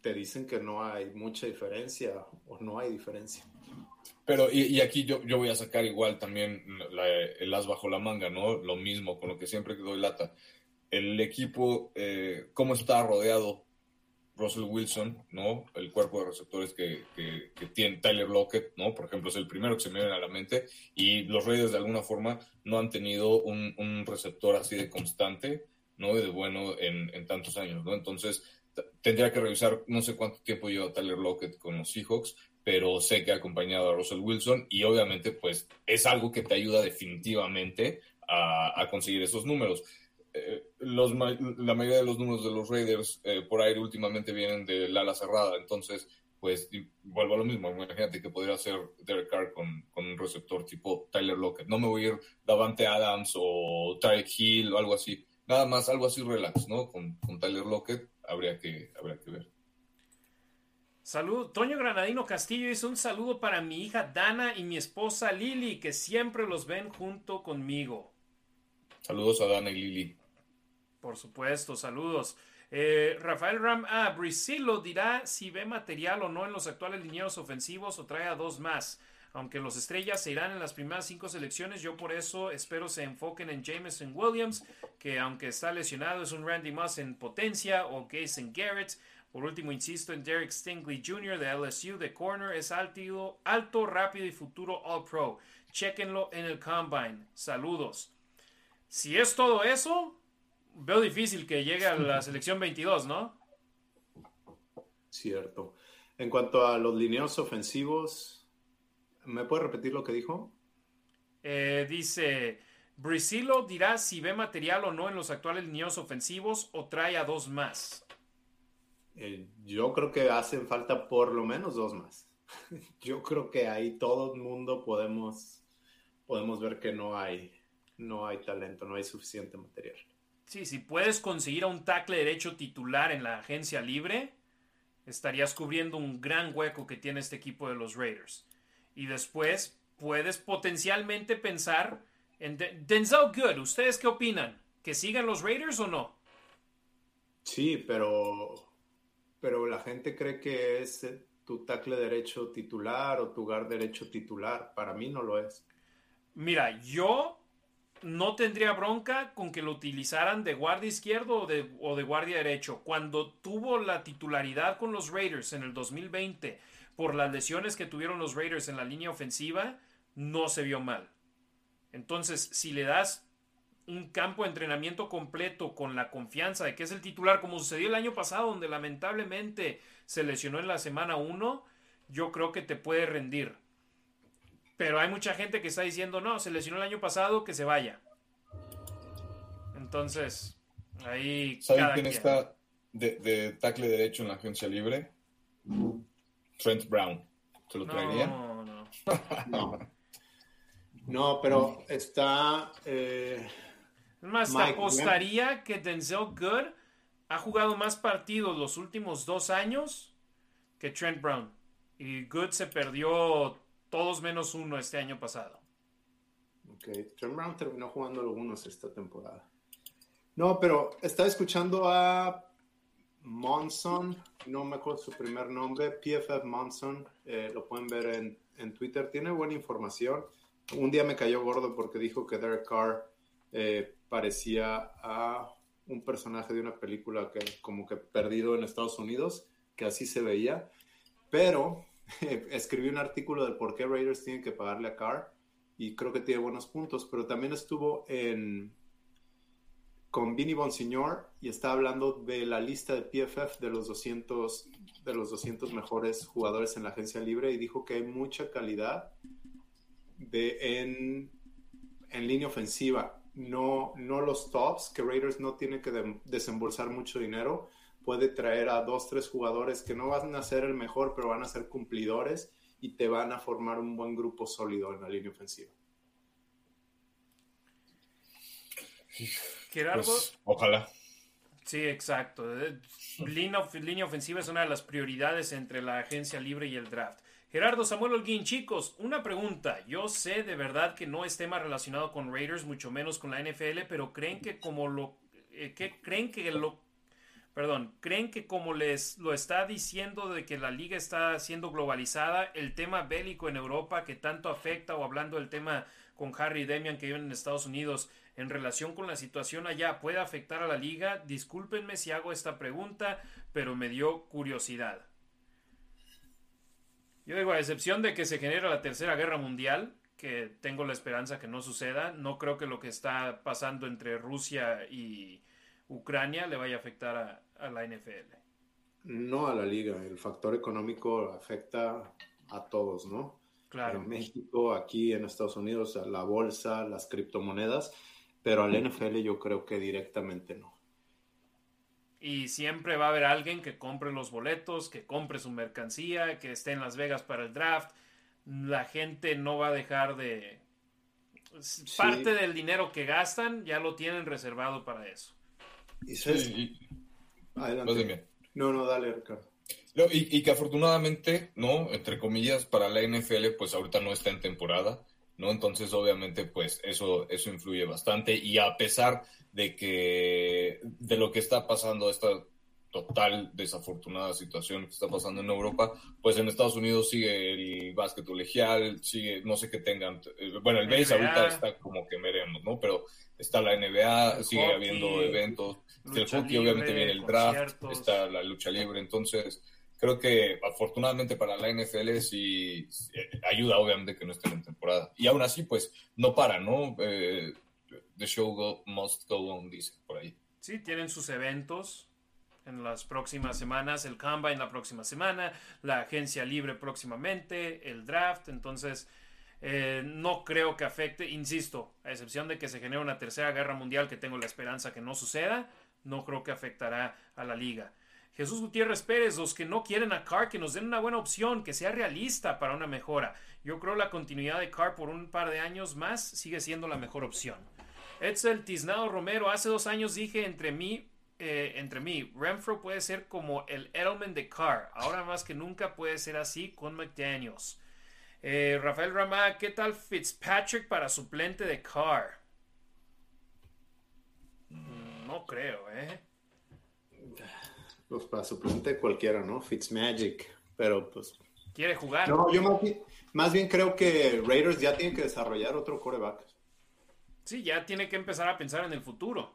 [SPEAKER 3] Te dicen que no hay mucha diferencia o no hay diferencia.
[SPEAKER 4] Pero, y, y aquí yo, yo voy a sacar igual también la- el as bajo la manga, ¿no? Lo mismo, con lo que siempre doy lata. El equipo, eh, cómo está rodeado Russell Wilson, ¿no? El cuerpo de receptores que, que, que tiene Tyler Lockett, ¿no? Por ejemplo, es el primero que se me viene a la mente. Y los Raiders, de alguna forma, no han tenido un, un receptor así de constante, ¿no? Y de bueno en, en tantos años, ¿no? Entonces, tendría que revisar, no sé cuánto tiempo lleva Tyler Lockett con los Seahawks, pero sé que ha acompañado a Russell Wilson y obviamente pues es algo que te ayuda definitivamente a, a conseguir esos números. Eh, los, la mayoría de los números de los Raiders eh, por aire últimamente vienen del ala cerrada, entonces pues vuelvo a lo mismo, imagínate que podría ser Derek Carr con, con un receptor tipo Tyler Lockett, no me voy a ir Davante Adams o Tyreek Hill o algo así, nada más algo así relax, ¿no? Con, con Tyler Lockett habría que, habría que ver.
[SPEAKER 1] Salud. Toño Granadino Castillo dice un saludo para mi hija Dana y mi esposa Lili, que siempre los ven junto conmigo.
[SPEAKER 4] Saludos a Dana y Lili.
[SPEAKER 1] Por supuesto, saludos. Eh, Rafael Ram, ah, Brisilo dirá si ve material o no en los actuales linieros ofensivos o trae a dos más. Aunque los estrellas se irán en las primeras cinco selecciones, yo por eso espero se enfoquen en Jameson Williams, que aunque está lesionado es un Randy Moss en potencia, o Jason Garrett. Por último, insisto en Derek Stingley Jr. de LSU, de corner, es alto, alto, rápido y futuro All Pro. Chequenlo en el Combine. Saludos. Si es todo eso, veo difícil que llegue a la selección 22, ¿no?
[SPEAKER 3] Cierto. En cuanto a los lineos ofensivos, ¿me puede repetir lo que dijo?
[SPEAKER 1] Eh, dice, Brisilo dirá si ve material o no en los actuales lineos ofensivos o trae a dos más.
[SPEAKER 3] Eh, yo creo que hacen falta por lo menos dos más. yo creo que ahí todo el mundo podemos, podemos ver que no hay, no hay talento, no hay suficiente material.
[SPEAKER 1] Sí, si puedes conseguir a un tackle derecho titular en la agencia libre, estarías cubriendo un gran hueco que tiene este equipo de los Raiders. Y después puedes potencialmente pensar en De- Denzel Good. ¿Ustedes qué opinan? ¿Que sigan los Raiders o no?
[SPEAKER 3] Sí, pero, pero la gente cree que es eh, tu tackle derecho titular o tu guard derecho titular. Para mí no lo es.
[SPEAKER 1] Mira, yo no tendría bronca con que lo utilizaran de guardia izquierdo o de, o de guardia derecho. Cuando tuvo la titularidad con los Raiders en el 2020 por las lesiones que tuvieron los Raiders en la línea ofensiva, no se vio mal. Entonces, si le das un campo de entrenamiento completo con la confianza de que es el titular, como sucedió el año pasado, donde lamentablemente se lesionó en la semana 1, yo creo que te puede rendir. Pero hay mucha gente que está diciendo, no, se lesionó el año pasado, que se vaya. Entonces, ahí
[SPEAKER 4] ¿Saben quién
[SPEAKER 1] quien.
[SPEAKER 4] está de, de tackle derecho en la agencia libre? Trent Brown. ¿Se lo traería?
[SPEAKER 1] No, no.
[SPEAKER 3] No. No, pero está. eh,
[SPEAKER 1] Es más, te apostaría que Denzel Good ha jugado más partidos los últimos dos años que Trent Brown. Y Good se perdió todos menos uno este año pasado.
[SPEAKER 3] Ok, Trent Brown terminó jugando algunos esta temporada. No, pero estaba escuchando a Monson, no me acuerdo su primer nombre, PFF Monson, eh, lo pueden ver en, en Twitter, tiene buena información. Un día me cayó gordo porque dijo que Derek Carr eh, parecía a un personaje de una película que como que perdido en Estados Unidos, que así se veía, pero escribió un artículo del por qué Raiders tienen que pagarle a Carr y creo que tiene buenos puntos, pero también estuvo en con Vinny Bonsignor y está hablando de la lista de PFF de los 200 de los 200 mejores jugadores en la agencia libre y dijo que hay mucha calidad en, en línea ofensiva, no, no los tops, que Raiders no tiene que de- desembolsar mucho dinero. puede traer a dos, tres jugadores que no van a ser el mejor, pero van a ser cumplidores y te van a formar un buen grupo sólido en la línea ofensiva.
[SPEAKER 1] Gerardo.
[SPEAKER 4] Pues, ojalá.
[SPEAKER 1] Sí, exacto. Línea, línea ofensiva es una de las prioridades entre la agencia libre y el draft. Gerardo Samuel Holguín, chicos, una pregunta. Yo sé de verdad que no es tema relacionado con Raiders, mucho menos con la NFL, pero creen que como lo eh, que creen que lo perdón, creen que como les lo está diciendo de que la liga está siendo globalizada, el tema bélico en Europa que tanto afecta o hablando del tema con Harry y Demian que viven en Estados Unidos en relación con la situación allá puede afectar a la liga? Discúlpenme si hago esta pregunta, pero me dio curiosidad. Yo digo, a excepción de que se genere la tercera guerra mundial, que tengo la esperanza que no suceda, no creo que lo que está pasando entre Rusia y Ucrania le vaya a afectar a, la NFL.
[SPEAKER 3] No a la liga, el factor económico afecta a todos, ¿no? Claro. En México, aquí en Estados Unidos, la bolsa, las criptomonedas, pero al NFL yo creo que directamente no
[SPEAKER 1] y siempre va a haber alguien que compre los boletos, que compre su mercancía, que esté en Las Vegas para el draft. La gente no va a dejar de... Parte del dinero que gastan ya lo tienen reservado para eso.
[SPEAKER 3] Y sí, Adelante. No, no, dale, Ricardo.
[SPEAKER 4] y, y, que afortunadamente, ¿no? Entre comillas, para la NFL, pues ahorita no está en temporada, ¿no? Entonces, obviamente, pues eso, eso influye bastante. Y a pesar de que de lo que está pasando esta total desafortunada situación que está pasando en Europa, pues en Estados Unidos sigue el básquet colegial, sigue, no sé qué tengan, eh, bueno, el base ahorita está como que veremos, ¿no? Pero está la NBA, sigue habiendo eventos, el hockey obviamente viene el draft, está la lucha libre, entonces creo que afortunadamente para la NFL sí ayuda obviamente que no estén en temporada. Y aún así, pues no para, ¿no? Eh, the show must go on, dice por ahí.
[SPEAKER 1] Sí, tienen sus eventos en las próximas semanas, el Combine la próxima semana, la agencia libre próximamente, el draft, entonces eh, no creo que afecte, insisto, a excepción de que se genere una tercera guerra mundial que tengo la esperanza que no suceda, no creo que afectará a la liga. Jesús Gutiérrez Pérez, los que no quieren a Carr, que nos den una buena opción, que sea realista para una mejora. Yo creo la continuidad de Carr por un par de años más sigue siendo la mejor opción. Edsel Tiznado Romero, hace dos años dije entre mí, eh, entre mí, Renfro puede ser como el Edelman de Carr. Ahora más que nunca puede ser así con McDaniels. Eh, Rafael Ramá, ¿qué tal Fitzpatrick para suplente de Carr? Mm, no creo, ¿eh?
[SPEAKER 3] Pues para suplente cualquiera, ¿no? Fitzmagic, pero pues...
[SPEAKER 1] ¿Quiere jugar?
[SPEAKER 3] No, yo más bien, más bien creo que Raiders ya tiene que desarrollar otro coreback.
[SPEAKER 1] Sí, ya tiene que empezar a pensar en el futuro.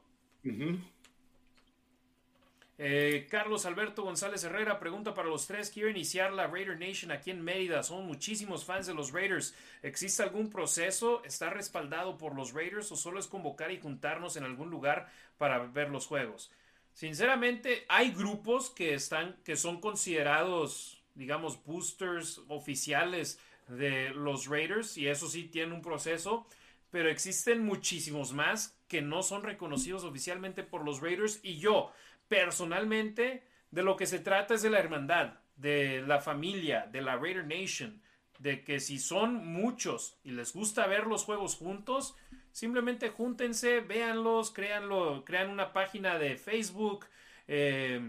[SPEAKER 1] Eh, Carlos Alberto González Herrera pregunta para los tres, quiero iniciar la Raider Nation aquí en Mérida, son muchísimos fans de los Raiders, ¿existe algún proceso? ¿Está respaldado por los Raiders o solo es convocar y juntarnos en algún lugar para ver los juegos? Sinceramente, hay grupos que están, que son considerados, digamos, boosters oficiales de los Raiders y eso sí tiene un proceso pero existen muchísimos más que no son reconocidos oficialmente por los Raiders. Y yo personalmente de lo que se trata es de la hermandad, de la familia, de la Raider Nation, de que si son muchos y les gusta ver los juegos juntos, simplemente júntense, véanlos, créanlo, crean una página de Facebook, eh,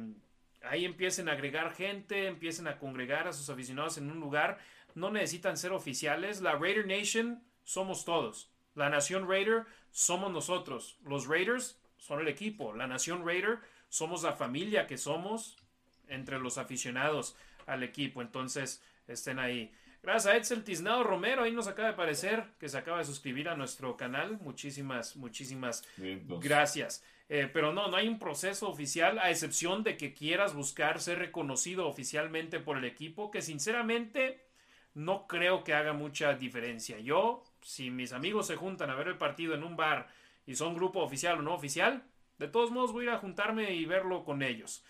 [SPEAKER 1] ahí empiecen a agregar gente, empiecen a congregar a sus aficionados en un lugar, no necesitan ser oficiales, la Raider Nation somos todos. La Nación Raider somos nosotros. Los Raiders son el equipo. La Nación Raider somos la familia que somos entre los aficionados al equipo. Entonces, estén ahí. Gracias a Edsel Tiznado Romero, ahí nos acaba de aparecer que se acaba de suscribir a nuestro canal. Muchísimas, muchísimas gracias. Eh, pero no, no hay un proceso oficial, a excepción de que quieras buscar ser reconocido oficialmente por el equipo, que sinceramente no creo que haga mucha diferencia. Yo si mis amigos se juntan a ver el partido en un bar y son grupo oficial o no oficial, de todos modos voy a ir a juntarme y verlo con ellos.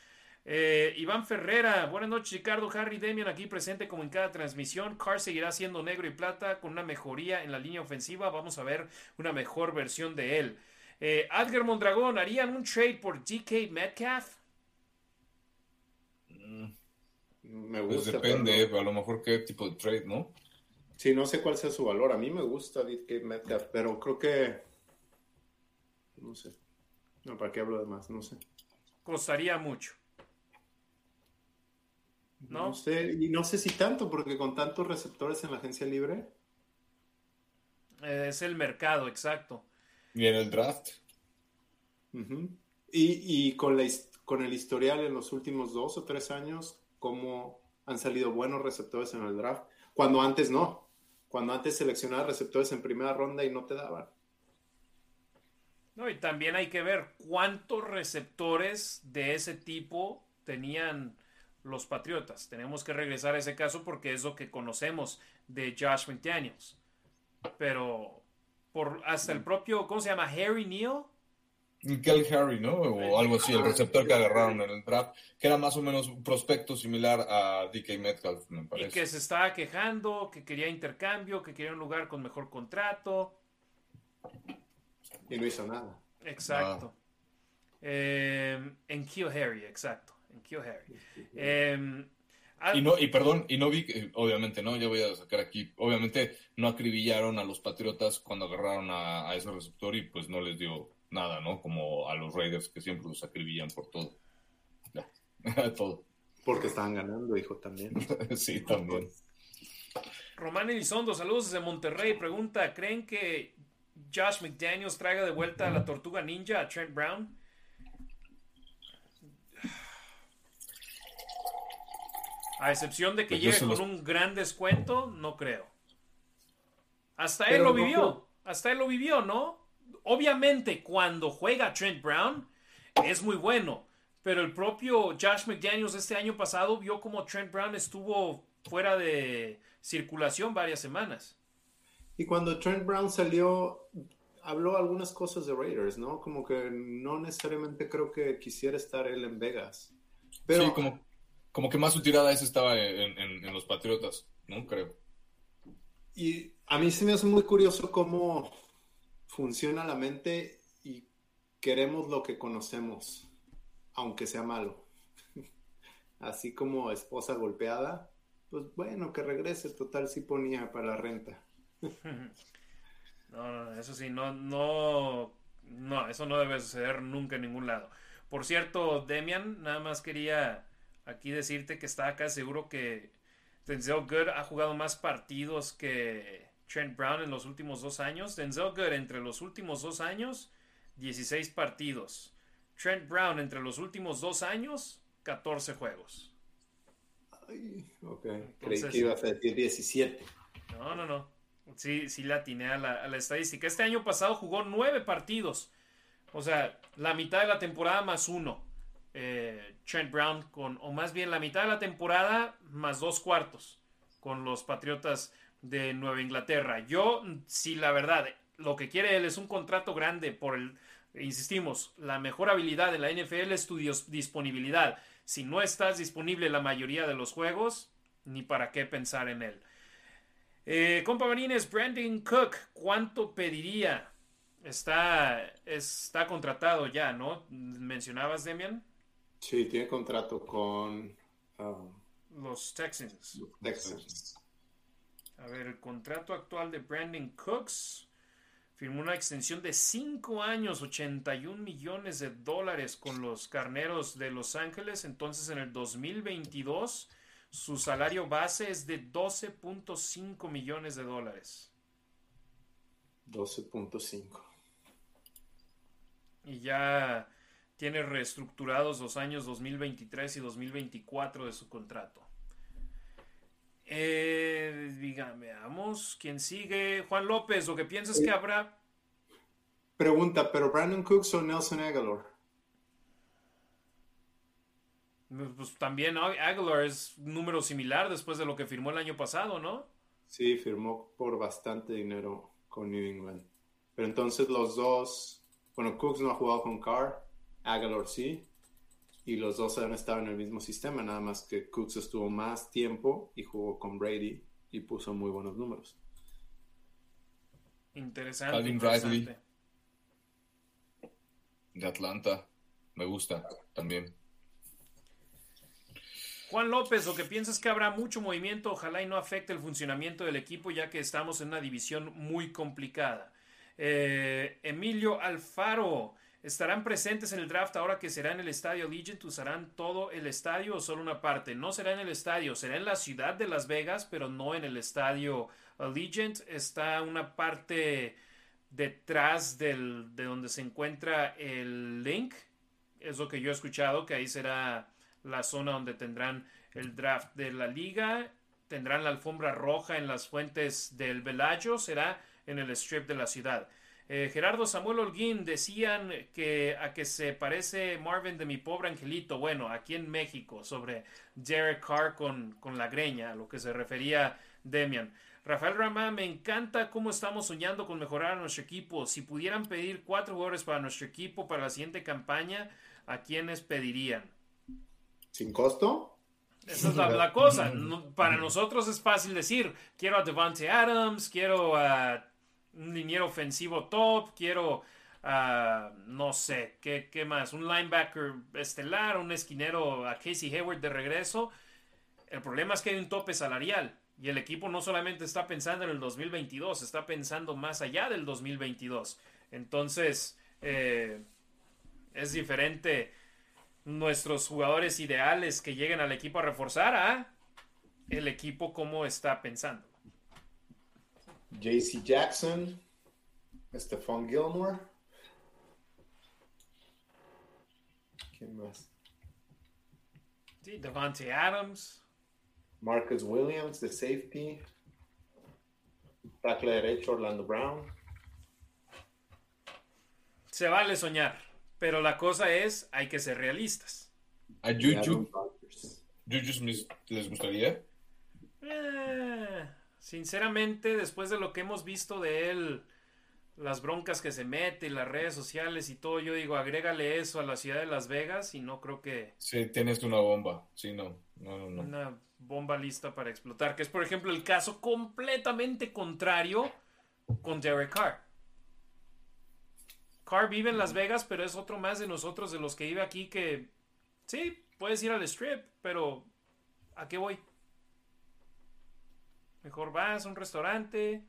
[SPEAKER 1] Eh, Iván Ferrera, buenas noches Ricardo, Harry Demian aquí presente como en cada transmisión. Carr seguirá siendo negro y plata con una mejoría en la línea ofensiva. Vamos a ver una mejor versión de él. Eh, Adger Mondragón, ¿harían un trade por DK Metcalf?
[SPEAKER 3] Me
[SPEAKER 4] Pues
[SPEAKER 3] gusta.
[SPEAKER 4] depende,
[SPEAKER 3] pero-
[SPEAKER 4] a lo mejor qué tipo de trade, ¿no?
[SPEAKER 3] Sí, no sé cuál sea su valor. A mí me gusta DK Metcalf, pero creo que. No sé. No, ¿para qué hablo de más? No sé.
[SPEAKER 1] Costaría mucho. ¿No?
[SPEAKER 3] No sé, y no sé si tanto, porque con tantos receptores en la agencia libre.
[SPEAKER 1] Eh, es el mercado, exacto.
[SPEAKER 4] Y en el draft,
[SPEAKER 3] y, y con, la, con el historial en los últimos dos o tres años, cómo han salido buenos receptores en el draft, cuando antes no. Cuando antes seleccionabas receptores en primera ronda y no te daban.
[SPEAKER 1] No, y también hay que ver cuántos receptores de ese tipo tenían los Patriotas. Tenemos que regresar a ese caso porque es lo que conocemos de Josh McDaniels. Pero por hasta el propio, ¿cómo se llama? Harry Neal.
[SPEAKER 4] Kel Harry, ¿no? O algo así, el receptor que agarraron en el draft, que era más o menos un prospecto similar a DK Metcalf, me
[SPEAKER 1] Y
[SPEAKER 4] parece.
[SPEAKER 1] que se estaba quejando, que quería intercambio, que quería un lugar con mejor contrato.
[SPEAKER 3] Y no hizo nada.
[SPEAKER 1] Exacto. Eh, en Kill Harry, exacto. En Kill Harry. Eh, ah,
[SPEAKER 4] Y no, y perdón, y no vi, que- obviamente, ¿no? Ya voy a sacar aquí, obviamente no acribillaron a los Patriotas cuando agarraron a, a ese receptor y pues no les dio nada, ¿no? Como a los Raiders que siempre los acribillan por todo. Ya, todo.
[SPEAKER 3] Porque estaban ganando, hijo, también.
[SPEAKER 4] sí, también.
[SPEAKER 1] Román Elizondo, saludos desde Monterrey. Pregunta: ¿Creen que Josh McDaniels traiga de vuelta a la tortuga ninja a Trent Brown? A excepción de que
[SPEAKER 4] Pues
[SPEAKER 1] llegue con
[SPEAKER 4] los-
[SPEAKER 1] un gran descuento, no creo. Hasta él lo
[SPEAKER 3] no
[SPEAKER 1] vivió.
[SPEAKER 3] creo-
[SPEAKER 1] Hasta él lo vivió, ¿no? Obviamente, cuando juega Trent Brown, es muy bueno. Pero el propio Josh McDaniels este año pasado vio como Trent Brown estuvo fuera de circulación varias semanas.
[SPEAKER 3] Y cuando Trent Brown salió, habló algunas cosas de Raiders, ¿no? Como que no necesariamente creo que quisiera estar él en Vegas. Pero
[SPEAKER 4] sí, como, como que más su tirada esa estaba en, en- en los Patriotas, ¿no? Creo.
[SPEAKER 3] y a mí se me hace muy curioso cómo funciona la mente y queremos lo que conocemos, aunque sea malo. Así como esposa golpeada, pues bueno, que regrese, total sí ponía para la renta.
[SPEAKER 1] No, no, eso sí, no, no, no, eso no debe suceder nunca en ningún lado. Por cierto, Demian, nada más quería aquí decirte que está acá seguro que Denzel Good ha jugado más partidos que Trent Brown en los últimos dos años. Denzel Good entre los últimos dos años, 16 partidos. Trent Brown entre los últimos dos años, 14 juegos.
[SPEAKER 3] Ay, ok,
[SPEAKER 1] Entonces-
[SPEAKER 3] creí que iba a decir 17.
[SPEAKER 1] No, no, no. Sí, sí la atiné a la, a la estadística. Este año pasado jugó nueve partidos. O sea, la mitad de la temporada más uno. Eh, Trent Brown con, o más bien la mitad de la temporada más dos cuartos con los Patriotas de Nueva Inglaterra. Yo, si la verdad, lo que quiere él es un contrato grande por el, insistimos, la mejor habilidad en la NFL es tu disponibilidad. Si no estás disponible la mayoría de los juegos, ni para qué pensar en él. Eh, compa Marines, Brandon Cook, ¿cuánto pediría? Está, está contratado ya, ¿no? ¿Mencionabas, Demian?
[SPEAKER 3] Sí, tiene contrato con um,
[SPEAKER 1] Los Texans.
[SPEAKER 3] los Texans.
[SPEAKER 1] A ver, el contrato actual de Brandon Cooks firmó una extensión de 5 años, 81 millones de dólares con los Carneros de Los Ángeles. Entonces, en el 2022, su salario base es de 12.5 millones de dólares.
[SPEAKER 3] 12.5.
[SPEAKER 1] Y ya tiene reestructurados los años 2023 y 2024 de su contrato. Eh, diga, veamos quién sigue. Juan López, lo que piensas que habrá.
[SPEAKER 3] Pregunta, ¿pero Brandon Cooks o Nelson Aguilar?
[SPEAKER 1] Pues también Ag- Aguilar es un número similar después de lo que firmó el año pasado, ¿no?
[SPEAKER 3] Sí, firmó por bastante dinero con New England. Pero entonces los dos, bueno, Cooks no ha jugado con Carr, Aguilar sí, y los dos han estado en el mismo sistema, nada más que Cooks estuvo más tiempo y jugó con Brady y puso muy buenos números.
[SPEAKER 1] Interesante.
[SPEAKER 4] Calvin
[SPEAKER 1] interesante.
[SPEAKER 4] Ridley. De Atlanta. Me gusta también.
[SPEAKER 1] Juan López, lo que piensas es que habrá mucho movimiento, ojalá y no afecte el funcionamiento del equipo, ya que estamos en una división muy complicada. Eh, Emilio Alfaro, ¿estarán presentes en el draft ahora que será en el estadio Allegiant? ¿Usarán todo el estadio o solo una parte? No será en el estadio, será en la ciudad de Las Vegas, pero no en el estadio Allegiant. Está una parte detrás del, de donde se encuentra el link. Es lo que yo he escuchado, que ahí será la zona donde tendrán el draft de la liga. Tendrán la alfombra roja en las fuentes del Velayo. Será en el strip de la ciudad. Eh, Gerardo Samuel Holguín decían que a que se parece Marvin de mi pobre angelito, bueno, aquí en México, sobre Derek Carr con, con la greña, a lo que se refería Demian. Rafael Ramá, me encanta cómo estamos soñando con mejorar a nuestro equipo. Si pudieran pedir cuatro jugadores para nuestro equipo para la siguiente campaña, ¿a quiénes pedirían?
[SPEAKER 3] ¿Sin costo?
[SPEAKER 1] Esa es la, cosa. para nosotros es fácil decir, quiero a Devante Adams, quiero a un liniero ofensivo top, quiero, uh, no sé, ¿qué, ¿qué, más? Un linebacker estelar, un esquinero a Casey Hayward de regreso. El problema es que hay un tope salarial y el equipo no solamente está pensando en el 2022, está pensando más allá del 2022. Entonces, eh, es diferente nuestros jugadores ideales que lleguen al equipo a reforzar a el equipo como está pensando.
[SPEAKER 3] JC Jackson, Stephon Gilmore. ¿Quién más?
[SPEAKER 1] Sí, Devante Adams.
[SPEAKER 3] Marcus Williams, de safety. Tackle derecho, Orlando Brown.
[SPEAKER 1] Se vale soñar, pero la cosa es, hay que ser realistas.
[SPEAKER 4] ¿A Juju? ¿Juju Smith les gustaría?
[SPEAKER 1] Eh, Sinceramente, después de lo que hemos visto de él, las broncas que se mete y las redes sociales y todo, yo digo, agrégale eso a la ciudad de Las Vegas y no creo que...
[SPEAKER 4] Sí, tienes una bomba, sí, no, no, no, no.
[SPEAKER 1] Una bomba lista para explotar, que es por ejemplo el caso completamente contrario con Derek Carr. Carr vive en Las Vegas, pero es otro más de nosotros, de los que vive aquí, que sí, puedes ir al strip, pero ¿a qué voy? Mejor vas a un restaurante,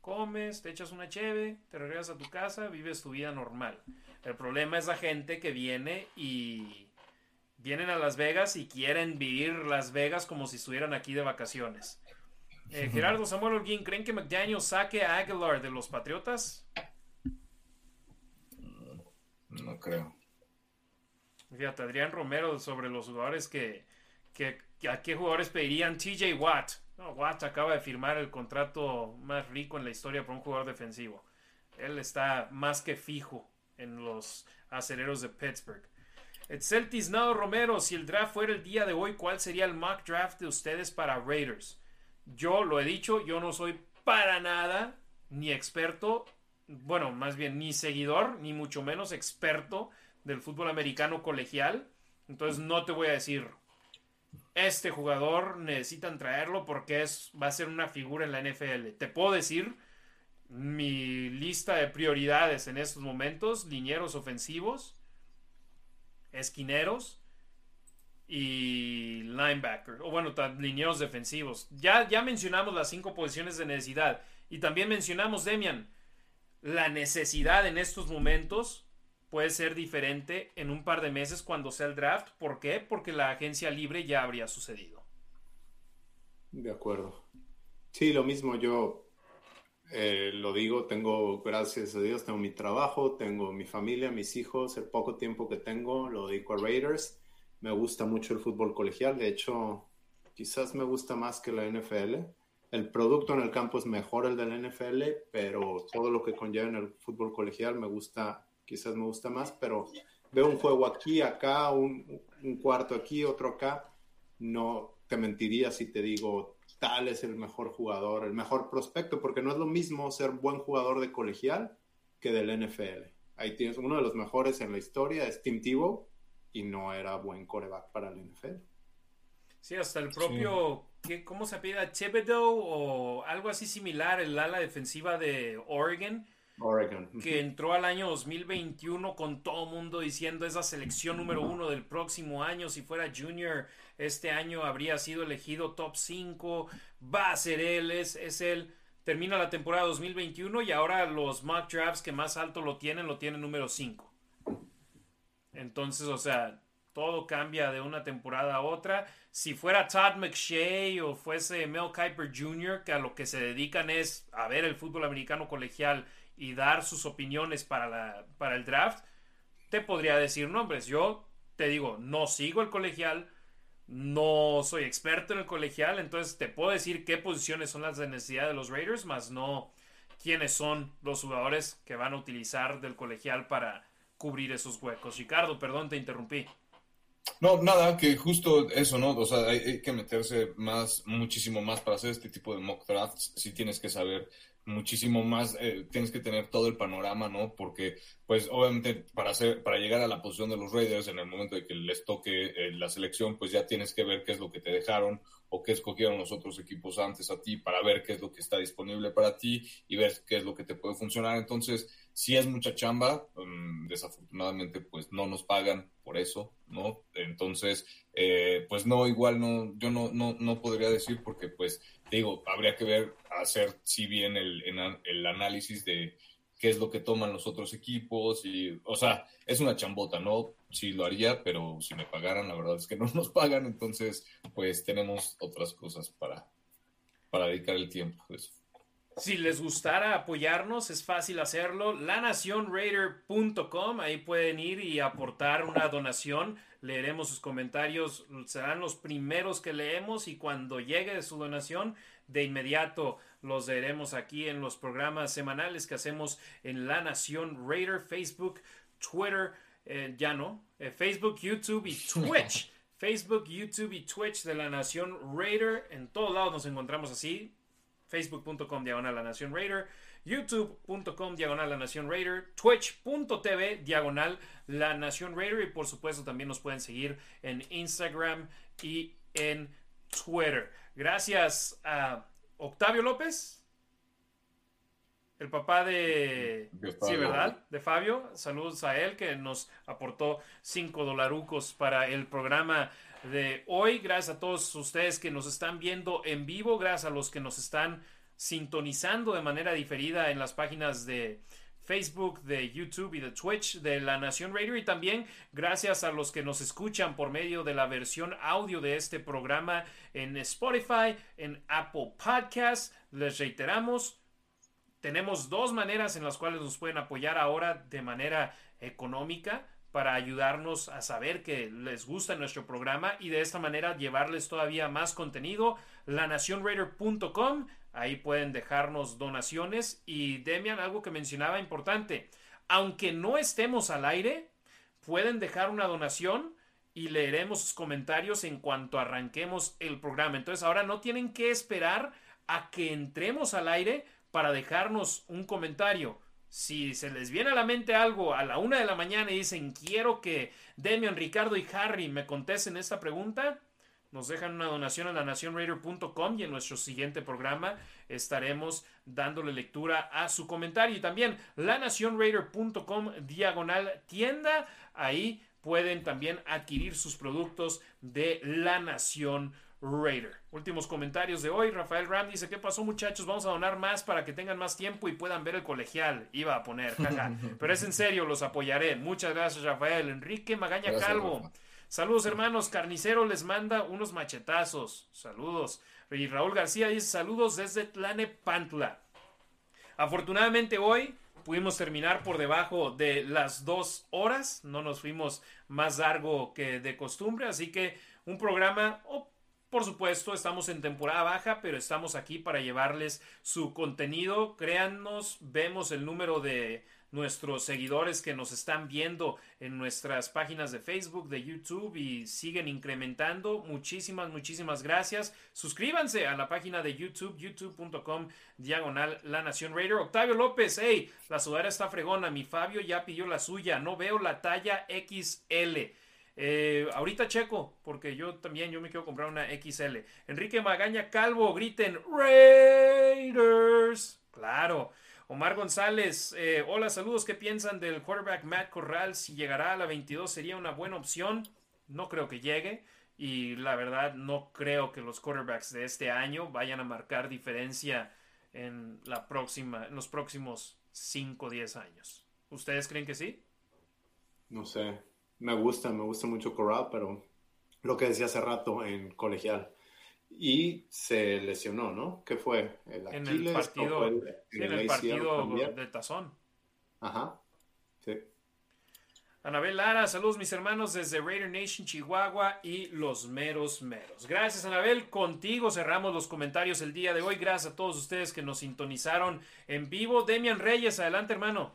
[SPEAKER 1] comes, te echas una cheve, te regresas a tu casa, vives tu vida normal. El problema es la gente que viene y vienen a Las Vegas y quieren vivir Las Vegas como si estuvieran aquí de vacaciones. Eh, Gerardo Samuel Holguín, ¿creen que McDaniel saque a Aguilar de los Patriotas?
[SPEAKER 4] No creo.
[SPEAKER 1] Fíjate, Adrián Romero sobre los jugadores que, que a qué jugadores pedirían TJ Watt. No, Watt acaba de firmar el contrato más rico en la historia para un jugador defensivo. Él está más que fijo en los aceleros de Pittsburgh. Etzel Tiznado Romero, si el draft fuera el día de hoy, ¿cuál sería el mock draft de ustedes para Raiders? Yo lo he dicho, yo no soy para nada ni experto, bueno, más bien ni seguidor, ni mucho menos experto del fútbol americano colegial. Entonces no te voy a decir este jugador necesitan traerlo porque es, va a ser una figura en la NFL. Te puedo decir mi lista de prioridades en estos momentos, linieros ofensivos, esquineros y linebacker, o bueno, linieros defensivos. Ya, ya mencionamos las cinco posiciones de necesidad y también mencionamos, Demian, la necesidad en estos momentos puede ser diferente en un par de meses cuando sea el draft. ¿Por qué? Porque la agencia libre ya habría sucedido.
[SPEAKER 3] De acuerdo. Sí, lo mismo yo eh, lo digo, tengo, gracias a Dios, tengo mi trabajo, tengo mi familia, mis hijos, el poco tiempo que tengo lo dedico a Raiders. Me gusta mucho el fútbol colegial, de hecho, quizás me gusta más que la NFL. El producto en el campo es mejor el de la NFL, pero todo lo que conlleva en el fútbol colegial me gusta quizás me gusta más, pero veo un juego aquí, acá, un, cuarto aquí, otro acá. No te mentiría si te digo tal es el mejor jugador, el mejor prospecto, porque no es lo mismo ser buen jugador de colegial que del NFL. Ahí tienes uno de los mejores en la historia, es Tim Tebow, y no era buen coreback para el NFL.
[SPEAKER 1] Sí, hasta el propio, ¿cómo se pide? Chebedo o algo así similar, el ala defensiva de Oregon Que entró al año 2021 con todo mundo diciendo esa selección número uno del próximo año. Si fuera junior, este año habría sido elegido top 5. Va a ser él, es, es él. Termina la temporada 2021 y ahora los mock drafts que más alto lo tienen, lo tienen número 5. Entonces, o sea, todo cambia de una temporada a otra. Si fuera Todd McShay o fuese Mel Kiper Jr., que a lo que se dedican es a ver el fútbol americano colegial y dar sus opiniones para, la, para el draft, te podría decir nombres. Yo te digo, no sigo el colegial, no soy experto en el colegial, entonces te puedo decir qué posiciones son las de necesidad de los Raiders, más no quiénes son los jugadores que van a utilizar del colegial para cubrir esos huecos. Ricardo, perdón, te interrumpí.
[SPEAKER 4] No, nada, que justo eso, ¿no? O sea, hay, que meterse más, muchísimo más para hacer este tipo de mock drafts. Sí tienes que saber muchísimo más, eh, tienes que tener todo el panorama, ¿no? Porque, pues, obviamente, para hacer, para llegar a la posición de los Raiders en el momento de que les toque eh, la selección, pues ya tienes que ver qué es lo que te dejaron o qué escogieron los otros equipos antes a ti para ver qué es lo que está disponible para ti y ver qué es lo que te puede funcionar. Entonces, si es mucha chamba, um, desafortunadamente, pues no nos pagan por eso, ¿no? Entonces, eh, pues no, igual no, yo no, no, no podría decir porque, pues, digo, habría que ver, hacer si bien el análisis de qué es lo que toman los otros equipos y, o sea, es una chambota, ¿no? Sí lo haría, pero si me pagaran, la verdad es que no nos pagan, entonces, pues tenemos otras cosas para, para dedicar el tiempo eso.
[SPEAKER 1] Si les gustara apoyarnos, es fácil hacerlo. LaNacionRaider.com, ahí pueden ir y aportar una donación. Leeremos sus comentarios, serán los primeros que leemos y cuando llegue su donación, de inmediato los leeremos aquí en los programas semanales que hacemos en La Nación Raider, Facebook, Twitter, eh, ya no, eh, Facebook, YouTube y Twitch. Facebook, YouTube y Twitch de La Nación Raider. En todos lados nos encontramos así facebook.com diagonal la nación raider, youtube.com diagonal la nación raider, twitch.tv diagonal la nación raider y por supuesto también nos pueden seguir en Instagram y en Twitter. Gracias a Octavio López, el papá de... Sí, ¿verdad? De Fabio. Saludos a él que nos aportó 5 dolarucos para el programa de hoy. Gracias a todos ustedes que nos están viendo en vivo. Gracias a los que nos están sintonizando de manera diferida en las páginas de Facebook, de YouTube y de Twitch de La Nación Radio. Y también gracias a los que nos escuchan por medio de la versión audio de este programa en Spotify, en Apple Podcasts. Les reiteramos, tenemos dos maneras en las cuales nos pueden apoyar ahora de manera económica para ayudarnos a saber que les gusta nuestro programa y de esta manera llevarles todavía más contenido. Lanacionraider.com, ahí pueden dejarnos donaciones y Demian, algo que mencionaba importante, aunque no estemos al aire, pueden dejar una donación y leeremos sus comentarios en cuanto arranquemos el programa. Entonces ahora no tienen que esperar a que entremos al aire para dejarnos un comentario si se les viene a la mente algo a la una de la mañana y dicen quiero que Demian, Ricardo y Harry me contesten esta pregunta, nos dejan una donación en lanacionraider.com y en nuestro siguiente programa estaremos dándole lectura a su comentario. Y también lanacionraider.com diagonal tienda. Ahí pueden también adquirir sus productos de La Nación Raider. Últimos comentarios de hoy. Rafael Ram dice: ¿Qué pasó, muchachos? Vamos a donar más para que tengan más tiempo y puedan ver el colegial. Iba a poner, jaja. Pero es en serio, los apoyaré. Muchas gracias, Rafael. Enrique Magaña gracias, Calvo. Rafa. Saludos, hermanos. Carnicero les manda unos machetazos. Saludos. Y Raúl García dice: Saludos desde Tlanepantla. Afortunadamente, hoy pudimos terminar por debajo de las dos horas. No nos fuimos más largo que de costumbre. Así que un programa. Oh, por supuesto, estamos en temporada baja, pero estamos aquí para llevarles su contenido. Créannos, vemos el número de nuestros seguidores que nos están viendo en nuestras páginas de Facebook, de YouTube y siguen incrementando. Muchísimas, muchísimas gracias. Suscríbanse a la página de YouTube, youtube.com diagonal La Nación Raider. Octavio López, hey, la sudadera está fregona. Mi Fabio ya pidió la suya. No veo la talla XL. Eh, ahorita checo, porque yo también yo me quiero comprar una XL. Enrique Magaña Calvo, griten Raiders. Claro. Omar González, eh, hola, saludos. ¿Qué piensan del quarterback Matt Corral? Si llegará a la 22 sería una buena opción. No creo que llegue. Y la verdad, no creo que los quarterbacks de este año vayan a marcar diferencia en, la próxima, en los próximos 5 o 10 años. ¿Ustedes creen que sí?
[SPEAKER 3] No sé. Me gusta, me gusta mucho Corral, pero lo que decía hace rato en colegial. Y se lesionó, ¿no? ¿Qué fue?
[SPEAKER 1] ¿El en el partido, en el, partido de Tazón.
[SPEAKER 3] Ajá. Sí.
[SPEAKER 1] Anabel Lara, saludos mis hermanos desde Raider Nation, Chihuahua y los meros meros. Gracias Anabel, contigo cerramos los comentarios el día de hoy. Gracias a todos ustedes que nos sintonizaron en vivo. Demian Reyes, adelante hermano.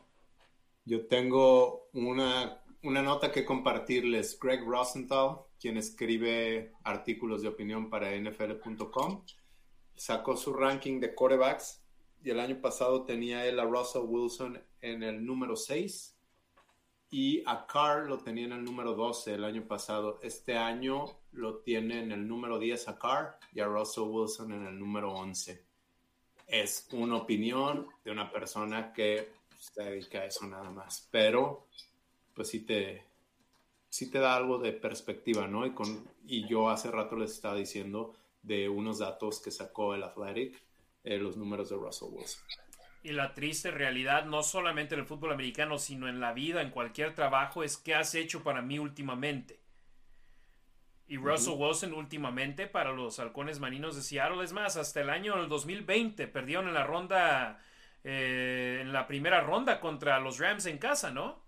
[SPEAKER 3] Yo tengo una, una nota que compartirles. Greg Rosenthal, quien escribe artículos de opinión para NFL.com, sacó su ranking de quarterbacks y el año pasado tenía él a Russell Wilson en el número 6 y a Carr lo tenía en el número 12 el año pasado. Este año lo tiene en el número 10 a Carr y a Russell Wilson en el número 11. Es una opinión de una persona que se dedica a eso nada más, pero pues sí te, sí te da algo de perspectiva, ¿no? Y, con, y yo hace rato les estaba diciendo de unos datos que sacó el Athletic, eh, los números de Russell Wilson
[SPEAKER 1] y la triste realidad, no solamente en el fútbol americano, sino en la vida, en cualquier trabajo, es qué has hecho para mí últimamente. Y Russell Wilson últimamente para los halcones marinos de Seattle, es más, hasta el año 2020 perdieron en la ronda, eh, en la primera ronda contra los Rams en casa, ¿no?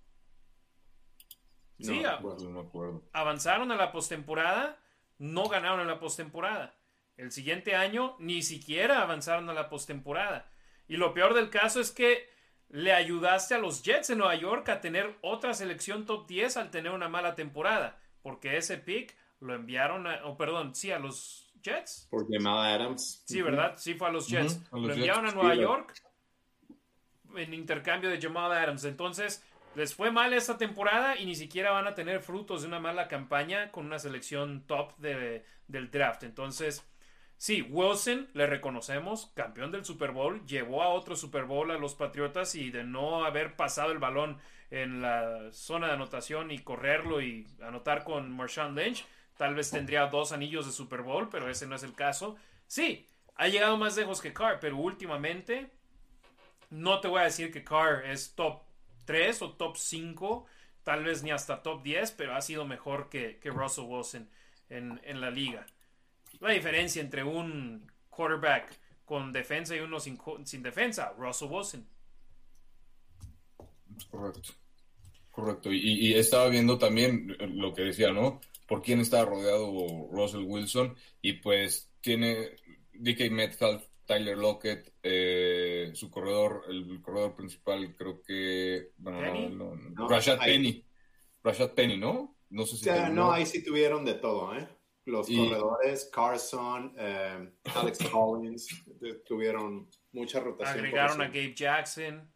[SPEAKER 4] Sí, no, acuerdo.
[SPEAKER 1] avanzaron a la postemporada, no ganaron en la postemporada. El siguiente año ni siquiera avanzaron a la postemporada. Y lo peor del caso es que le ayudaste a los Jets de Nueva York a tener otra selección top 10 al tener una mala temporada. Porque ese pick lo enviaron a, oh, perdón, sí, a los Jets.
[SPEAKER 3] Por llamada Adams.
[SPEAKER 1] Sí, ¿verdad? Sí, fue a los Jets. lo enviaron a Nueva York en intercambio de Jamal Adams. Entonces, les fue mal esta temporada y ni siquiera van a tener frutos de una mala campaña con una selección top de, del draft. Entonces, Sí, Wilson, le reconocemos, campeón del Super Bowl, llevó a otro Super Bowl a los Patriotas y de no haber pasado el balón en la zona de anotación y correrlo y anotar con Marshawn Lynch, tal vez tendría dos anillos de Super Bowl, pero ese no es el caso. Sí, ha llegado más lejos que Carr, pero últimamente no te voy a decir que Carr es top 3 o top 5, tal vez ni hasta top 10, pero ha sido mejor que, Russell Wilson en, en la liga la diferencia entre un quarterback con defensa y uno sin, defensa, Russell Wilson.
[SPEAKER 4] Correcto. Correcto. Y, estaba viendo también lo que decía, ¿no? Por quién está rodeado Russell Wilson. Y pues tiene DK Metcalf, Tyler Lockett, eh, su corredor, el corredor principal, creo que. Bueno, no, Rashad Penny. Rashad Penny, ¿no?
[SPEAKER 3] No sé si. no, ahí sí tuvieron de todo, ¿eh? los corredores, Carson, eh, Alex Collins, tuvieron mucha rotación.
[SPEAKER 1] Agregaron a Gabe Jackson.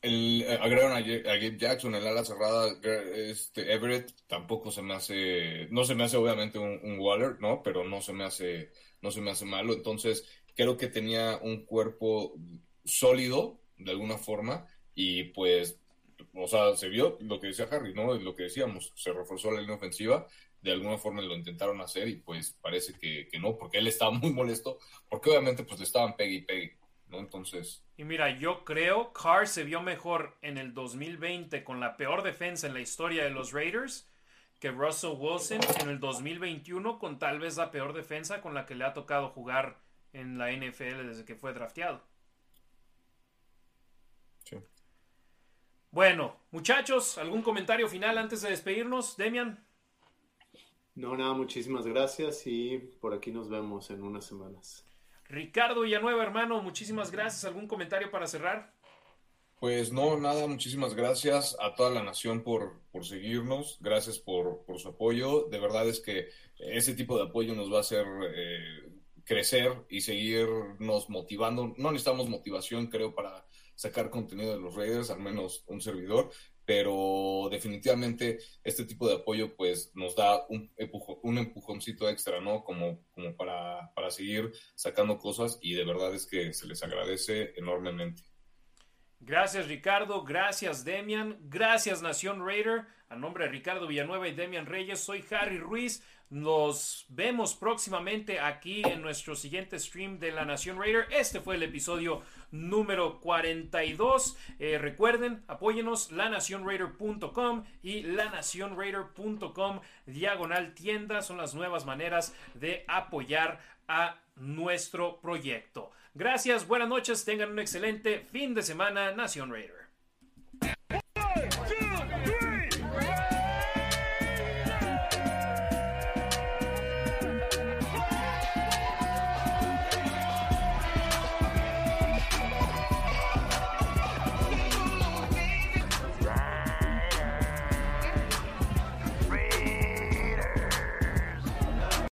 [SPEAKER 4] El, eh, agregaron a, Gabe Jackson, el ala cerrada, este Everett, tampoco se me hace, no se me hace obviamente un, Waller, ¿no? Pero no se me hace, no se me hace malo. Entonces, creo que tenía un cuerpo sólido, de alguna forma, y pues, o sea, se vio lo que decía Harry, ¿no? Lo que decíamos, se reforzó la línea ofensiva, de alguna forma lo intentaron hacer y pues parece que, no, porque él estaba muy molesto, porque obviamente pues le estaban pegue y pegue, ¿no? Entonces...
[SPEAKER 1] Y mira, yo creo Carr se vio mejor en el 2020 con la peor defensa en la historia de los Raiders que Russell Wilson en el 2021 con tal vez la peor defensa con la que le ha tocado jugar en la NFL desde que fue drafteado. Sí. Bueno, muchachos, ¿algún comentario final antes de despedirnos? Demian.
[SPEAKER 3] No, nada, muchísimas gracias y por aquí nos vemos en unas semanas.
[SPEAKER 1] Ricardo Villanueva, hermano, muchísimas gracias. ¿Algún comentario para cerrar?
[SPEAKER 4] Pues no, nada, muchísimas gracias a toda la nación por, por seguirnos, gracias por, por, su apoyo. De verdad es que ese tipo de apoyo nos va a hacer eh, crecer y seguirnos motivando. No necesitamos motivación, creo, para sacar contenido de los Raiders, al menos un servidor, pero definitivamente este tipo de apoyo pues nos da un, un empujoncito extra, ¿no? Como, como para, para seguir sacando cosas y de verdad es que se les agradece enormemente.
[SPEAKER 1] Gracias Ricardo, gracias Demian, gracias Nación Raider. A nombre de Ricardo Villanueva y Demian Reyes, soy Harry Ruiz. Nos vemos próximamente aquí en nuestro siguiente stream de la Nación Raider. Este fue el episodio número 42. Eh, recuerden, apóyenos lanacionraider.com y lanacionraider.com diagonal tienda. Son las nuevas maneras de apoyar a nuestro proyecto. Gracias, buenas noches, tengan un excelente fin de semana, Nación Raider.